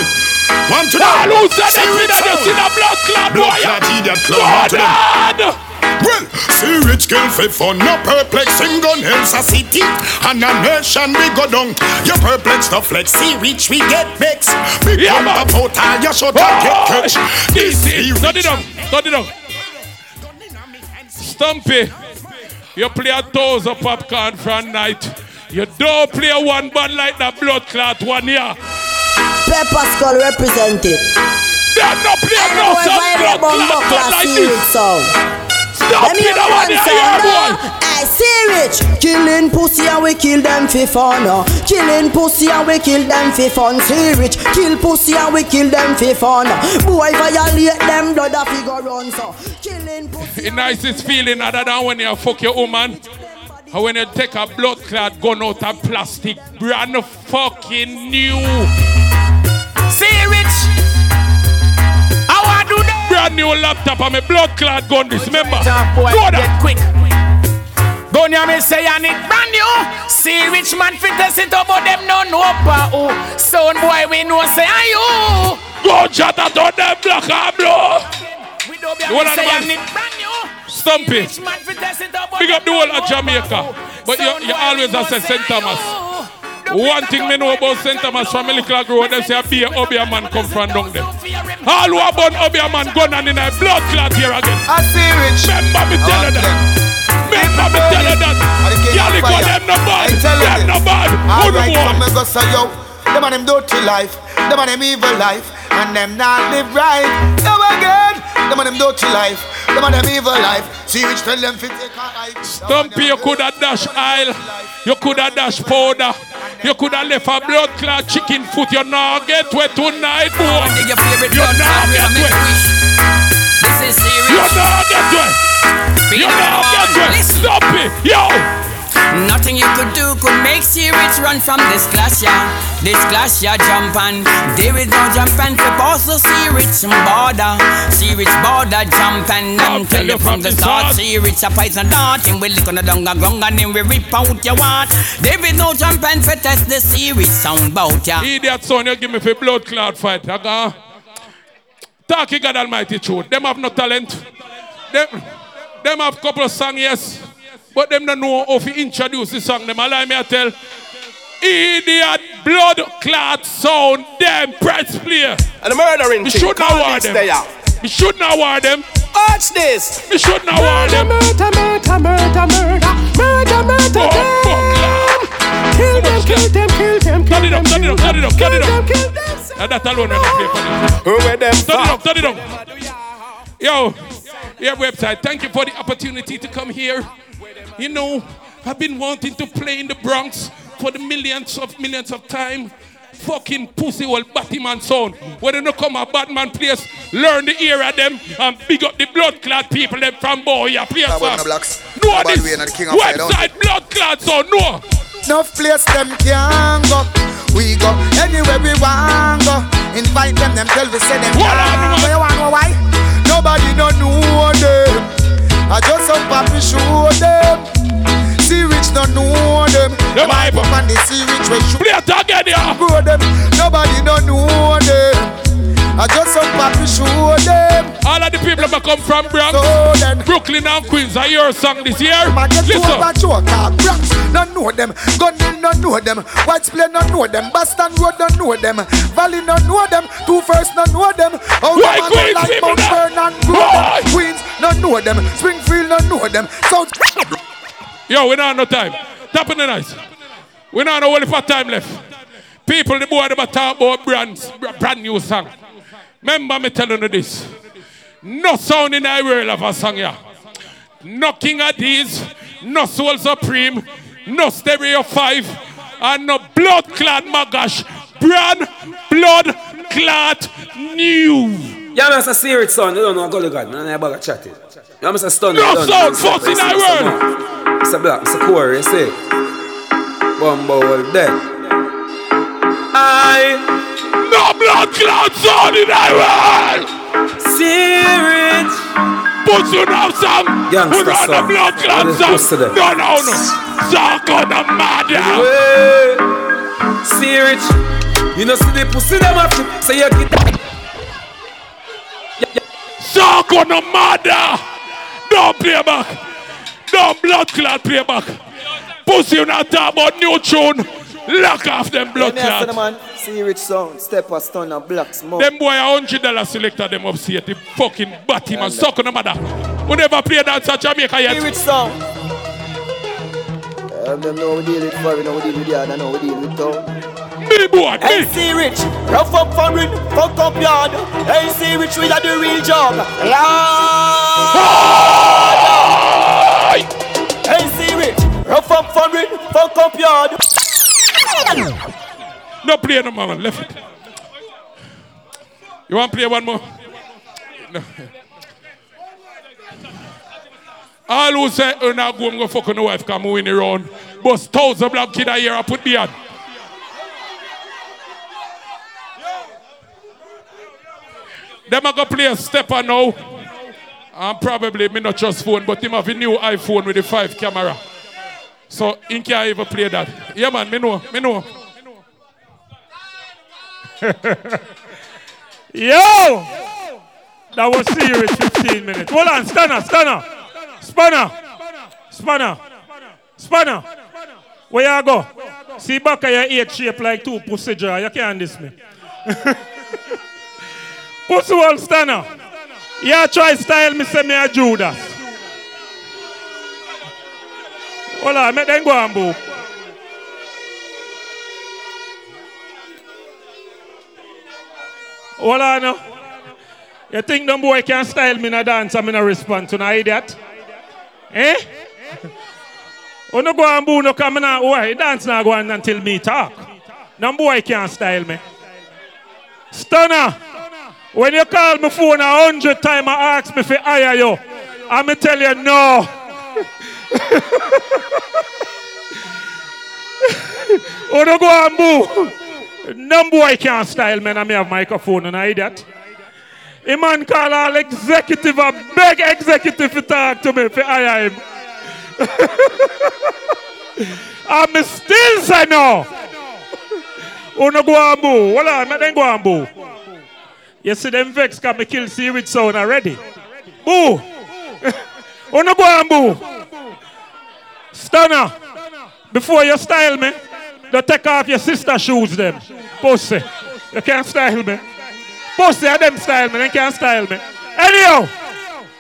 One to
All
know?
who say them
See it
just in a blood clot,
Blood
boy.
clot idiot. Want to them? Well, C Rich girl for fun, no perplexing gun else a city and a nation we go down. You perplex the flex, C Rich we get vexed. Big
Yeah,
yeah,
man.
out all your shot and get catch.
This
This
is,
is
turn it down, turn down. Stumpy, you play a thousand popcorn from night. You don't play one band like that blood clot one here.
Pepper Skull represented.
They no play no
Boy,
blood clot like
class
this.
sound.
Stop
Let me hear
want
one
to hear
sound, uh. I C Rich Killing pussy and we kill them for fun uh. Killing pussy and we kill them for fun C Rich Kill pussy and we kill them for fun uh. Boy violate them blood a figure run so Killing pussy
The nicest feeling other than when you fuck your woman. Or when you take a blood clot gun out of plastic, brand fucking new.
C Rich. How I do that?
Brand new laptop and my blood clot gun this, remember? Go
get quick. Gun ya me say and it brand new. C Rich man fit test it up, but them no know pa who. Sound boy we know say are you.
Go shut out on them black and blue.
We don't be say and it brand new.
Stumpy.
Rich man fit test it
Big up the whole of Jamaica. But you, you always have say St. Thomas. One thing me know about St. Thomas from Little Road, they say a be Obeah man come from down there. All who are born Obeah man gun and in a blood clot here again.
I C Rich.
Remember me tell you that. Remember me tell you that. Y'all go them no bad. Them no bad. Who the boy?
me go say yo. Them and them dirty life, them and them evil life, and them not live right. Yo again, them and them dirty life, them and them evil life. See which tell them fit take a.
Stumpy, you could have dash aisle. You could have dash powder. You could have left a blood clot chicken foot. You not get wet tonight, boy.
Your favorite
You
blood
not
we
get wet.
This is serious.
You not get wet.
Be
You
the
not get wet. Stop it. Yo.
Nothing you could do could make spirits run from this class, yeah. This class, yeah, jump and there is no jump and flip. Also, C Rich border, C Rich border jump and and tell you from the start. C Rich a poison dart, and we lick on the dung and ground and then we rip out your heart. There is no jump and for test the series sound bout, yeah.
Idiot son, you give me for blood cloud fight. I go. Talk you God Almighty truth. Them have no talent. Them, them have couple of songs, yes. But them don't know how to introduce the song. Them allow me to tell. Idiot blood clot sound. Them press play.
And the murdering
We should know
call
what
this
them.
there.
Me should not war them.
Watch this.
Me should not war them.
Murder, murder, murder, murder, murder, murder, oh, them. Kill them, kill them, kill them, kill
Turn it
them.
up, turn it up, turn it up, turn it
Kill them,
up.
kill them.
Now that alone when I play for them.
Who with them?
Turn it up, turn it up. Yo, your Webbzite. Thank you for the opportunity to come here. You know, I've been wanting to play in the Bronx for the millions of millions of time. Fucking pussy old Batman sound. When they no come a Batman place, learn the era them and big up the blood clad people them from boy. Yeah, place
That one
fam. No
Bad
this
way, not king of fire,
Webbzite blood clad sound. No.
Enough place them can go. We go anywhere we want go. Invite them, them tell we say them can. Where you want know why? Nobody no know them. I just some papi show them. C Rich no know them.
The Bible.
and they C Rich we show
Play it again, yeah.
Grow them. Nobody no know them. I just some papi show them.
All of the people that come from Bronx, Brooklyn and Queens, I hear a song this year.
Listen.
Listen.
Bronx, no know them. Gun Hill, no know them. White Plain, no know them. Boston Road, no know them. Valley, no know them. Two First, no know them. Oh,
Why
them a go
Queens
like Mount? Vernon. Queens, no know them. Springfield, no know them. South.
Yo, we don't have no time. Tap in the night. We don't have no only for time left. People, the boy, them a talk about brands, brand new song. Remember me telling you this. No sound in the world of a song here. No King Addies, no Soul Supreme, no Stereo 5, and no Blood Clot Magash. Brand Blood Clot New.
Yeah, man, it's a serious son. You don't know gully god, man. I bag of chatting. Yeah, man, it's a stun.
No sound, in the world.
It's a black, it's a core, you see. Bumbo well dead. I
no blood clot sound in the world.
Serious.
Put you now some.
Youngster
Put on the
son.
blood clot
What is
sound.
pussy there?
No, no, no. Suck on the mother.
See. You know see the pussy them have to say you get
Suck on the mother. Don't play back. Don't blood clot play back. Pussy you not talk about new tune. Lock off them blood
Yeah,
clot.
man. C Rich sound. Step a stun a black smoke.
Them boy a hundred dollar selector them upstate. The fucking batty man. Suck on the mother. We never play that at Jamaica yet.
C Rich sound. Um, them know we deal with foreign, know we deal with yard, I know we deal with town.
Me boy,
Hey, C Rich, rough up foreign, fuck up yard. Hey, C Rich, we are the real job. Lord. Hey, C Rich, rough up foreign, fuck up yard.
No play no more. Left it. You want to play one more? No. All who say, oh, now go and go fuck on the wife, come win the round. But thousand black kid a year, I put beard. Them a go play a stepper now. And probably me not just phone, but him have a new iPhone with the five camera. So he can't even play that. Yeah man, me know, me know.
Yo! That was serious 15 minutes. Hold on, stunner, stunner. Spanner. Spanner. Spanner. Where you go? See back of your ear shape like two pussy jaw. You can't diss me. pussy wall stunner. Yeah, try style me say me a Judas. Hold on, make them go now. You think them boy can style me in a dance and me not respond to no idiot? Eh? Oh no go and boo no come now. Why? Dance not go on until me talk. Them boy can't style me. Stunner. When you call me phone a hundred times I ask me I hire you. I'ma tell you no. oh no go and boo. Boy can't style me and I may have microphone and I idiot. A man call all executive a big executive to talk to me for hire him. I'm still say no. Oh no go and boo. On, make them go and boo. You see them vex can me kill see with sound already. Boo. oh no go and boo. Stunner. Before you style me, don't take off your sister shoes them. Pussy. You can't style me. Pussy, I them style me, they can't style me. Anyhow,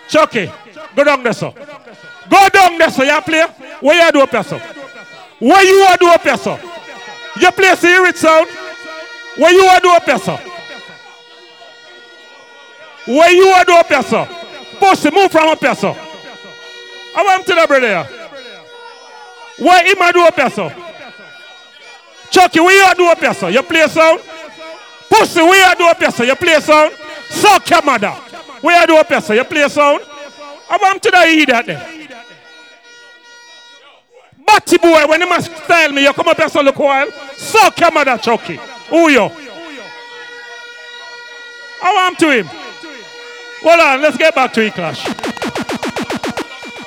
Chucky, go down there, sir. Go down there, sir. You play? Where you do up sir? Where you are do up sir? You play see it sound? Where you are do up sir? Where you are do up sir? Pussy, move from up sir. I want to the brother. Where him a do here, sir? Chucky, where you do up here? You play sound? Pussy, where you do up here? You play a sound? Suck your mother. Where you do up here? You play sound? I want to the idiot there. Batty boy, when you must style me, you come up here so look while. Suck your mother, Chucky. Who you? I want to him. Hold on, let's get back to E clash.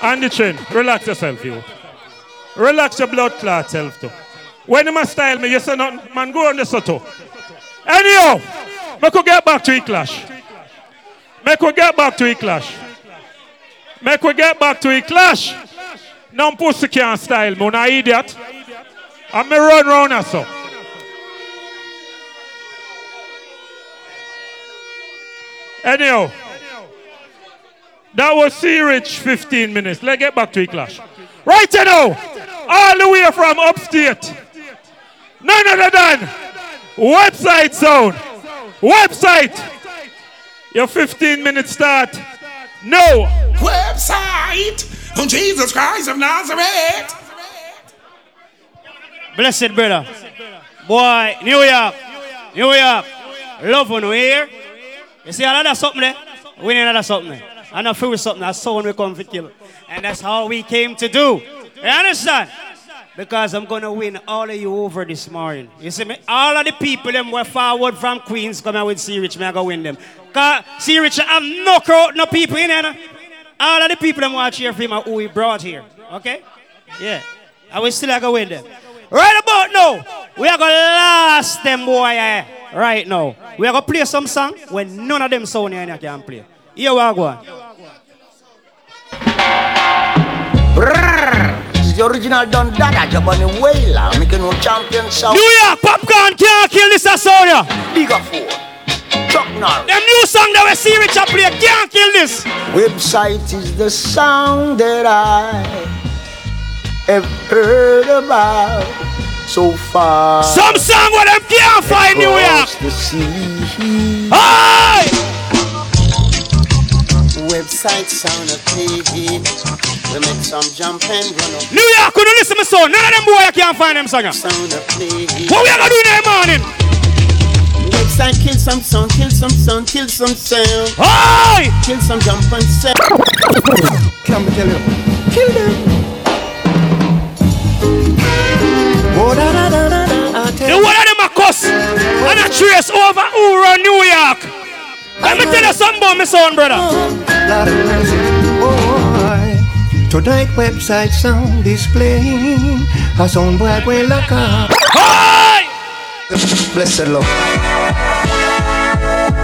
And the train. Relax yourself, you. Relax your blood clot self too. When you must style me, you say nothing, man, go on the soto. Anyhow, make we get back to E clash. Make we get back to E clash. Make we get back to E clash. No pussy can't style me, no idiot. I'm me run round so. Anyhow, that was C Rich 15 minutes. Let's get back to E clash. Right now, all the way from upstate. None other than Webbzite sound. Webbzite. Your 15 minute start. No.
Website on Jesus Christ of Nazareth.
Blessed brother. Boy, New York. New York. Love on here. You see another something there? We need another something there. And I feel something. That's someone we come to kill. And that's how we came to do. You understand? Because I'm gonna win all of you over this morning. You see me? All of the people them were forward from Queens come out with C Rich, me I go win them. Cause C Rich have no crowd, no people in there. All of the people them watch here for him who he brought here. Okay? Yeah. I will still go win them. Right about now, we are gonna last them boy eh, right now. We are gonna play some song when none of them sound here can play. Are going.
This is the original Don Dada, Jabani Wailer, making no champion sound.
New York popcorn can't kill this a sound ya.
Bigger four. Chuck Norris.
Them new song that we C Rich a play can't kill this.
Webbzite is the sound that I have heard about so far.
Some song where them can't find New York.
The sea.
Hey!
Webbzite sound a playing. We make some jump and run up.
New York couldn't listen to me song. None of them boy I can't find them song.
Sound a playing.
What we are gonna do in the morning?
Webbzite kill some sound, kill some sound, kill some sound.
Hey!
Kill some jump and sound. Come tell you. Kill them. Oh, da, da, da, da, da, I tell
The one of them a cuss and a trace over who run New York. Let me tell you something about my son, brother.
Lord have mercy, boy. Tonight Webbzite sound displaying a sound boy will lock up.
Hey!
Blessed love.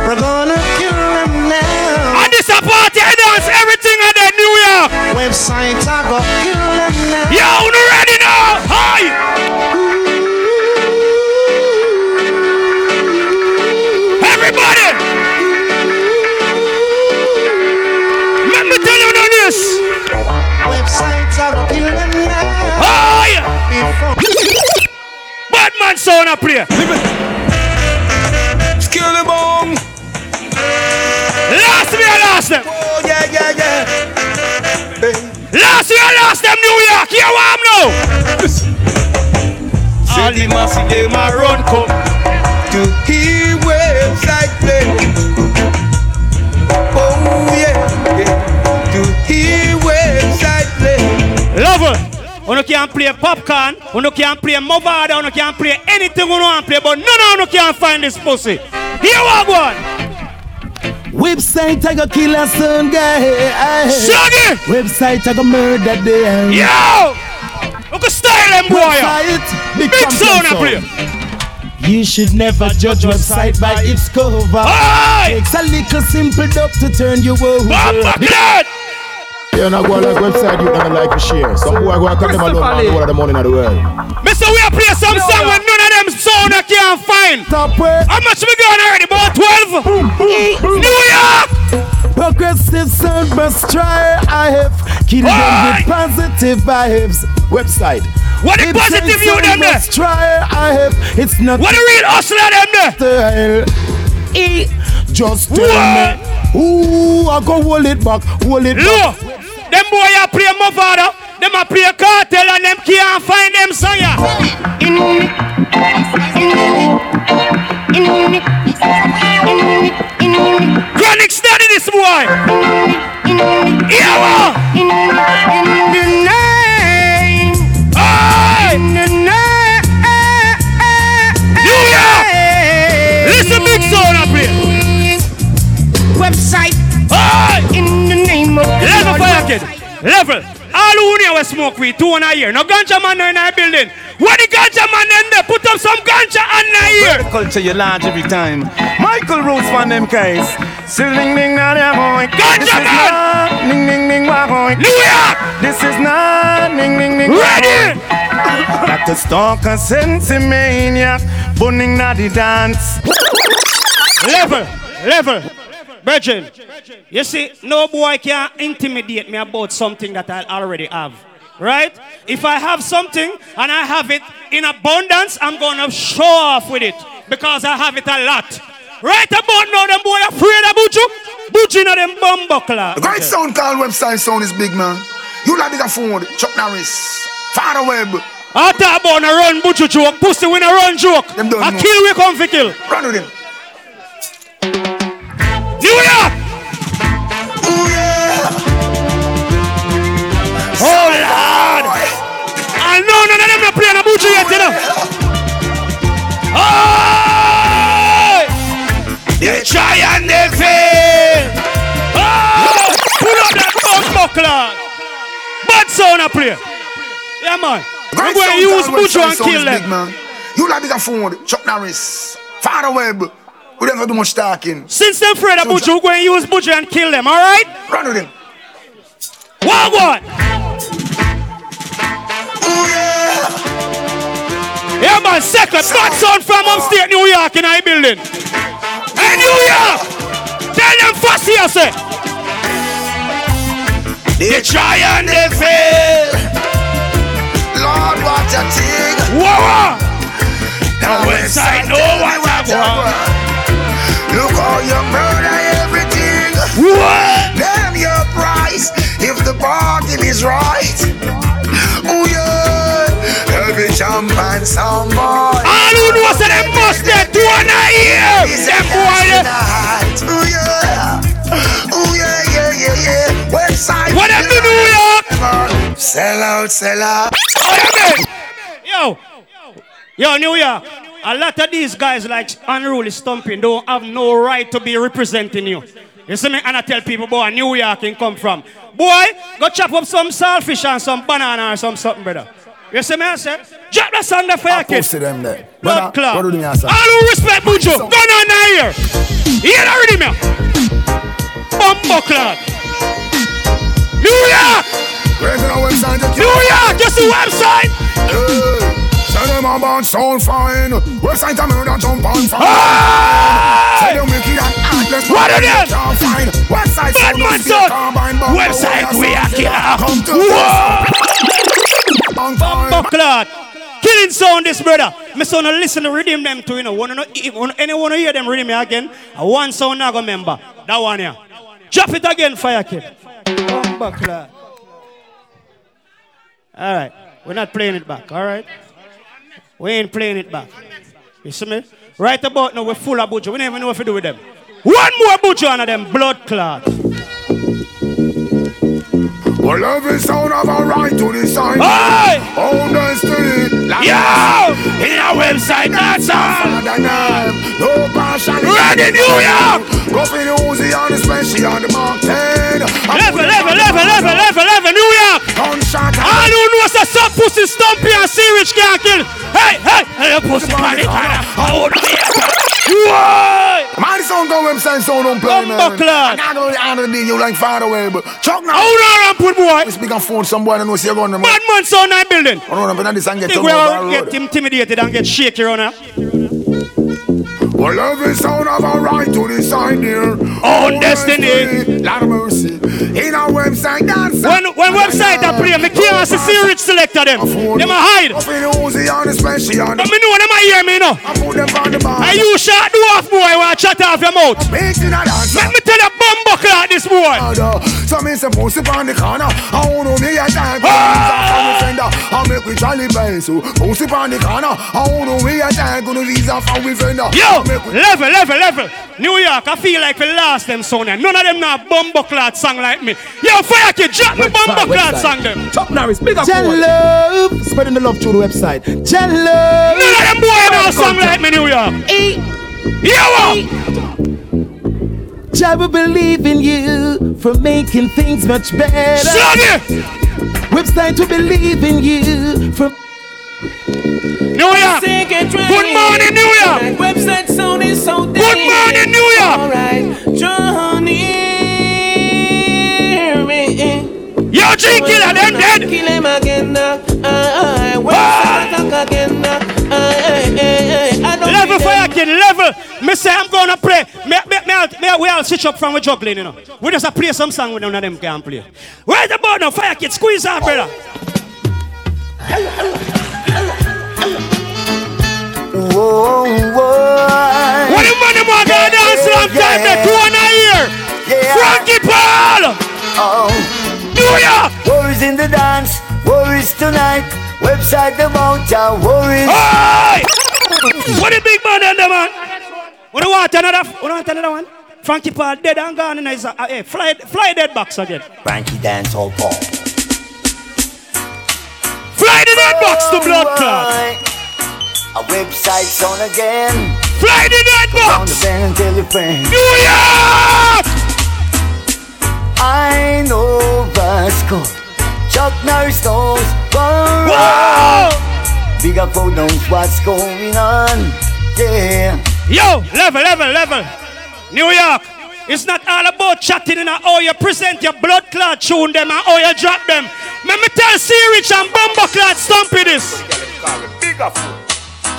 We're gonna kill them now.
And this a party I dance everything in the New York.
Webbzite I go kill them now.
Yo, you ready now? Hi! Everybody! A play.
Skill the bong.
Last me and last them.
Oh, yeah, yeah, yeah.
Last year, last them New York. Here I am now.
All the massive them a run come
You can't play popcorn, you can't play Mavado, you can't play anything you want to play, but none of you can't find this pussy. Here we go.
Webbzite I go kill a son guy. Eh.
Shaggy!
Webbzite I go murder them. Eh.
Yo! Look at style them boy.
Webbzite, big,
Big sound I play.
You should never judge Webbzite by its cover. Takes a little simple dub to turn you over.
You know, go like Webbzite you never like to share. Some boy go and cut them alone and do all of the money in the world.
Mister, we are play some song when none of them sound I can't find.
Top way.
How much we got already? About 12? New York!
Progressive sound must try. I have kill them with positive vibes. Webbzite.
What the positive
sound
you them there?
try. I have. It's not.
What the real hustler them there?
E. Just tell me. Ooh, I go hold it back, hold it
Look,
back.
Boy a play Mavado, them a play cartel and them can't find them song ya. Chronic study this boy. Yeah, the name. Level. All who will smoke weed two in a year. No ganja man in our building. Where the ganja man in there? Put up some ganja on the here.
Culture you large every time. Michael Rose from them guys. Still ding ding now they're.
Ganja man!
not ding ding ding we're going.
New York!
This is not ding ding ding.
Ready!
Dr. Stalker Sensimaniac. Bunning na the dance.
Level, level. Virgin, you see, no boy can intimidate me about something that I already have. Right? If I have something and I have it in abundance, I'm gonna show off with it because I have it a lot. Right about now, them boy afraid of Buju. Buju know them bumbuckler.
The great sound called Webbzite sound is big man. You like bigger phone, Chuck Norris, Father Web.
I talk about a run Buju joke, pussy when a run joke.
Them don't
I
know.
kill we come for kill.
Run with him.
York! Oh Lord! I know none of them not playing a Buju yet, you know. Oh! They try and they fail. Oh! Pull up that bum buckler. Bad sound a play. Yeah, man. I'm
Great
going to use
called
and kill them.
Big man. You like bigger phone, Chuck Norris, Father Web. We never do much talking.
Since they're afraid of Buju, we're going to use Buju and kill them, alright?
Run with him.
What, what? Yeah, man, second. Bad sound from upstate New York in our building. Hey, New York! Tell them fast here, say. They try and they fail.
Lord, what a thing.
Whoa! Now, west side know what I want.
Look how you murder everything.
What?
Damn your price if the bargain is right. Oh yeah, every champagne sound boy.
All who know say them must get to one a year. Them boy.
Oh yeah, oh yeah, yeah, yeah, yeah. Webbzite.
What do New York?
Sell out, sell out.
Yo, yo, New York. A lot of these guys like unruly stomping don't have no right to be representing you. You see me? And I tell people, boy, New York can come from. Boy, go chop up some saltfish and some banana or some something, brother. You see me? I say, drop the there for your kids.
Post them there.
Blood clot.
do you mean, sir?
All who respect Buju, go down there here. Hear the rhythm here. Bumbo clot. New York!
Where's the Webbzite?
New York, just the
Webbzite. Tell them about sound fine. Webbzite a murder jump on fine. Ah! Tell them wicked and heartless.
What are them?
Can't. Webbzite
Bad man, son.
Webbzite
we are killer.
Come to
Whoa!
on fine.
Bumbo clot. Killing sound this brother. Me son to listen to rhythm them too, you know. Wanna know, anyone hear them rhythm here again? I one sound now go remember. That one here. Drop it again, fire kid. Bumbo clot. All right. We're not playing it back, all right? We ain't playing it back. You see me? Right about now, we're full of buju. We never know what to do with them. One more buju under them blood clot.
Well, every sound have a right to decide.
Hey!
Own destiny.
Yo! In our Webbzite, that's all.
No passion.
Ready, New York!
Go for the Uzi and especially on the 10.
Level, level, level, level, level, level, New York!
Gunshot.
I don't know what's a sub pussy stumpy and C Rich can't kill. Hey, hey, hey, pussy man, it Hold Why?
Man, sound go Webbzite sound don't play, man.
Bumbo clot.
I'm not gonna honor the you like far away, but Chuck now.
Hold on, put boy.
This big and phone, some boy don't know see you going.
Bad man sound that building.
I don't know, but this and get
Think
to
we
over
all get intimidated and get shaky around here.
Well, every sound have a right to decide here.
Own destiny.
Lord of mercy. In our Webbzite, dance.
When when Webbzite I play, me can't see serious selector them. Them a hide.
I feel the Uzi on the special.
But me know them a hear me know.
I put them on the bar.
Are you shot do off boy when I chat off your mouth?
A dance.
Let me tell you bumbo clock this boy.
So me say pussy on the corner. I wanna be a time. Ah! Uh, I make we jolly bang. So uh. pussy on the corner. I wanna be a time. Gonna visa from uh. we friend.
Yo, level, level, level. New York, I feel like we lost them son. None of them now bumbo clock song like me. Yo, fire kid, drop me bumbo clock song them.
Top Norris, big up. Jello. Spreading the love through the Webbzite. Jello.
None of them boy now song like me, New York. Yo,
Jah will believe in you for making things much better.
Slug
Webbzite to believe in you for.
New York. Good morning, New York.
Webbzite sound is so
Good morning, New York.
Alright, Johnny.
Yo, G Killer, them dead.
Kill him again now. Uh, uh, Webbzite again now. Uh, I don't
Level fire kid, level. Me say I'm gonna play. Me, me, me, me, we all switch up from we juggling, you know. We just a play some song with none of them can play. Where's the ball now? Fire kid, squeeze out, brother.
Whoa, whoa.
What the money more gonna dance long time? The two and a year. Frankie Paul.
Oh.
New York.
Worries in the dance, worries tonight. Webbzite about ya, worries.
Hey! What the big man under man? What do you want another? What do you want another one? Frankie Paul dead and gone and is uh, hey, fly fly dead box again.
Frankie dance all Paul.
Fly the dead box to blood clot.
A Webbzite's on again.
Fly the dead
On the
box.
band and tell your friends.
New York.
I know Vasco. Chuck Norris knows.
Whoa!
Big up for knows what's going on. Yeah.
Yo, level, level, level. New York. It's not all about chatting and how you present your blood clot tune them and how you drop them. Let me tell C Rich and Bumbo Clot Stumpy this.
Big up.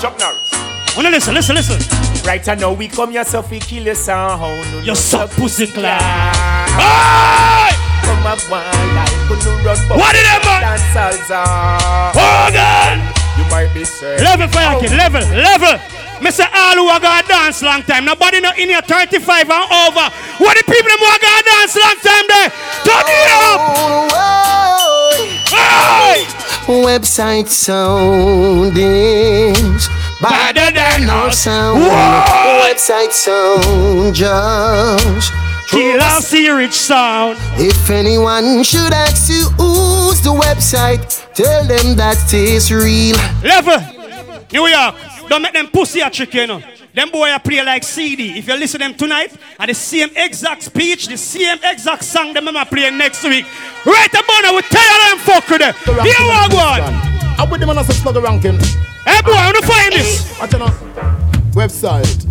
Chuck Norris.
Wanna listen, listen, listen.
Right I know we come yourself, we kill your sound.
You suck pussy clot.
Come up one life, gonna run
What did that man?
Dance salsa.
Hogan.
You might be saying.
Level fire kid, oh. level, level. Me say all who are gonna dance long time. Nobody not in here 35 and over. What the people them who are gonna dance long time there? Turn it up. Oh, oh, hey!
Webbzite sound is
better than
no sound. Webbzite sound just
Kill our C Rich sound.
If anyone should ask you who's the Webbzite, tell them that is real.
Level. New York. Don't make them pussy a trick, you know. Them boy a play like CD. If you listen them tonight, at the same exact speech, the same exact song them a play next week. Right about now, we tell them fuck with them. Here we go on.
I with them on a slug ranking.
Hey boy, I wanna find this.
Watch out. Webbzite.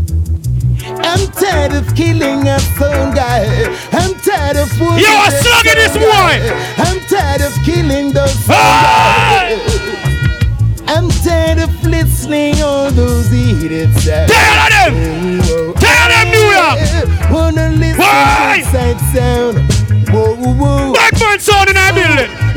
I'm tired of killing a phone guy. I'm tired of
Yo, I'm slugging this boy.
I'm tired of killing those phone guys. I'm tired of listening all those idiots.
Tell them. Tell them New York.
Wanna listen
Why?
to sound. Whoa, whoa.
Backburn sound in our building.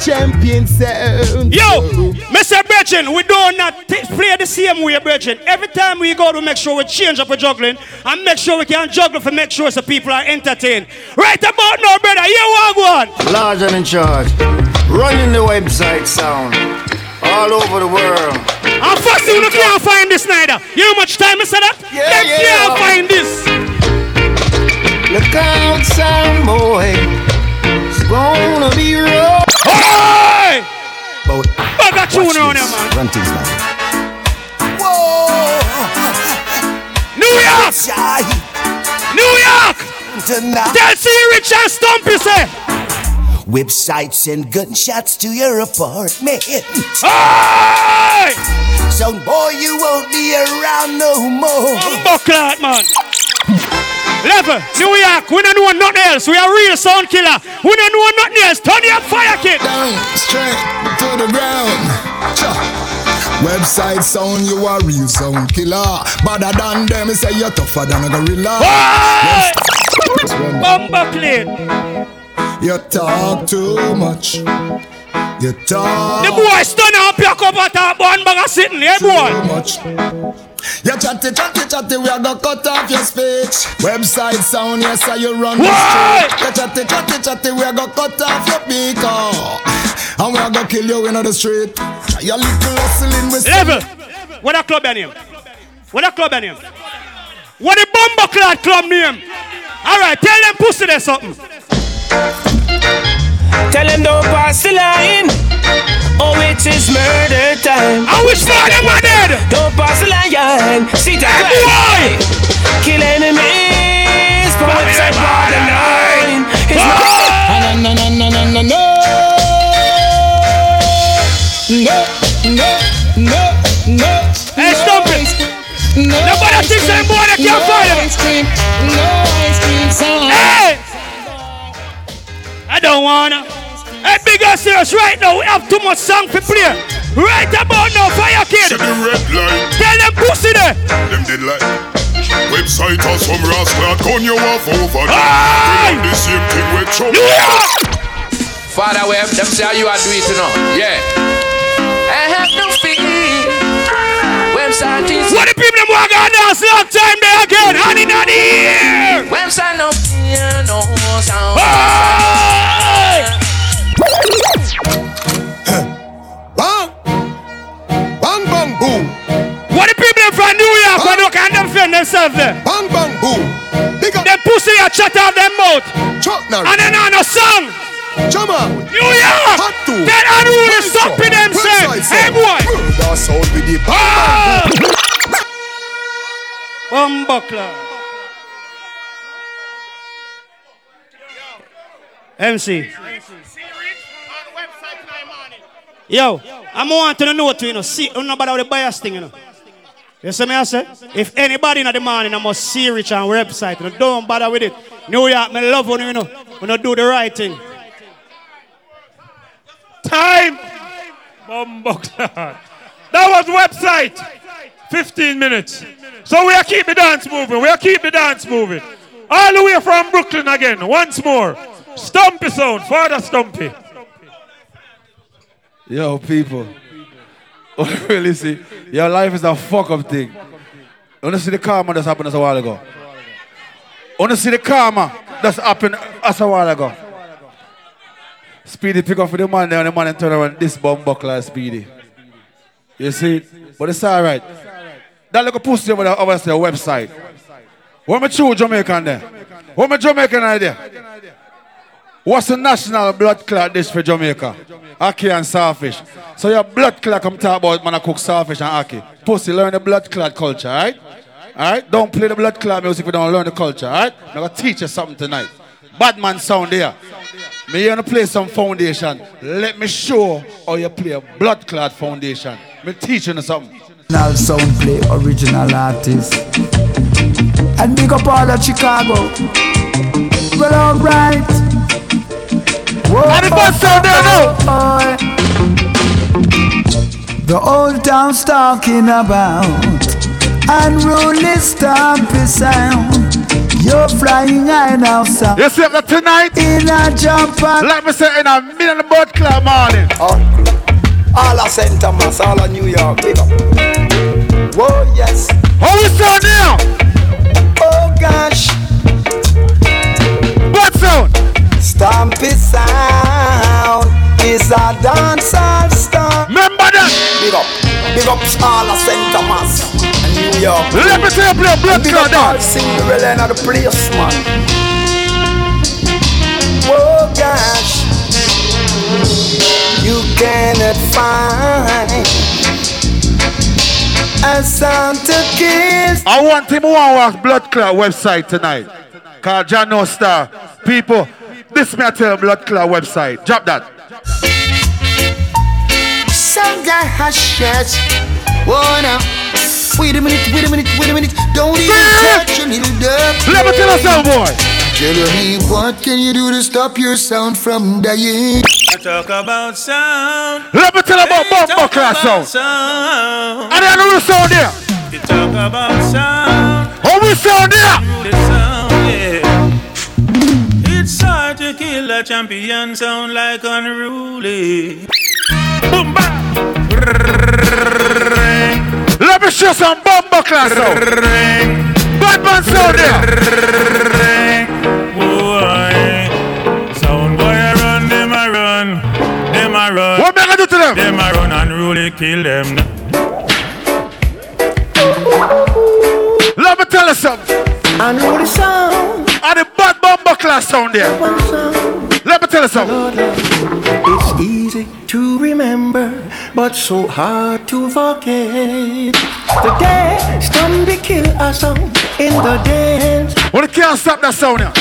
I love champion sound.
Eh, eh, Yo, eh. Mr. Brethren, we do not t- play the same way, Brethren. Every time we go to make sure we change up our juggling and make sure we can juggle for make sure the people are entertained. Right about now, brother, here we go on.
Large and in charge. Running the Webbzite sound. All over the world.
And first thing, you can't find this neither. You know how much time I said that?
Yeah,
They
yeah.
can't find this.
Look out, sound boy. It's gonna be rough.
Hey!
But
Bag a tune on here, man.
Run things man.
New York! New York! Tell C Rich and Stumpy say.
Webbzites send gunshots to your apartment.
Hey!
Son boy, you won't be around no more.
Buckler, man. Level, New York, we don't know nothing else. We are real sound killer. We don't know nothing else. Turn your fire kid.
Down, straight to the ground. Cha. Webbzite sound, you are real sound killer. Better than them, say you're tougher than a gorilla.
Bumba clean.
You talk too much. You talk.
The boy stand up, your cup of top, one bag of sitting, yeah, boy.
Too much. You chatty, chatty, chatty, we are gonna cut off your speech. Webbzite sound, yes, sir, you run the street. You chatty, chatty, chatty, we are gonna cut off your beaker. Oh. And we are gonna kill you in the street. Your little hustling with
Level. What a club name? What a club name? What a bomber club name? Alright, tell them pussy there something.
Tell them don't pass the line. Oh, it is murder time.
I wish for them were dead.
Don't pass the line. See that
Why?
Kill enemies. From Webbzite borderline. It's
No, no, no, no, no, no, no. No, no, no, no.
Hey, stop it. Nobody thinks them boy that can't fire.
No ice cream song.
Hey! I don't wanna. Hey, big ass serious right now. We have too much song to play. Right about now, fire kid.
See the red light,
Tell them pussy there.
them dead light. Webbzite or some rascal gun you off over there.
Aye.
We want the same thing with Trump.
Father Web, them say how you are do it, you know. Yeah. I have no fear. Webbzite is.
What the people them walk on dance long time there again? Honey, not here.
Webbzite no fear, no sound.
Bang! Bang, bang, boom.
What the people them from New York when they can defend themselves there?
Bang, bang, boom. Big up.
Them pussy a chat out them mouth.
Chuck now.
And then on a song.
On.
New York.
Hot to.
Then unruly stomping themselves. Hey boy.
Murder sound with the bang, boom.
MC. Yo, I'm want to know to you know, see, you know about the bias thing, you know. You see me, I say? If anybody in the morning, I must C Rich on Webbzite, you know, don't bother with it. New York, me love when you know, when you do the right thing.
Time. That was Webbzite. 15 minutes. So we are keep the dance moving. We are keep the dance moving. All the way from Brooklyn again. Once more. Stumpy sound. Father Stumpy.
Yo, people. really see, your life is a fuck up thing. Wanna see the karma that's happened us a while ago? Wanna see the karma that's happened us a while ago? Speedy pick up for the man there and the man turn around this bomb buckler Speedy. You see? But it's alright. That little pussy over there over there Webbzite. Where my true Jamaican there? Where my Jamaican idea? What's the national blood clot dish for Jamaica? Ackee and sawfish. So your blood clot come talk about man I cook sawfish and ackee. Pussy, learn the blood clot culture, alright? Alright? Don't play the blood clot music if you don't learn the culture, alright? I'm gonna teach you something tonight. Bad man sound there. Me gonna play some foundation. Let me show how you play a blood clot foundation. Me teaching you something.
Original sound play, original artist. And big up all of Chicago. Well, alright.
And sound there
now. The old town's talking about and unruly stumpy sound. You're flying high now, sound.
You see that tonight?
In a jump and
Like me say in a million blood club morning.
all of St. Thomas, all of New York, big up. Whoa, yes.
How we sound now?
Oh gosh.
What sound?
Stumpy sound is a dancehall stomp.
Remember that?
Big up, big up all of St. Thomas York.
Let me say play a blood clot dance.
Cinderella in the place, man. Oh gosh, you cannot find a sound to kiss.
I want him to watch Blood Clot Webbzite tonight. John No Star. People, this me I tell Blood Clot Webbzite. Drop that.
Some guy has shares. Whoa now. Wait a minute, wait a minute, wait a minute. Don't even touch your little dub.
Let me tell you something, boy.
Tell me what can you do to stop your sound from dying?
I talk about sound.
Let me tell about
Hey,
Bumbo
talk
Class
about
sound.
sound.
And then we sound there.
You talk about sound.
Oh, How we sound there?
The sound, yeah. It's hard to kill a champion sound like unruly.
Boom, bang. Let me show some Bumbo Class sound. Bad man sound there.
Boy, sound boy I run, them I run, them I run.
What me I do to them?
Them I run and really kill them.
Let me tell you something.
Unruly sound.
And the bad Bumbo Class sound there. Let me tell you something.
It's easy to remember, but so hard to forget. The day Stumpy kill a song in the dance.
Well, you can't stop that sound now?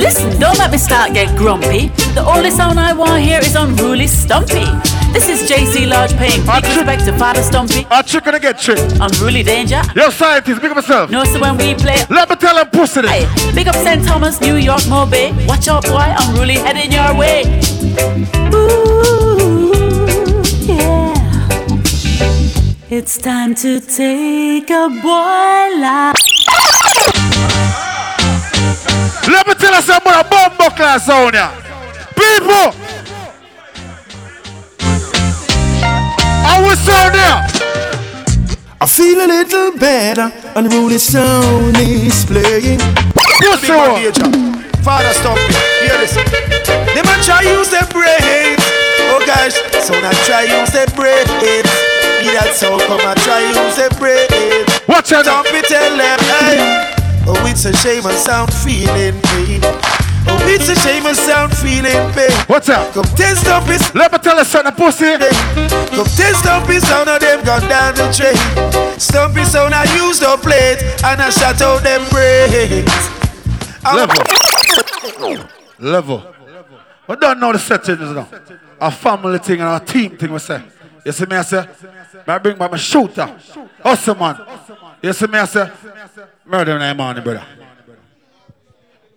Listen, don't let me start get grumpy. The only sound I want here is unruly stumpy. This is JC Large paying big respect to Father Stumpy.
A trick gonna get tricked.
Unruly danger.
Yo, scientist, big up yourself.
No, so when we play.
Let me tell them pussy this.
Aye, big up St. Thomas, New York, Mobay. Watch out, boy, unruly heading your way. Ooh, yeah. It's time to take a boy life.
Let me tell you something about a Bumbo Class sound here. People. How we sound there?
I feel a little better, unruly sound is playing.
Pussy one.
Father, stop it. Hear this. They might try use their brains. Oh gosh, so I try use their brains. Be that so come I try use their brains.
Watch out.
Don't be tell them, hey. Oh, it's a shame and sound feeling pain. Oh, it's a shame and sound feeling pain.
What's up?
Come test up his.
Let me tell you something, pussy.
Come test up his sound of them gone down the train. Stumpy sound I used the plate and I shut out them brains.
Level. Level. We don't know the settings now. A family thing and a team thing we say. You see me I say? I bring back my shooter. Hustle man. You see me I say? Murder in the morning, brother.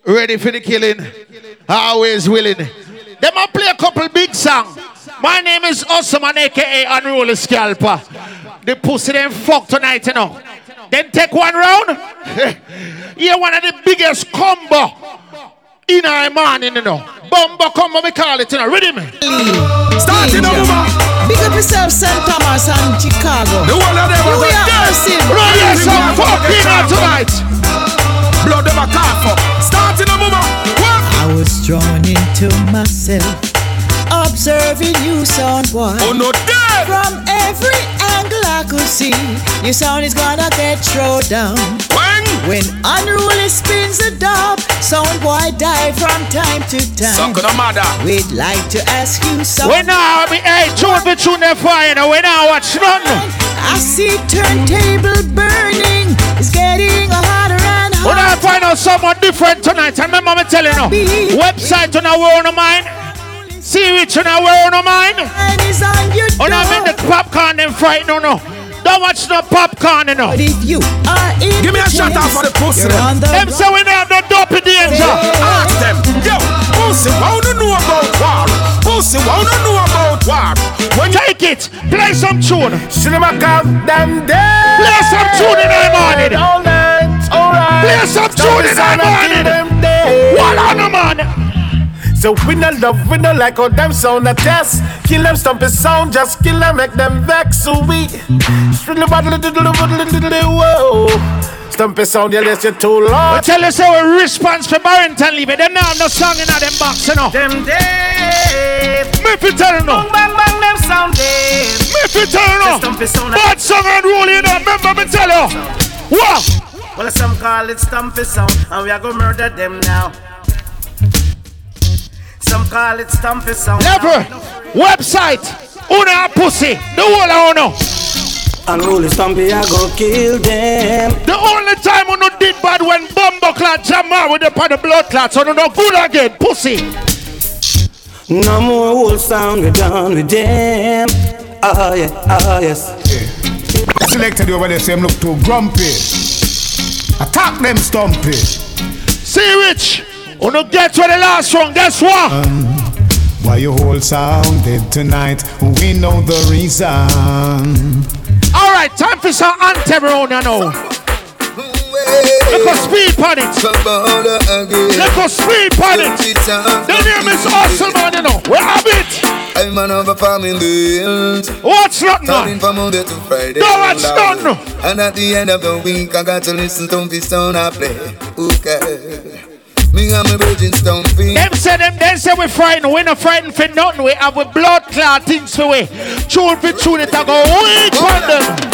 Ready for the killing. Always willing. Them a play a couple big song. My name is Osman, aka Unruly Scalper. The pussy them fuck tonight, you know. Then take one round. You're one of the biggest combo in our morning, you know. Bumbo combo, we call it, you know. Ready me?
Starting up, mama.
Big up yourself, St. Thomas and Chicago.
The whole of them
New
are
York,
dead.
Austin.
Run
Yes,
yes,
some
fucking out tonight. Blood them a cough up. Starting up, mama.
I was drawn into myself, observing you, sound boy.
Oh no, dead.
From every angle I could see, your sound is gonna get thrown down.
When?
When unruly spins the dub, sound boy die from time to time.
Suck the mother.
We'd like to ask you something.
We now, be, hey, tune be tune them fire, know. We now watch none.
I see turntable burning. It's getting hotter and
We now
hotter.
find out someone different tonight. And remember me telling you, Webbzite on our own of mine. See which on our own of mine.
And it's on your
Oh no, I mean the popcorn them fright, no no. Don't watch no popcorn, you know.
But if you are in
Give me a
the
shout out for the pussy.
you're the
Them say we don't have no dopey danger.
Ask them. Yo, pussy wanna know about war. Pussy wanna know about war. When
Take it, play some tune.
cinema count them dead.
Play some tune in the morning.
All night, alright.
Play some tune in the morning.
Them.
What on the man?
So we no love, we no like how them sound a test. Kill them, stomp his sound, just kill them, make them vex. So we, whoa. Stomp his sound, yeah, that's you too
We
long.
tell you so we response for Barrington leave it. Them now have no song in them box, you know.
Them dead.
Me fi tell you no.
Bang, bang, them sound dead.
Me fi tell you no.
Stomp sound.
Bad song and roll you know. Remember me tell you. What?
Well, some call it Stumpy sound, and we are gonna murder them now. Some call it Stumpy sound.
Never. Webbzite. Una pussy. The whole of uno.
Unruly Stumpy, I go kill them.
The only time uno did bad when Bumbo clot jam out with the part of blood clot. So no no good again. Pussy.
No more old sound, we're done with them. Ah, yeah, ah, yes.
Selected over there, say him look too grumpy. Attack them stumpy.
See Oh, Rich. Uno get to the last one. Guess what?
Um, why you hold sounded tonight? We know the reason.
All right, time for some anthem round you know. Look how speed on it. Look how speed on it. The name is awesome, man, you know. We have it.
I'm man of a farming build.
What's not now?
Starting from Monday to Friday.
No, what's not now?
And at the end of the week, I got to listen to this sound I play. Okay. Me and my virgin stumpy.
Them say them, them say we frightened. We not frightened for nothing. We have a blood clot things for we. Tune for tune it, I go weak on them.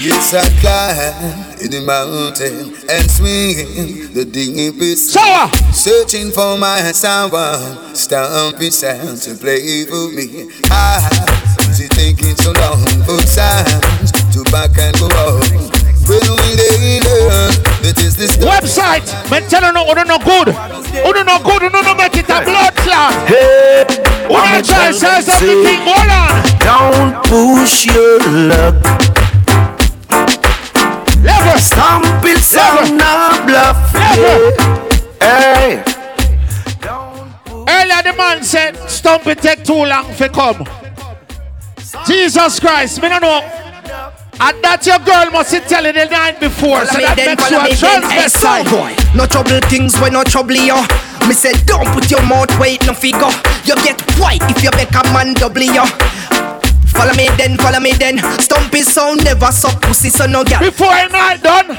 Yes, I climb in the mountain and swing the deepest.
Sour.
Searching for my someone, stumpy sound to play for me. I it taking so long for sounds to back and go on? When we lay it is this
Webbzite, me tell you no, oh, no, no good. Oh, uno no good, oh, uno no make it a blood clot.
Hey,
Uno try size up the thing, hold on.
Don't push your luck.
Level.
Stomp it, sound not bluff. Yeah. Hey.
Earlier the man said, stump it take too long for come. Jesus Christ, me no know. And that your girl must have tell you the night before, so that makes you a transvestite.
boy. No trouble things when no trouble you. Me say don't put your mouth where it no figure. You get white if you make a man double you. Follow me then, follow me then. Stumpy sound never suck pussy so no girl.
Before I night done,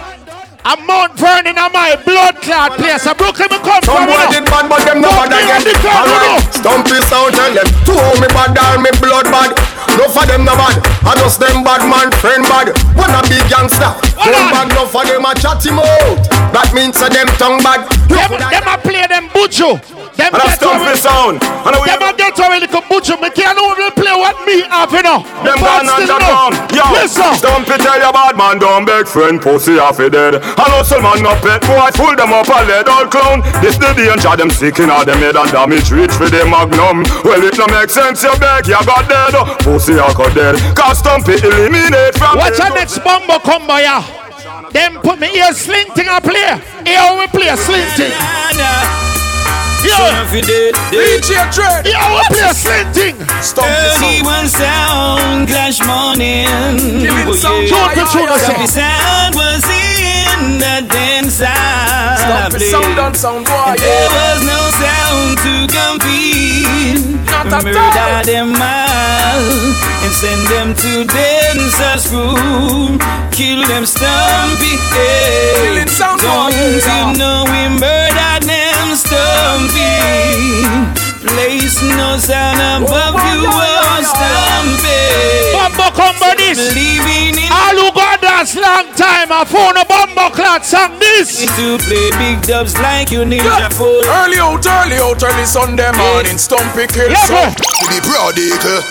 I'm Mount Vernon in my blood clot place. I Brooklyn me come
Some
from.
boy
you know.
did bad, but them no
Don't
bad
be
again.
on the ground.
Alright, Stumpy sound tell them two how me bad or me blood bad. No for them no bad, I just them bad man friend bad. One a big gangster, them bad no for them a chat him out. That means a them tongue bad.
Them, them a play them butcher. Them
And a
get away-
sound. And a
Them a get away little butcher. Me can't only play what me have, you know.
Them gone
you know.
underground. Yo,
Listen.
Stumpy tell your bad man don't beg friend pussy off he dead. And hustle man no pet boy fool them up a lead all clown. This the danger them sick in all them head and damage reach for the magnum. Well it no make sense you beg you got dead. Pussy you got dead. Cause Stumpy eliminate from
Watch our next bumbo combo, yeah. Them put me ear sling thing I play. Here we play a sling thing. Yeah.
DJ Dread.
Yeah, we play a sling thing.
Early one sound clash morning.
Give it some
Oh, yeah.
joy, Katrina, say.
The sound was in the dance
Stop the sound on sound boy,
And there was no sound to compete.
Not at
Murder
all.
them all and send them to dancers school. Kill them stumpy. Hey.
Killing sound
Don't
boy,
you know we murder them stumpy? Place no sound oh, above oh, you, oh stumpy.
Bumbo combo this.
Believing in
All who got dance long time. I phone a bumbo clot song this.
to play big dubs like you ninja fool.
Early out, early out, early Sunday morning, Stumpy kill
Level.
some.
To be proud eagle.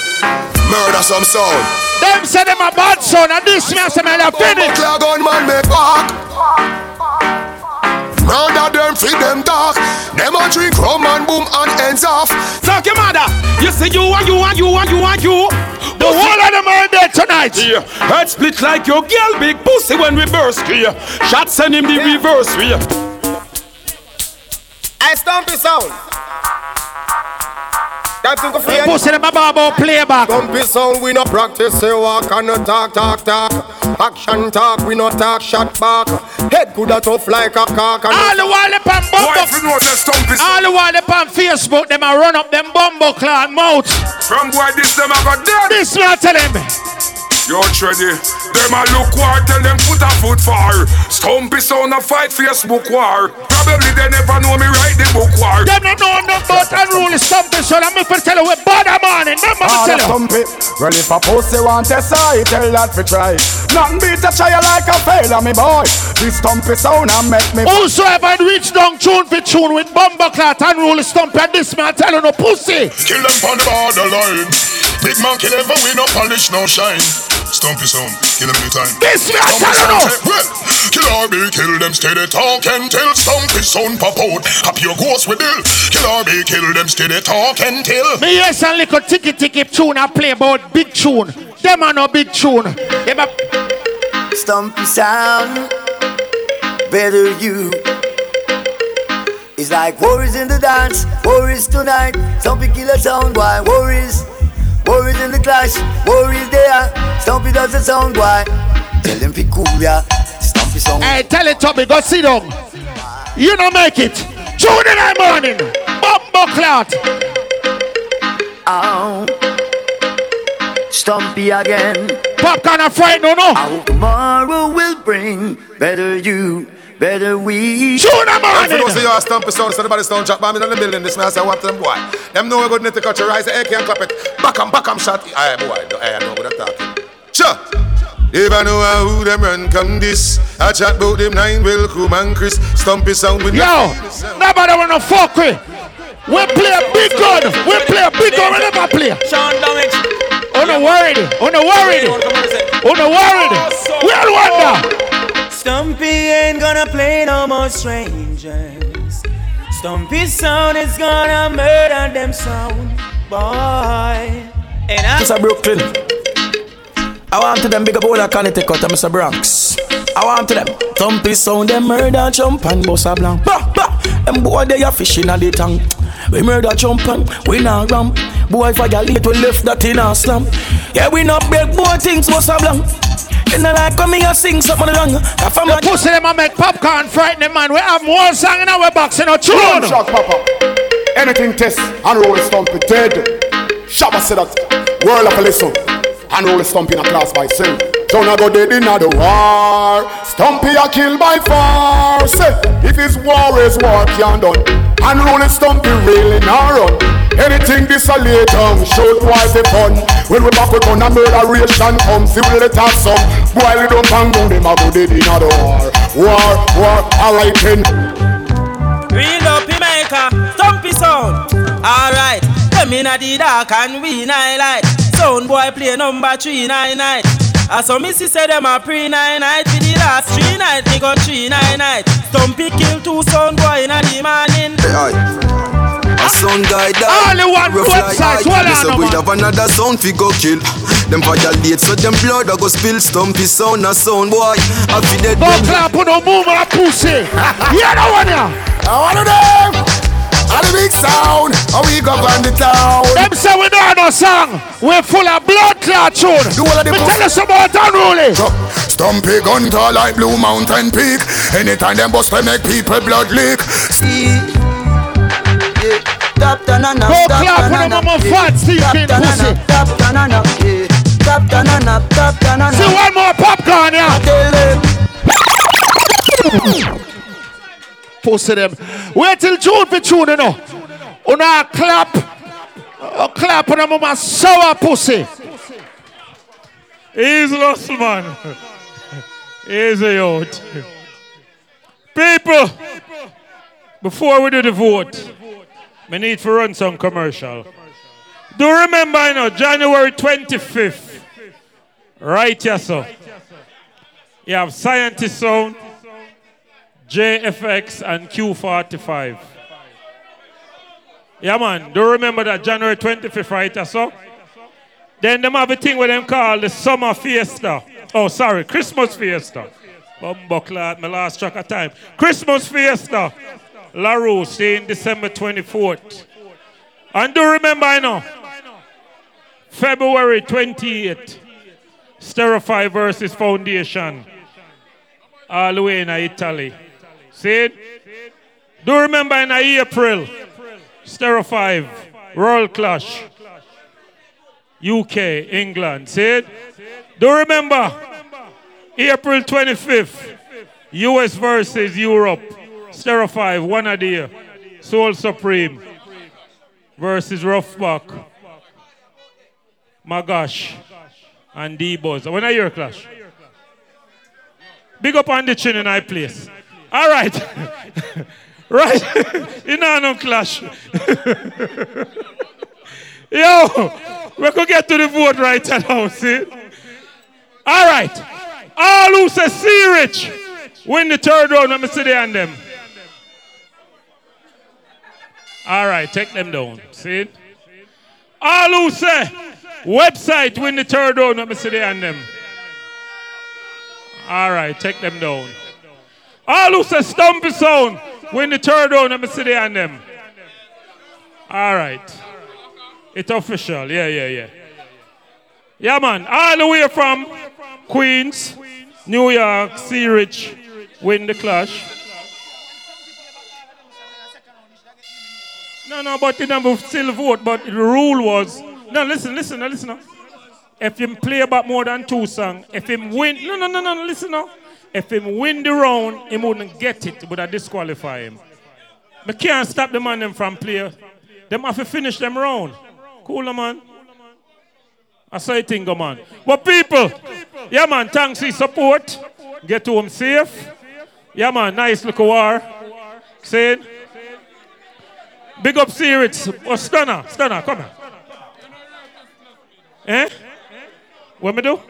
Murder some sound.
Them say them a bad son and this me I say me love finish.
Clear gun man make walk. Murder them, feed them dark. Them a drink rum and boom and ends off.
Talk your mother. You say you and you and you and you and you.
The whole of them are dead tonight.
Yeah. Head split like your girl big pussy when we burst yeah. Shot send him the reverse yeah.
I Stumpy sound. That's in the
Them pussy them a babo playback.
Stumpy sound, we no practice, say walk and no talk, talk, talk. Action talk, we no talk, shot back. Head good a tough like a cock. And
All the while them on bumbo. All the while them on Facebook, them a run up them bumbo clot mouth.
From boy this them a got dead.
This me I tell them.
Yo, Treddy, them a look war, tell them put a foot far. Stumpy sound a fight Facebook war. Probably they never know me write the book war.
Them don't know nothing about unruly something, so I'm for tell you we bad a morning. Remember me
All
tell you.
stumpy. Well, if a pussy want a side, tell that fi try. Nothing beat a child like a failure, me boy. This stumpy sound a make me.
Whosoever reach down tune for tune with bumbo clot unruly stump and this me I tell you no pussy.
Kill them on the borderline. Big man kill ever we no polish, no shine. Stumpy sound, kill them anytime.
This me I
Stumpy
tell you
sound,
no.
say, well, Kill RB, kill them steady talk and tell Stumpy sound pop out. Happy your ghost with ill. Kill RB, kill them steady talk and tell.
Me hear some little ticky ticky tune I play about big tune. Them are no big tune. Them a
Stumpy sound, better you. It's like worries in the dance, worries tonight. Stumpy kill a sound why worries. Worries in the clash, worries there. Stumpy does the sound boy. Tell him peculiar, Stumpy song.
Hey, tell it Tommy, go sit down. You don't make it. June in the morning. Bumbo clot.
Oh. Stumpy again.
Popcorn and fright, no, no.
Hope tomorrow will bring better you, better we.
June in the
And for
morning.
those of you who are stumpy sound, so the body sound drop bomb in the building. This man say what them boy. Them know we good need to cut your rise, the AK and clap it. Back 'em, back 'em shot. Aye boy, no, aye, I know what I'm talking. Sure. If I know who them run come this, I chat about them nine will come and Chris. Stumpy sound with
Yo, nobody wanna fuck with. We play a big gun. We play a big gun. We never play.
Sean Damage.
Oh no worried. Oh no worried. Oh no worried. We all wonder.
Stumpy ain't gonna play no more strangers. Stumpy sound is gonna murder them sound, boy. And I
Mr. Brooklyn. I want to them big up all the Connecticut and Mr. Bronx. I want to them thumpy sound, them murder jump and bust a blank. Bah, bah. Them boy they are fishing at the tank. We murder jump and we not ramp. Boy violate we left that in a slum. Yeah we not break boy things bust a blank. You know like come here sing something wrong. If I'm
The pussy them a make popcorn frighten them man. We have more song in our box in a tune.
Boom shot, papa. Anything test and roll stumpy dead. Shabba said that. World of a listen. And roll stomp in a class by sin. Don't go dead in the war. Stumpy a kill by force. If his war is war can done. And roll stumpy really not run. Anything this a lay down, show twice the fun. When we back we gun and murderation come, see we let have some. Boil it up and down, them a go dead in the war. War, war, alright then.
Real up Jamaica, stumpy sound. Alright, them inna the dark and we night light. Sound boy play number three nine night. As some missy say them a pre nine night. For the last three night, me got three nine night. Stumpy kill two sound boy inna the morning.
A sound guy die.
Only one
Rough like
Webbzite,
I.
hold
This
on,
a
no
breed
man.
of another sound fi go kill. Them violate so them blood a go spill. Stumpy sound a sound boy. I fi dead
Don't
them.
clap on no move on a pussy. Yeah, no one here.
I want to them. All the big sound. How we go on the town.
Them say we don't have no song. We're full of blood clot tune.
Do all of the
Me
pussy.
tell us about unruly.
Stumpy gun tall like Blue Mountain Peak. Anytime them bust, they make people blood leak.
See, yeah, top down and up,
Go
top
clap
down
when
and
on
yeah.
fat Steve
Top
King
down and
pussy.
up, top down and up, yeah. Top down and up, top down
See one more popcorn, yeah.
Tell them.
Pussy them. Wait till June for tune, you know. Una clap. Uh, clap on a mama sour pussy.
Easy, hustle, man. Easy out. People, before we do the vote, we need to run some commercial. Do remember, you know, January 25th, right yes, sir. You have Scientist Sound, JFX, and Q45. Yeah, man. Do you remember that January 25th, right here, so? Then them have a thing with them called the Summer Fiesta. Oh, sorry, Christmas Fiesta. Bumbuckler, my last track of time. Christmas Fiesta. La Rose in December 24th. And do remember, I know, February 28th, Sterify versus Foundation. All the way in Italy. See it? Do remember in April, Sterify, Royal Clash. UK, England. See it? Do remember, April 25th, US versus Europe. Stereo 5, one a day. Soul Supreme versus Roughback. Magash and D-Buzz. When are your clash? Big up on the chin in I place. All right. right. you know no clash. Yo, we could get to the vote right now, see? All right. All who say C-Rich win the third round. Let me see the and them. All right, take them down. See? All who say Webbzite win the third round. Let me see the and them. All right, take them down. All who say Stumpy Sound Win the third round, let me see the on them. All right. It's official. Yeah, yeah, yeah. Yeah, man. All the way from Queens, New York, C-Rich, win the clash. No, no, but the number still vote. But the rule was no. Listen, listen, listen. If him play about more than two songs, if him win, no, no, no, no, listen. If him win the round, he wouldn't get it, but I disqualify him. I can't stop the man them from play. Them have to finish them round. Cool, man. I say thing, man. But people, yeah, man, thanks for support. Get home safe. Yeah, man, nice look war. Saying. Big up Sirits. Oh, Stunner, Stunner, come on. Eh? What me do?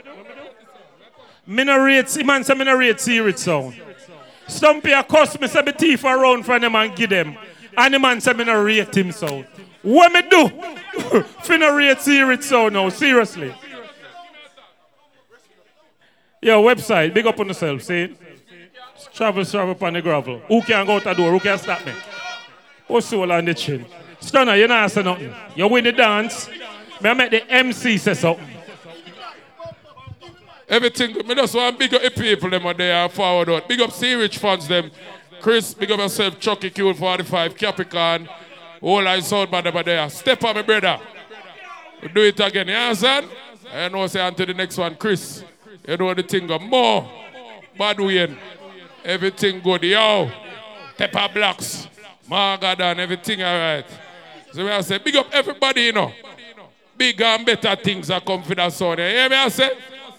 Me no rate, man say me no rate sound. Stumpy a cuss me say me around for them and give them. And the man say me no rate him sound. What me do? Finna rate Sirits sound now, seriously. Yo, Webbzite, big up on yourself, see? Travel, travel upon the gravel. Who can go out the door? Who can stop me? Or soul on the chin. Stunner, you not say nothing. You win the dance. May I make the MC say something.
Everything, me just want big up people them are there forward out. Big up C-Rich fans them. Chris, big up yourself, Chucky Q 45, Capricorn. All I saw by them there. Step on me, brother. We do it again, you understand? I know say to the next one, Chris. You know the thing go more. Bad win. Everything good. Yo. Pepper blocks. Margadan, everything alright. So we I say, big up everybody, you know. Big and better things are come for that son. You hear me I say?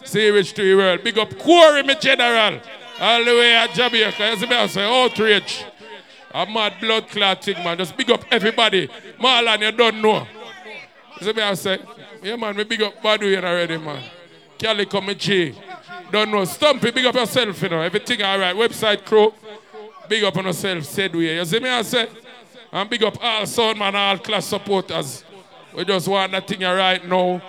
Say rich to the world. Big up Corey, me general. All the way at Jamaica. You see me I say, outrage. A mad blood clot thing, man. Just big up everybody. Marlon, you don't know. You see me I say? Yeah, man, we big up Badouin already, man. Calico, me G. Don't know. Stumpy, big up yourself, you know. Everything all right. Webbzite crew. Big up on yourself, said we. You see me I say? And big up all sound man, all class supporters. We just want that thing right now.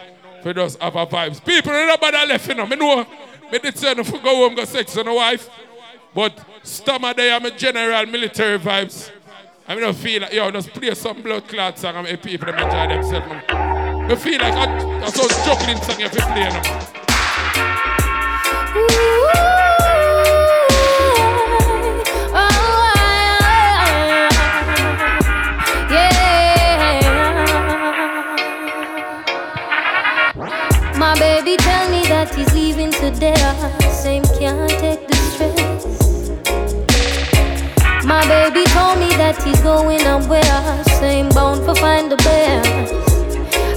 We just have our vibes. People nobody left, you know. Me know. Me did say no for go home, go sex on a wife. But stomach day, I'm a general military vibes. I mean, I feel like, yo, just play some blood clot song and make people them enjoy themselves, man. I feel like I, I saw juggling song if you play, you know.
My that he's leaving today. Same can't take the stress. My baby told me that he's going somewhere. Same bound for find the best.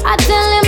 I tell him